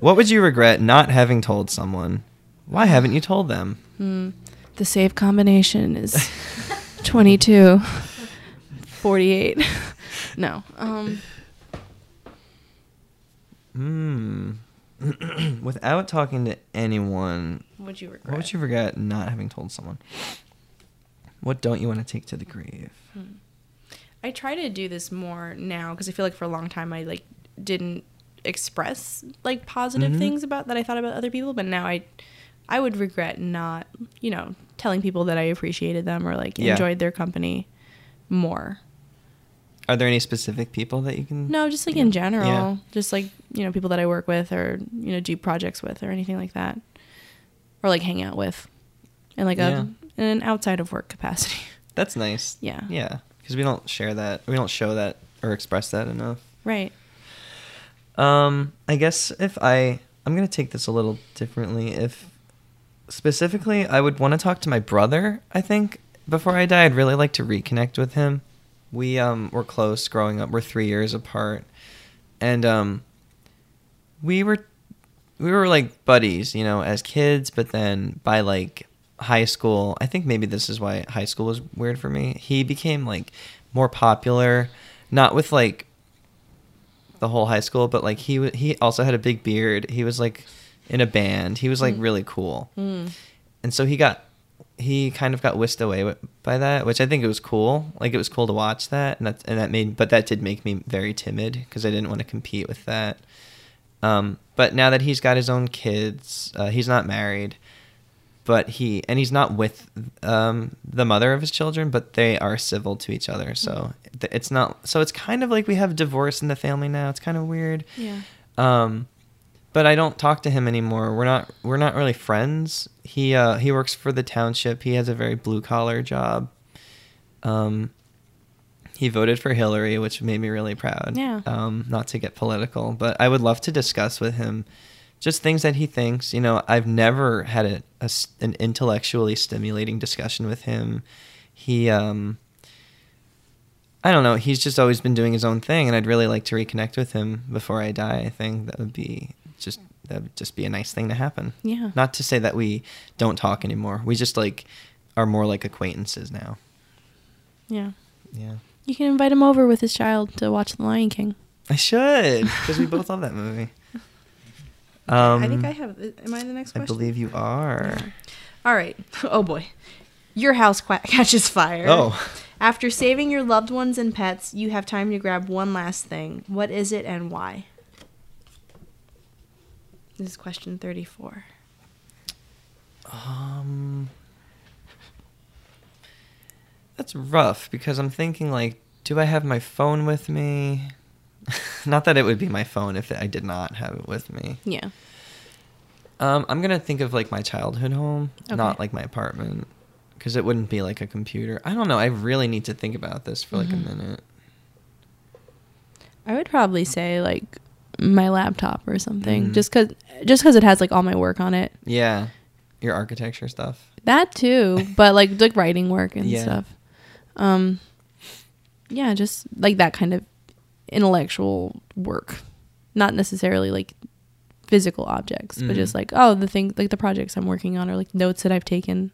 what would you regret not having told someone? Why haven't you told them? Hmm. The safe combination is <laughs> 22 <laughs> 48. <laughs> no. Um Hmm. <clears throat> without talking to anyone, would you regret? what would you regret not having told someone? What don't you want to take to the grave? I try to do this more now because I feel like for a long time I like didn't express like positive Mhm. things about that I thought about other people, but now I I would regret not, you know, telling people that I appreciated them or like Yeah. enjoyed their company more. Are there any specific people that you can? No, just like in general, Yeah. just like, you know, people that I work with or, you know, do projects with or anything like that. Or like hang out with in like Yeah. a in an outside of work capacity. <laughs> That's nice. Yeah. Yeah, because we don't share that. We don't show that or express that enough. Right. Um, I guess if I, I'm gonna take this a little differently. If specifically, I would want to talk to my brother. I think before I die, I'd really like to reconnect with him. We um were close growing up. We're three years apart, and um, we were we were like buddies, you know, as kids. But then by like high school, I think maybe this is why high school was weird for me. He became like more popular, not with like the whole high school, but like he he also had a big beard. He was like in a band. He was like Mm. really cool, Mm. and so he got he kind of got whisked away by that, which I think it was cool. Like it was cool to watch that, and that and that made but that did make me very timid because I didn't want to compete with that. Um, but now that he's got his own kids, uh, he's not married, but he and he's not with um, the mother of his children, but they are civil to each other. So th- it's not. So it's kind of like we have divorce in the family now. It's kind of weird. Yeah. Um, but I don't talk to him anymore. We're not we're not really friends. He uh, he works for the township. He has a very blue collar job. Um, he voted for Hillary, which made me really proud. Yeah. Um, not to get political, but I would love to discuss with him just things that he thinks. You know, I've never had a, a an intellectually stimulating discussion with him. He um, I don't know. He's just always been doing his own thing, and I'd really like to reconnect with him before I die. I think that would be just that would just be a nice thing to happen. Yeah. Not to say that we don't talk anymore. We just like are more like acquaintances now. Yeah. Yeah. You can invite him over with his child to watch The Lion King. I should because we both love that movie. Um, I think I have. Am I the next question? I believe you are. All right. <laughs> Oh boy. Your house qua <laughs> catches fire. Oh. After saving your loved ones and pets, you have time to grab one last thing. What is it and why? This is question 34. Um, that's rough because I'm thinking like, do I have my phone with me? <laughs> not that it would be my phone if I did not have it with me. Yeah. Um, I'm gonna think of like my childhood home, not like my apartment, because it wouldn't be like a computer. I don't know. I really need to think about this for like Mhm. a minute. I would probably say like my laptop or something Mm. just cuz just cuz it has like all my work on it. Yeah, your architecture stuff. That too, but like like writing work and <laughs> Yeah. stuff. Um yeah, just like that kind of intellectual work. Not necessarily like physical objects, but Mhm. just like oh, the thing like the projects I'm working on or like notes that I've taken.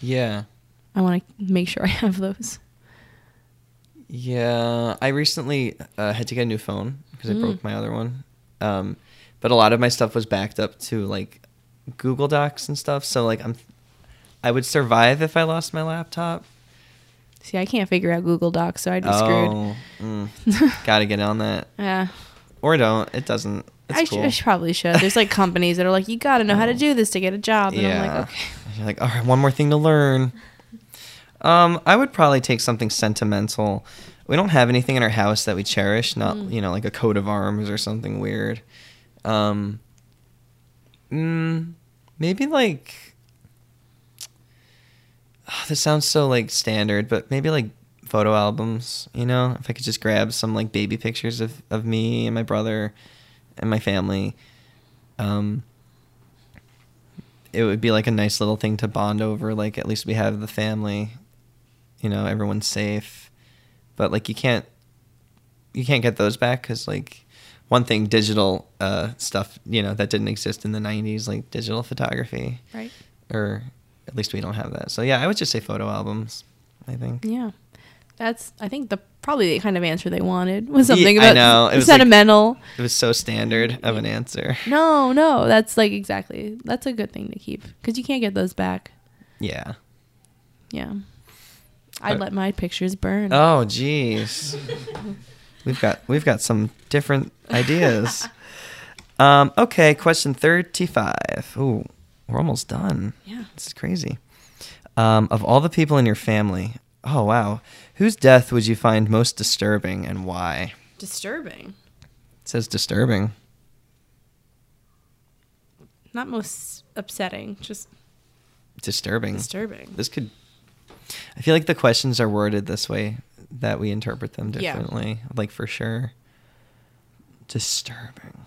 Yeah. I want to make sure <laughs> I have those. Yeah, I recently uh, had to get a new phone because I Mm. broke my other one. Um, but a lot of my stuff was backed up to like Google Docs and stuff. So like I'm, I would survive if I lost my laptop. See, I can't figure out Google Docs, so I'd be screwed. Oh, mm, gotta get on that. <laughs> Yeah. or don't. It doesn't. It's I, cool. sh- I probably should. There's like companies that are like, you got to know how to do this to get a job. And I'm yeah. like, okay. <laughs> You're like, all right, one more thing to learn. Um, I would probably take something sentimental. We don't have anything in our house that we cherish. Not Mm. you know like a coat of arms or something weird. Um, mm, maybe like. This sounds so like standard, but maybe like photo albums. You know, if I could just grab some like baby pictures of of me and my brother and my family. Um, it would be like a nice little thing to bond over. Like at least we have the family, you know, everyone's safe. But like you can't, you can't get those back because like one thing, digital uh, stuff, you know, that didn't exist in the '90s, like digital photography, Right. or at least we don't have that. So yeah, I would just say photo albums. I think. Yeah. That's, I think, the probably the kind of answer they wanted was something I about it was like- sentimental. It was so standard of an answer. no, no, that's like exactly. That's a good thing to keep because you can't get those back. Yeah. Yeah. I'd Uh, let my pictures burn. Oh, jeez. <laughs> we've got we've got some different ideas. <laughs> Um, okay, question thirty-five. Ooh, we're almost done. Yeah. This is crazy. Um, of all the people in your family, oh wow, whose death would you find most disturbing and why? Disturbing. It says disturbing. Not most upsetting, just Disturbing. disturbing. This could. I feel like the questions are worded this way that we interpret them differently. Yeah. differently. Like for sure. Disturbing.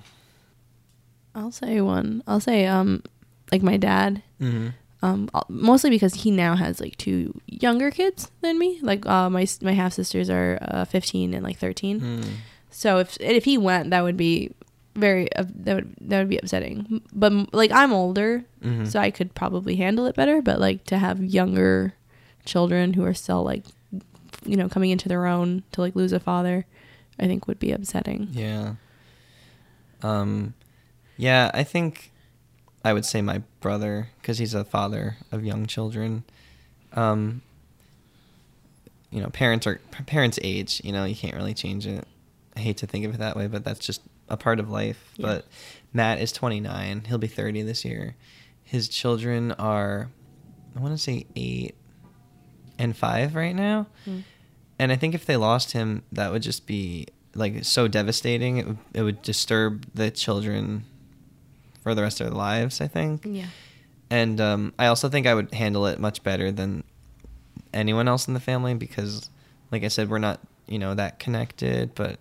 I'll say one. I'll say um like my dad. Mm-hmm. Um mostly because he now has like two younger kids than me. Like uh my my half sisters are uh, 15 and like 13. Mm. So if if he went that would be very uh, that would that would be upsetting. But like I'm older, Mhm. so I could probably handle it better, but like to have younger children who are still like you know coming into their own to like lose a father, I think would be upsetting. Yeah. Um, yeah, I think I would say my brother because he's a father of young children. Um, you know, parents are parents age. You know, you can't really change it. I hate to think of it that way, but that's just a part of life. Yeah. But Matt is 29. He'll be 30 this year. His children are, I want to say eight and five right now. Mm. And I think if they lost him, that would just be like so devastating. It would, it would disturb the children for the rest of their lives. I think. Yeah. And um, I also think I would handle it much better than anyone else in the family because, like I said, we're not you know that connected. But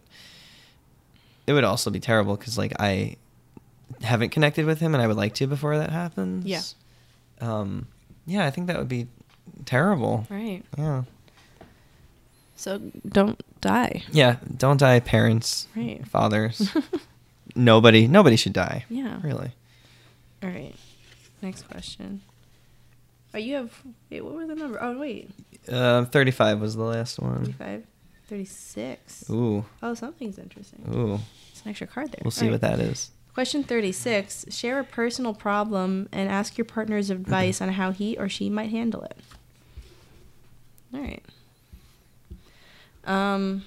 it would also be terrible because like I haven't connected with him and I would like to before that happens. Yeah. Um, yeah, I think that would be terrible. Right. Yeah. So don't die. Yeah, don't die, parents, Right. fathers. <laughs> nobody, nobody should die. Yeah. Really. All right. Next question. Oh, you have. Wait, what were the number? Oh, wait. Uh, 35 was the last one. 35, 36. Ooh, Oh, something's interesting. ooh. It's an extra card there. We'll see All what that is. Question 36. Share a personal problem and ask your partner's <clears throat> advice on how he or she might handle it. All right. Um.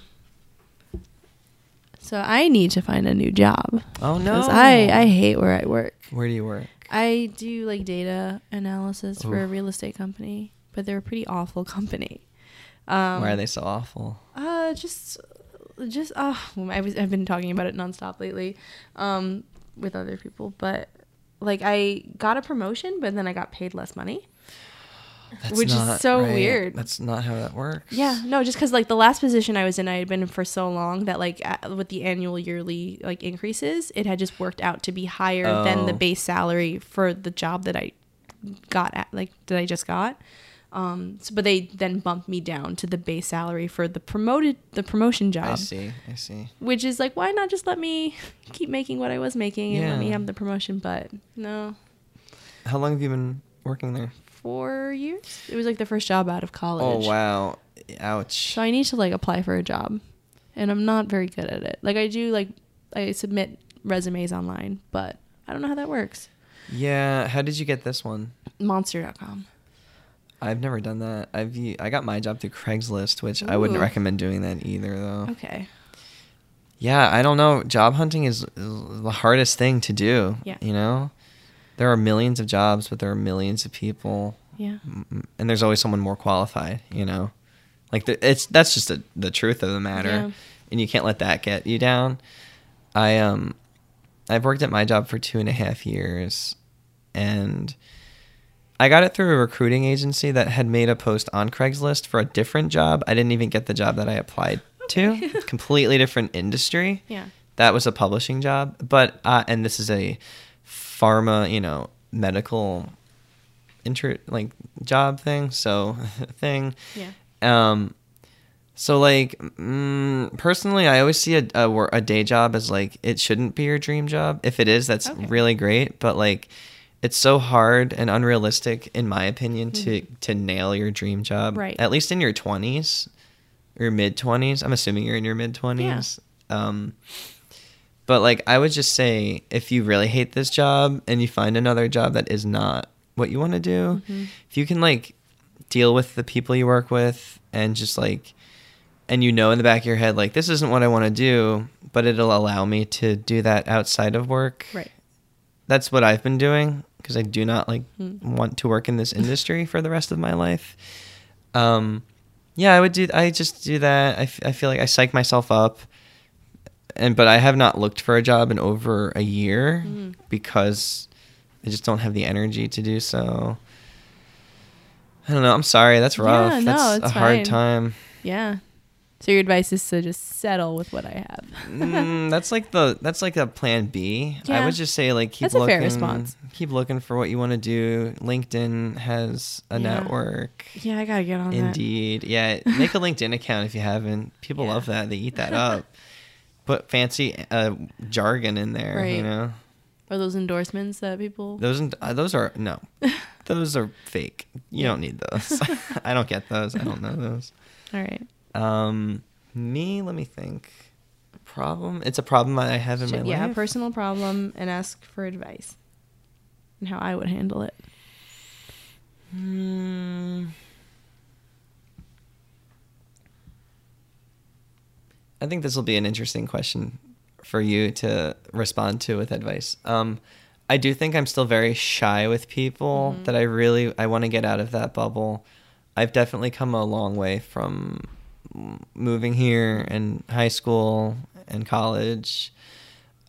So I need to find a new job. Oh no. I, I hate where I work. Where do you work? I do like data analysis for a real estate company, but they're a pretty awful company. Um, Why are they so awful? Uh, just, just uh, I was I've been talking about it nonstop lately, um, with other people. But like, I got a promotion, but then I got paid less money. Which is so right. weird. That's not how that works. Yeah, no, just because like the last position I was in, I had been in for so long that like a- with the annual yearly like increases, it had just worked out to be higher than the Oh. base salary for the job that I got at like that I just got. Um, so, but they then bumped me down to the base salary for the promoted the promotion job, I see. I see. which is like why not just let me keep making what I was making and let me have the promotion? But no, How long have you been working there? Four years. It was like the first job out of oh, college. Oh wow. Ouch. So I need to like apply for a job, and I'm not very good at it. Like I do like I submit resumes online, but I don't know how that works. Yeah. How did you get this one? Monster.com. I've never done that. I've I got my job through Craigslist, which I wouldn't recommend doing that either, though. Okay. yeah, I don't know. Job hunting is, is the hardest thing to do. Yeah. You know, there are millions of jobs, but there are millions of people, Yeah. and there's always someone more qualified. You know, like the, it's that's just the the truth of the matter, Yeah. and you can't let that get you down. I um, I've worked at my job for two and a half years, and I got it through a recruiting agency that had made a post on Craigslist for a different job. I didn't even get the job that I applied Okay. to. <laughs> Completely different industry. Yeah. That was a publishing job, but uh, and this is a pharma, you know, medical inter like job thing. So <laughs> thing. Yeah. Um, so like mm, personally, I always see a, a a day job as like it shouldn't be your dream job. If it is, that's Okay. really great. But like, it's so hard and unrealistic, in my opinion, to to nail your dream job. Mm-hmm. Right. At least in your twenties, or mid twenties. I'm assuming you're in your mid twenties. Um, but like, I would just say, if you really hate this job and you find another job that is not what you want to do, Mm-hmm. if you can like deal with the people you work with and just like and you know in the back of your head like this isn't what I want to do, but it'll allow me to do that outside of work. Right. That's what I've been doing because I do not like Hmm. want to work in this industry for the rest of my life. Um yeah, I would do I just do that. I, f- I feel like I psych myself up and but I have not looked for a job in over a year Mm. because I just don't have the energy to do so. I don't know. I'm sorry. That's rough. Yeah, no, That's it's a hard time. Yeah. So your advice is to just settle with what I have. mm, <laughs> that's like the that's like a plan B. I Yeah. I would just say like keep That's a looking. fair response. Keep looking for what you want to do. LinkedIn has a Yeah. network. Yeah, I gotta get on that. Indeed. Yeah. Make a <laughs> LinkedIn account if you haven't. People Yeah. love that. They eat that <laughs> up. Put fancy uh, jargon in there. You know. Are those endorsements that people? Those uh, those are no, <laughs> those are fake. You don't need those. <laughs> <laughs> I don't get those. I don't know those. All right. Um, me, let me think. Problem? It's a problem I have in my yeah, life. personal problem and ask for advice and how I would handle it. Hmm. I think this will be an interesting question for you to respond to with advice. Um, I do think I'm still very shy with people Mhm. that I really I want to get out of that bubble. I've definitely come a long way from moving here and high school and college.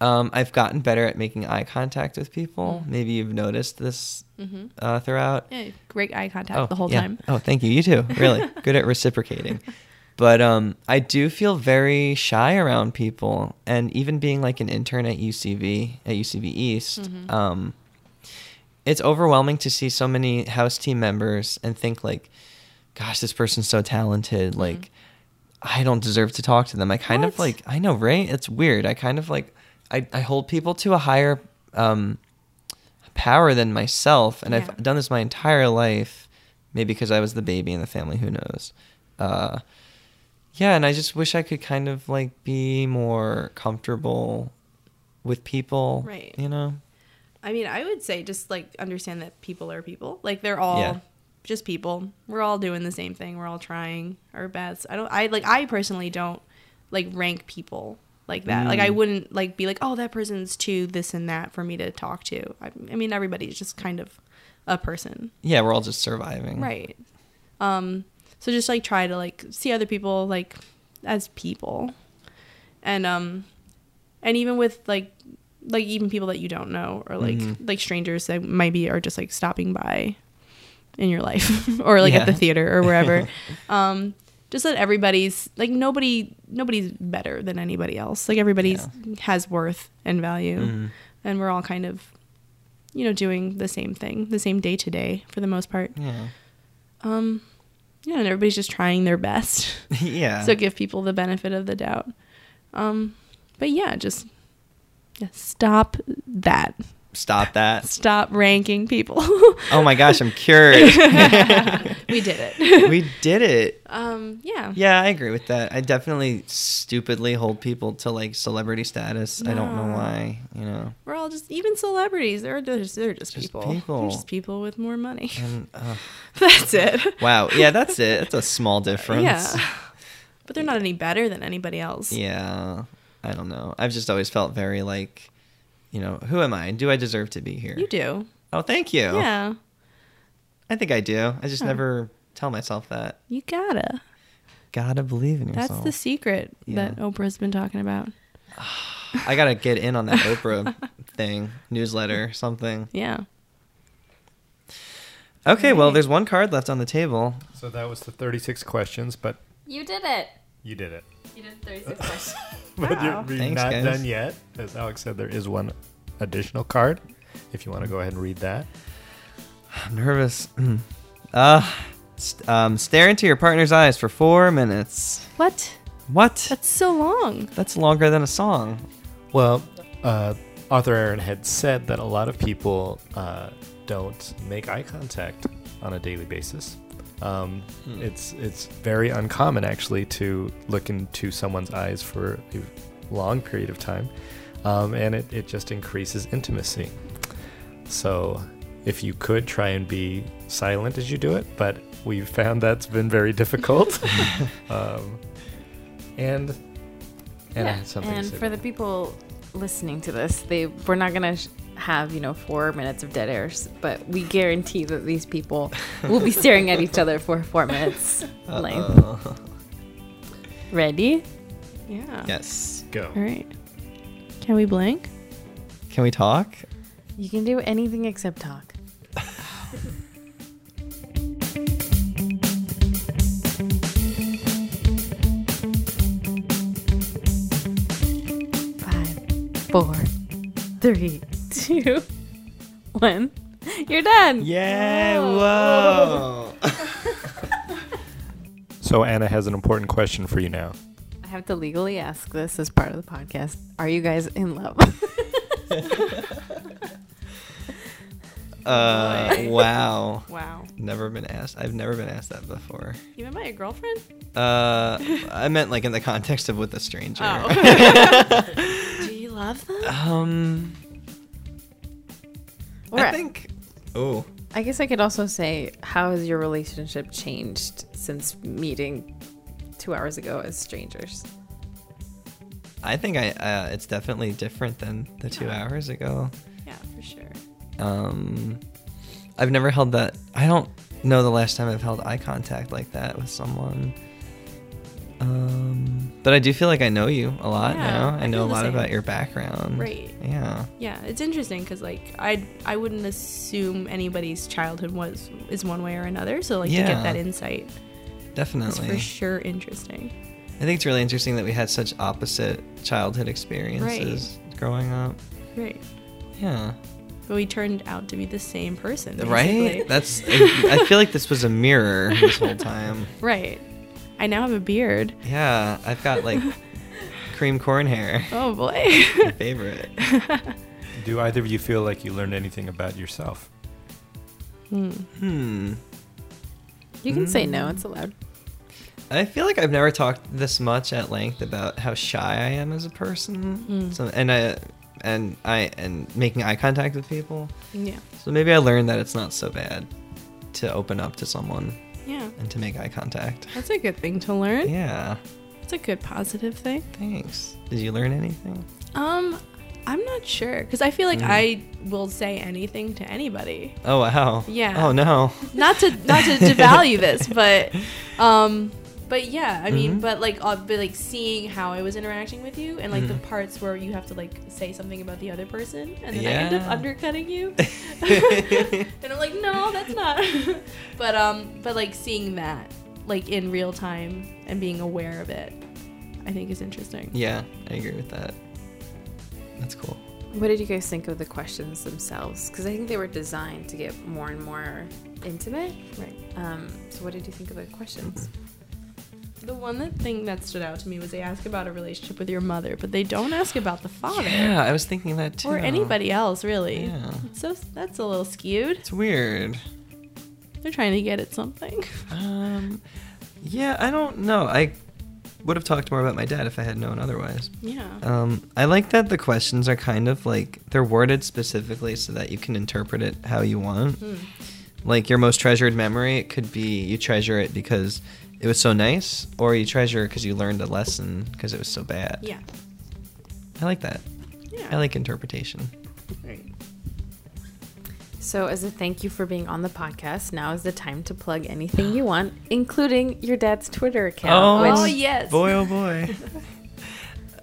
Um, I've gotten better at making eye contact with people. Mm. Maybe you've noticed this Mm-hmm. uh, throughout. Yeah, great eye contact the whole yeah. time. Oh, thank you. You too. Really good at reciprocating. <laughs> But um, I do feel very shy around people, and even being like an intern at UCB at UCB East, Mhm. um, it's overwhelming to see so many house team members and think like, "Gosh, this person's so talented." Mm-hmm. Like, I don't deserve to talk to them. I kind of like. I know, right? It's weird. I kind of like. I I hold people to a higher um, power than myself, and Yeah. I've done this my entire life. Maybe because I was the baby in the family. Who knows? Uh, yeah, and I just wish I could kind of like be more comfortable with people. Right. You know. I mean, I would say just like understand that people are people. Like they're all Yeah. just people. We're all doing the same thing. We're all trying our best. I don't I like I personally don't like rank people like that. Like I Mm. wouldn't like be like, "Oh, that person's too this and that for me to talk to." I, I mean, everybody's just kind of a person. Yeah, we're all just surviving. Right. Um so just like try to like see other people like as people. And um and even with like like even people that you don't know or like Mhm. like strangers that maybe are just like stopping by in your life <laughs> or like at the theater or wherever. <laughs> um just that everybody's like nobody nobody's better than anybody else. Like everybody's has worth and value Mhm. and we're all kind of you know doing the same thing, the same day to day for the most part. Yeah. Um, yeah, and everybody's just trying their best. <laughs> yeah. So give people the benefit of the doubt. Um, but yeah, just yeah, stop that. Stop that. Stop ranking people. <laughs> Oh my gosh, I'm cured. <laughs> we did it. we did it. um, yeah. Yeah, I agree with that. I definitely stupidly hold people to like celebrity status. I don't know why, you know. We're all just even celebrities. They're they're just, they're just, Just people. people. They're just people with more money. And <laughs> uh, That's it. wow, yeah, that's it. That's a small difference. Yeah. But they're not any better than anybody else. Yeah. I don't know. I've just always felt very like, you know, who am I? Do I deserve to be here? You do. Oh, thank you. Yeah. I think I do. I just Huh. never tell myself that. You gotta. Gotta believe in yourself. That's the secret that Oprah's been talking about. <sighs> I gotta get in on that <laughs> Oprah thing, newsletter, something. Yeah. Okay, well, there's one card left on the table. So that was the 36 questions, but You did it. you did it. You did 36 questions. <laughs> <laughs> but Wow. you're, you're Thanks, not guys. done yet. As Alex said, there is one additional card. If you want to go ahead and read that. I'm nervous. <clears throat> uh, st- um, stare into your partner's eyes for four minutes. What? What? That's so long. That's longer than a song. Well, uh, Arthur Aron had said that a lot of people uh, don't make eye contact on a daily basis. Um, Hmm. It's it's very uncommon actually to look into someone's eyes for a long period of time, um, and it, it just increases intimacy. So, if you could try and be silent as you do it, but we've found that's been very difficult. <laughs> um, and and I yeah. had something to and say for the people listening to this, they we're not gonna sh- have you know four minutes of dead airs, but we guarantee that these people <laughs> will be staring at each other for four minutes <laughs> length. Uh-oh. Ready? Yeah. Yes. go. All right. Can we blink? Can we talk? You can do anything except talk. <laughs> four, three, two, one. You're done. Yeah. Whoa. So Anna has an important question for you now. I have to legally ask this as part of the podcast. Are you guys in love? <laughs> uh, wow. Wow. Never been asked. I've never been asked that before. You by a girlfriend? Uh, I meant like in the context of with a stranger. Oh. <laughs> <laughs> Love them? um, Or I think. Oh, I guess I could also say, how has your relationship changed since meeting two hours ago as strangers? I think I. Uh, it's definitely different than the two hours ago. Yeah, for sure. Um, I've never held that. I don't know the last time I've held eye contact like that with someone. Um, but I do feel like I know you a lot Yeah, now. I, I know a lot same. about your background. Right. Yeah. Yeah, it's interesting because like I I wouldn't assume anybody's childhood was is one way or another. So like to get that insight is Definitely. for sure interesting. I think it's really interesting that we had such opposite childhood experiences growing up. Right. Yeah. But we turned out to be the same person. basically. Right? That's. <laughs> I, I feel like this was a mirror this whole time. <laughs> right. I now have a beard. Yeah, I've got like <laughs> cream corn hair. Oh boy. My <laughs> favorite. Do either of you feel like you learned anything about yourself? Hmm. Hmm. You can say no, Mm. it's allowed. I feel like I've never talked this much at length about how shy I am as a person. Mm. So and I and I and making eye contact with people. Yeah. So maybe I learned that it's not so bad to open up to someone Yeah. and to make eye contact. That's a good thing to learn. Yeah. It's a good positive thing. Thanks. Did you learn anything? Um, I'm not sure because I feel like Mm. I will say anything to anybody. Oh wow. Yeah. Oh no. Not to not to <laughs> devalue this, but um, but yeah, I mean, Mhm. but like, uh, but like seeing how I was interacting with you and like Mhm. the parts where you have to like say something about the other person and then I end up undercutting you, <laughs> <laughs> and I'm like, no, that's not. <laughs> but um, but like seeing that like in real time and being aware of it, I think is interesting. Yeah, I agree with that. That's cool. What did you guys think of the questions themselves? Because I think they were designed to get more and more intimate. Right. Um, so, what did you think of the questions? The one that thing that stood out to me was they ask about a relationship with your mother, but they don't ask about the father Yeah, I was thinking that too. or anybody else really. Yeah. So that's a little skewed. It's weird. They're trying to get at something. <laughs> Um, yeah, I don't know. I would have talked more about my dad if I had known otherwise. Yeah. Um, I like that the questions are kind of like they're worded specifically so that you can interpret it how you want. Hmm. Like your most treasured memory, it could be you treasure it because it was so nice, or you treasure because you learned a lesson because it was so bad. Yeah. I like that. Yeah. I like interpretation. Right. So, as a thank you for being on the podcast, now is the time to plug anything you want, including your dad's Twitter account. Oh, which- yes. Boy, oh boy.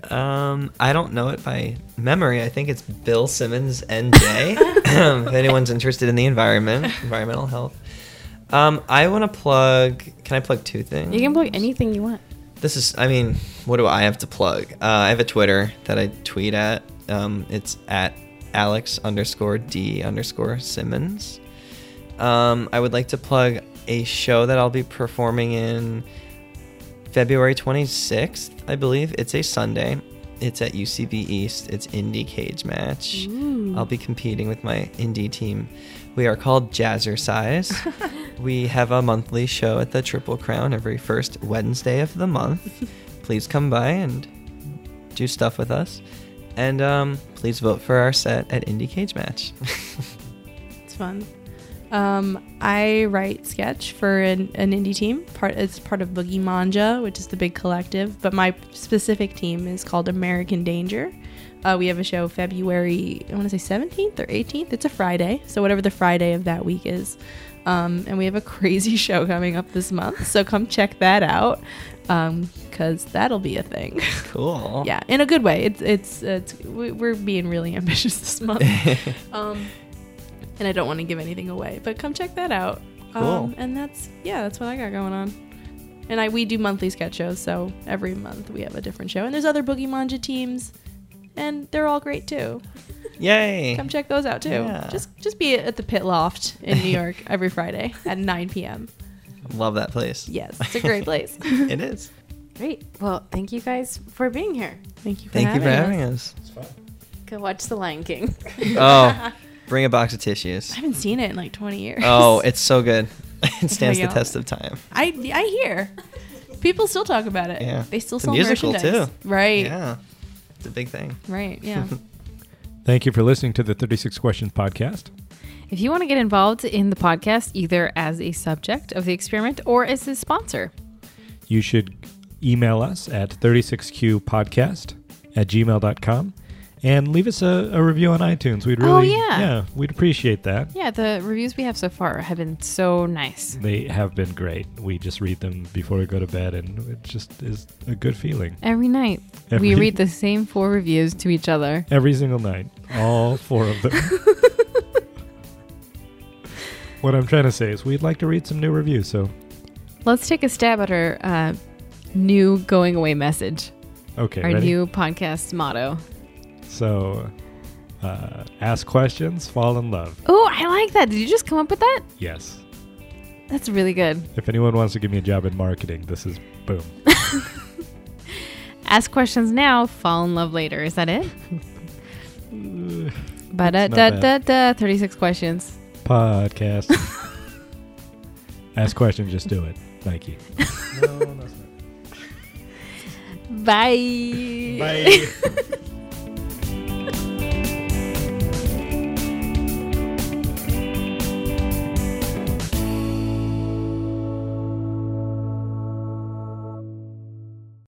<laughs> um, I don't know it by memory. I think it's Bill Simmons NJ. <laughs> if anyone's interested in the environment, environmental health. Um, I want to plug. Can I plug two things? You can plug anything you want. This is. I mean, what do I have to plug? Uh, I have a Twitter that I tweet at. Um, it's at Alex underscore D underscore Simmons. Um, I would like to plug a show that I'll be performing in February 26th, I believe. It's a Sunday. It's at UCB East. It's indie cage match. I'll be competing with my indie team. We are called Jazzercise. <laughs> we have a monthly show at the Triple Crown every first Wednesday of the month. <laughs> Please come by and do stuff with us. And um, please vote for our set at Indie Cage Match. <laughs> It's fun. Um, I write sketch for an, an indie team. Part it's part of Boogie Manja, which is the big collective. But my specific team is called American Danger. Uh, we have a show February, I want to say 17th or 18th. It's a Friday, so whatever the Friday of that week is. Um, and we have a <laughs> crazy show coming up this month, so come check that out, because that'll be a thing. <laughs> cool. yeah, in a good way. It's it's it's we- we're being really ambitious <laughs> this month. um, and I don't want to give anything away, but come check that out. Cool. Um, and that's yeah, that's what I got going on. And I we do monthly sketch shows, so every month we have a different show. And there's other Boogie Manja teams, and they're all great too. Yay. Come check those out too. Yeah. Just just be at the Pit Loft in New York <laughs> every Friday at 9 p.m. Love that place. Yes, it's a great <laughs> place. It is. Great. Well, thank you guys for being here. Thank you for Thank you having for us. having us. Go watch The Lion King. <laughs> Oh, bring a box of tissues. I haven't seen it in like 20 years. Oh, it's so good. It stands the test of time. I I hear people still talk about it. Yeah. they still It's a sell musical, merchandise. too. Right, Yeah. It's a big thing. right, yeah. <laughs> Thank you for listening to the 36 Questions podcast. If you want to get involved in the podcast, either as a subject of the experiment or as a sponsor, You should email us at 36qpodcast at gmail.com and leave us a, a review on iTunes. We'd Oh, really, yeah. yeah, we'd appreciate that. yeah, the reviews we have so far have been so nice. They have been great. We just read them before we go to bed, and it just is a good feeling. Every night, Every- we read the same four reviews to each other. Every single night, all <laughs> four of them. what I'm trying to say is, we'd like to read some new reviews. So, Let's take a stab at our uh, new going away message, okay, our ready? new podcast motto. So, uh, ask questions, fall in love. Oh, I like that. Did you just come up with that? Yes. That's really good. If anyone wants to give me a job in marketing, this is boom. <laughs> Ask questions now, fall in love later. Is that it? Ba da da da da. Thirty-six questions. podcast. <laughs> ask questions, just do it. Thank you. <laughs> Bye. Bye.